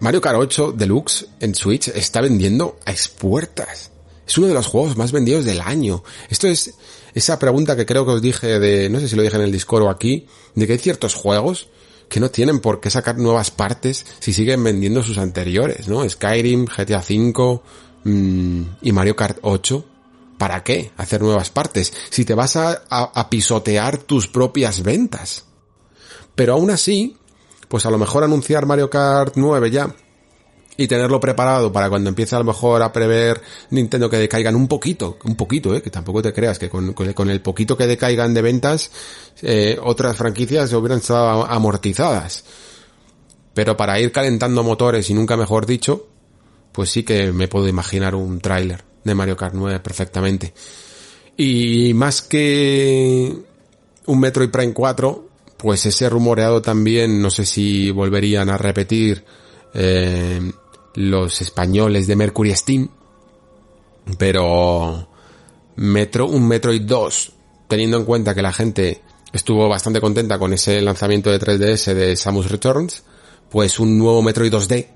Mario Kart 8 Deluxe en Switch está vendiendo a expuertas. Es uno de los juegos más vendidos del año. Esto es, esa pregunta que creo que os dije de, no sé si lo dije en el Discord o aquí, de que hay ciertos juegos que no tienen por qué sacar nuevas partes si siguen vendiendo sus anteriores, ¿no? Skyrim, GTA V mm, y Mario Kart 8. ¿Para qué hacer nuevas partes? Si te vas a, a pisotear tus propias ventas. Pero aún así, pues a lo mejor anunciar Mario Kart 9 ya y tenerlo preparado para cuando empiece a lo mejor a prever Nintendo que decaigan un poquito, un poquito, eh, que tampoco te creas que con, con, el poquito que decaigan de ventas, eh, otras franquicias hubieran estado amortizadas. Pero para ir calentando motores y nunca mejor dicho, pues sí que me puedo imaginar un tráiler de Mario Kart 9 perfectamente. Y más que un Metroid Prime 4, pues ese rumoreado también, no sé si volverían a repetir eh, los españoles de Mercury Steam, pero Metro, un Metroid 2, teniendo en cuenta que la gente estuvo bastante contenta con ese lanzamiento de 3DS de Samus Returns, pues un nuevo Metroid 2D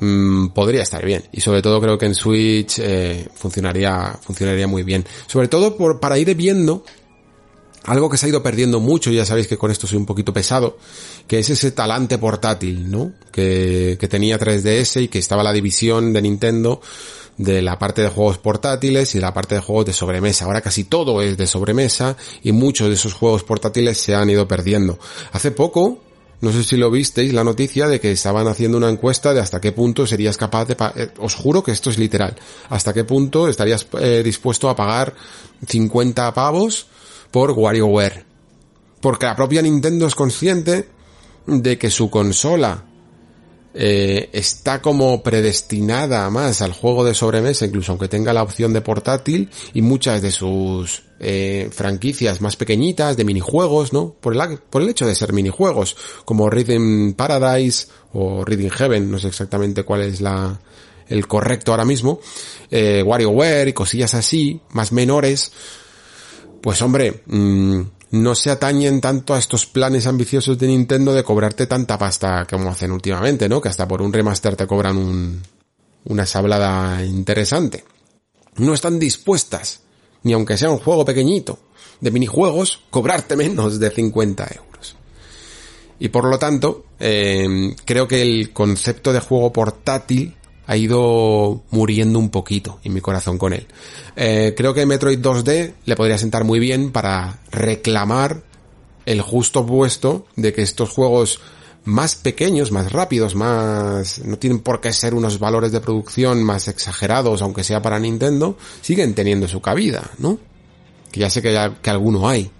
mm, podría estar bien. Y sobre todo creo que en Switch eh, funcionaría, funcionaría muy bien. Sobre todo por, para ir viendo algo que se ha ido perdiendo mucho, ya sabéis que con esto soy un poquito pesado, que es ese talante portátil, ¿no? Que, que tenía 3DS y que estaba la división de Nintendo de la parte de juegos portátiles y la parte de juegos de sobremesa. Ahora casi todo es de sobremesa y muchos de esos juegos portátiles se han ido perdiendo. Hace poco, no sé si lo visteis, la noticia de que estaban haciendo una encuesta de hasta qué punto serías capaz de... Eh, os juro que esto es literal. Hasta qué punto estarías eh, dispuesto a pagar 50 pavos por WarioWare. Porque la propia Nintendo es consciente de que su consola eh, está como predestinada más al juego de sobremesa, incluso aunque tenga la opción de portátil y muchas de sus eh, franquicias más pequeñitas de minijuegos, ¿no? Por el, por el hecho de ser minijuegos, como Rhythm Paradise o Reading Heaven, no sé exactamente cuál es la, el correcto ahora mismo, eh, WarioWare y cosillas así, más menores, pues hombre, mmm, no se atañen tanto a estos planes ambiciosos de Nintendo de cobrarte tanta pasta como hacen últimamente, ¿no? Que hasta por un remaster te cobran un, una sablada interesante. No están dispuestas, ni aunque sea un juego pequeñito, de minijuegos, cobrarte menos de 50 euros. Y por lo tanto, eh, creo que el concepto de juego portátil ha ido muriendo un poquito en mi corazón con él. Eh, creo que Metroid 2D le podría sentar muy bien para reclamar el justo puesto de que estos juegos más pequeños, más rápidos, más... no tienen por qué ser unos valores de producción más exagerados, aunque sea para Nintendo, siguen teniendo su cabida, ¿no? Que ya sé que, ya, que alguno hay,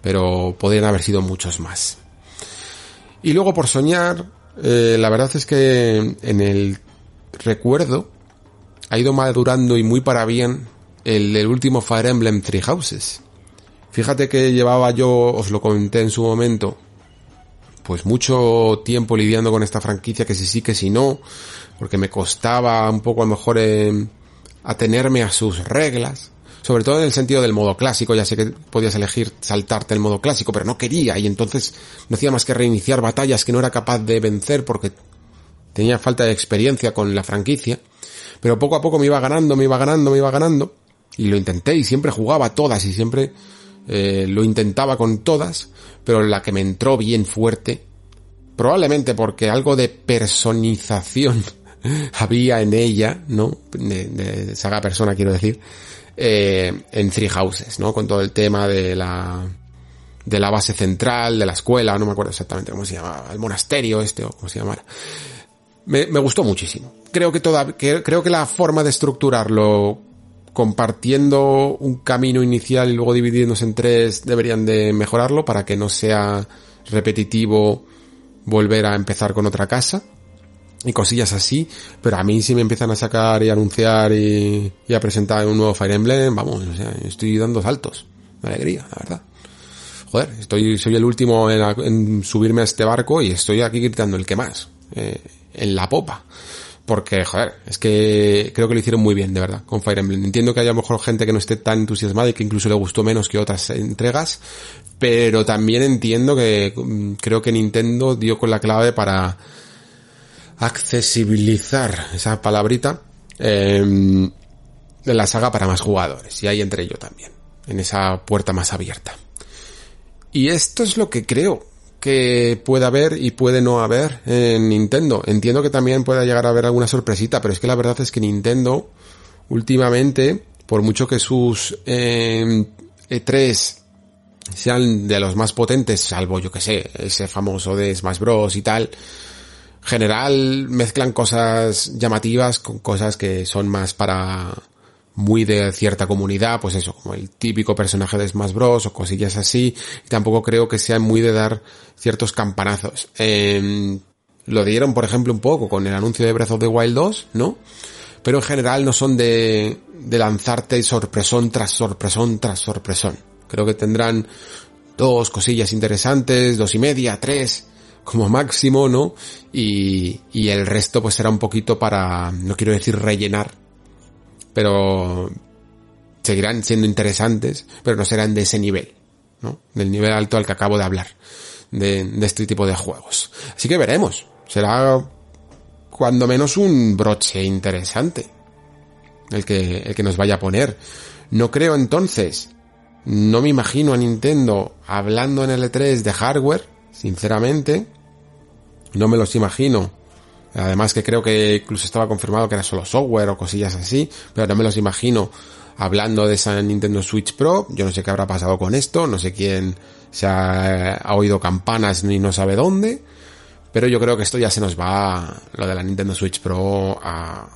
pero podrían haber sido muchos más. Y luego por soñar, eh, la verdad es que en el recuerdo ha ido madurando y muy para bien el, último Fire Emblem Three Houses. Fíjate que llevaba yo, os lo comenté en su momento, pues mucho tiempo lidiando con esta franquicia, que si sí, que si no, porque me costaba un poco a lo mejor eh, atenerme a sus reglas, sobre todo en el sentido del modo clásico, ya sé que podías elegir saltarte el modo clásico, pero no quería, y entonces no hacía más que reiniciar batallas que no era capaz de vencer porque tenía falta de experiencia con la franquicia, pero poco a poco me iba ganando, me iba ganando, me iba ganando, y lo intenté y siempre jugaba todas y siempre eh, lo intentaba con todas, pero la que me entró bien fuerte, probablemente porque algo de personización había en ella, ¿no? De, de saga persona quiero decir, eh, en Three Houses, ¿no? Con todo el tema de la de la base central, de la escuela, no me acuerdo exactamente cómo se llamaba, el monasterio este o cómo se llamara. Me, gustó muchísimo. Creo que toda, que, creo que la forma de estructurarlo compartiendo un camino inicial y luego dividiéndose en tres deberían de mejorarlo para que no sea repetitivo volver a empezar con otra casa y cosillas así, pero a mí si me empiezan a sacar y anunciar y, y a presentar un nuevo Fire Emblem, vamos, o sea, estoy dando saltos de alegría, la verdad. Joder, estoy, soy el último en, en subirme a este barco y estoy aquí gritando el que más, eh, en la popa. Porque, joder, es que creo que lo hicieron muy bien, de verdad, con Fire Emblem. Entiendo que haya mejor gente que no esté tan entusiasmada y que incluso le gustó menos que otras entregas, pero también entiendo que creo que Nintendo dio con la clave para accesibilizar esa palabrita eh, de la saga para más jugadores. Y ahí entre yo también, en esa puerta más abierta. Y esto es lo que creo que puede haber y puede no haber en Nintendo. Entiendo que también pueda llegar a haber alguna sorpresita, pero es que la verdad es que Nintendo últimamente, por mucho que sus eh, E3 sean de los más potentes, salvo yo que sé, ese famoso de Smash Bros y tal, general mezclan cosas llamativas con cosas que son más para muy de cierta comunidad, pues eso, como el típico personaje de Smash Bros o cosillas así, y tampoco creo que sea muy de dar ciertos campanazos. Eh, lo dieron, por ejemplo, un poco con el anuncio de Breath of the Wild 2, ¿no? Pero en general no son de, de lanzarte sorpresón tras sorpresón tras sorpresón. Creo que tendrán dos cosillas interesantes, dos y media, tres, como máximo, ¿no? Y, y el resto pues será un poquito para, no quiero decir rellenar, pero seguirán siendo interesantes, pero no serán de ese nivel, ¿no? Del nivel alto al que acabo de hablar, de, de este tipo de juegos. Así que veremos, será cuando menos un broche interesante el que, el que nos vaya a poner. No creo entonces, no me imagino a Nintendo hablando en el E3 de hardware, sinceramente, no me los imagino Además que creo que incluso estaba confirmado que era solo software o cosillas así, pero no me los imagino hablando de esa Nintendo Switch Pro. Yo no sé qué habrá pasado con esto, no sé quién se ha, oído campanas ni no sabe dónde, pero yo creo que esto ya se nos va, lo de la Nintendo Switch Pro, a,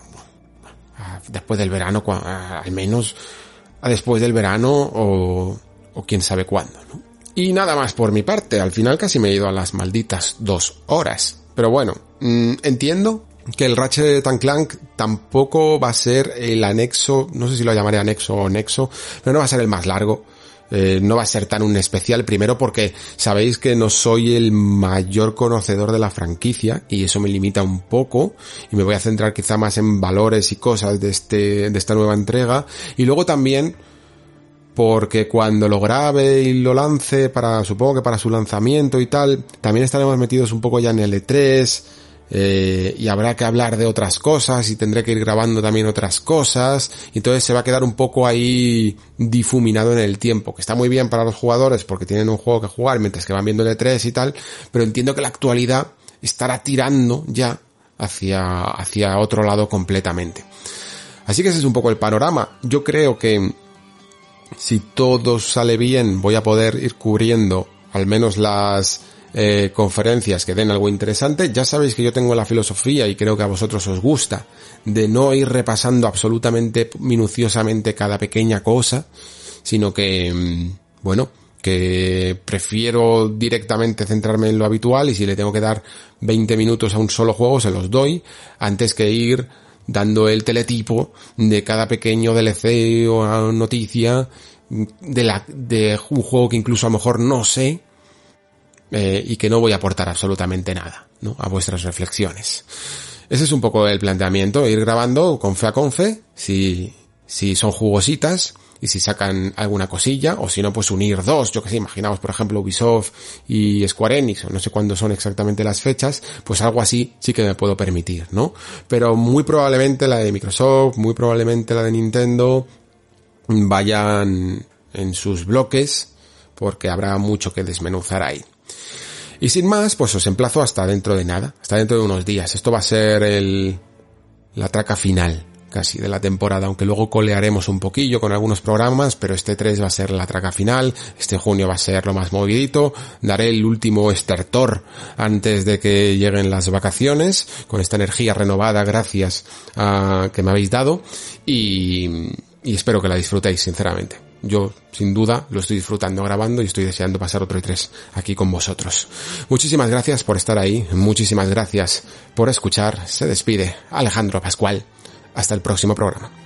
a después del verano, al menos a después del verano o, o quién sabe cuándo, ¿no? Y nada más por mi parte, al final casi me he ido a las malditas dos horas Pero bueno, mm, entiendo que el Ratchet Clank tampoco va a ser el anexo, no sé si lo llamaré anexo o nexo, pero no va a ser el más largo. Eh, no va a ser tan un especial, primero porque sabéis que no soy el mayor conocedor de la franquicia y eso me limita un poco y me voy a centrar quizá más en valores y cosas de este, de esta nueva entrega y luego también porque cuando lo grabe y lo lance para, supongo que para su lanzamiento y tal, también estaremos metidos un poco ya en el E3, eh, y habrá que hablar de otras cosas y tendré que ir grabando también otras cosas y entonces se va a quedar un poco ahí difuminado en el tiempo, que está muy bien para los jugadores porque tienen un juego que jugar mientras que van viendo el E3 y tal, pero entiendo que la actualidad estará tirando ya hacia, hacia otro lado completamente. Así que ese es un poco el panorama. Yo creo que si todo sale bien voy a poder ir cubriendo al menos las eh, conferencias que den algo interesante. Ya sabéis que yo tengo la filosofía y creo que a vosotros os gusta de no ir repasando absolutamente minuciosamente cada pequeña cosa, sino que, mm, bueno, que prefiero directamente centrarme en lo habitual y si le tengo que dar 20 minutos a un solo juego se los doy antes que ir dando el teletipo de cada pequeño DLC o noticia de la de un juego que incluso a lo mejor no sé eh, y que no voy a aportar absolutamente nada ¿no? a vuestras reflexiones. Ese es un poco el planteamiento, ir grabando con fe a con fe, si, si son jugositas y si sacan alguna cosilla, o si no, pues unir dos, yo que sé, imaginaos por ejemplo Ubisoft y Square Enix, no sé cuándo son exactamente las fechas, pues algo así sí que me puedo permitir, ¿no? Pero muy probablemente la de Microsoft, muy probablemente la de Nintendo, vayan en sus bloques, porque habrá mucho que desmenuzar ahí. Y sin más, pues os emplazo hasta dentro de nada, hasta dentro de unos días. Esto va a ser el, la traca final de la temporada, aunque luego colearemos un poquillo con algunos programas, pero este 3 va a ser la traca final, este junio va a ser lo más movidito, daré el último estertor antes de que lleguen las vacaciones, con esta energía renovada gracias a que me habéis dado, y, y espero que la disfrutéis, sinceramente yo sin duda lo estoy disfrutando grabando y estoy deseando pasar otro y tres aquí con vosotros. Muchísimas gracias por estar ahí, muchísimas gracias por escuchar. Se despide Alejandro Pascual. Hasta el próximo programa.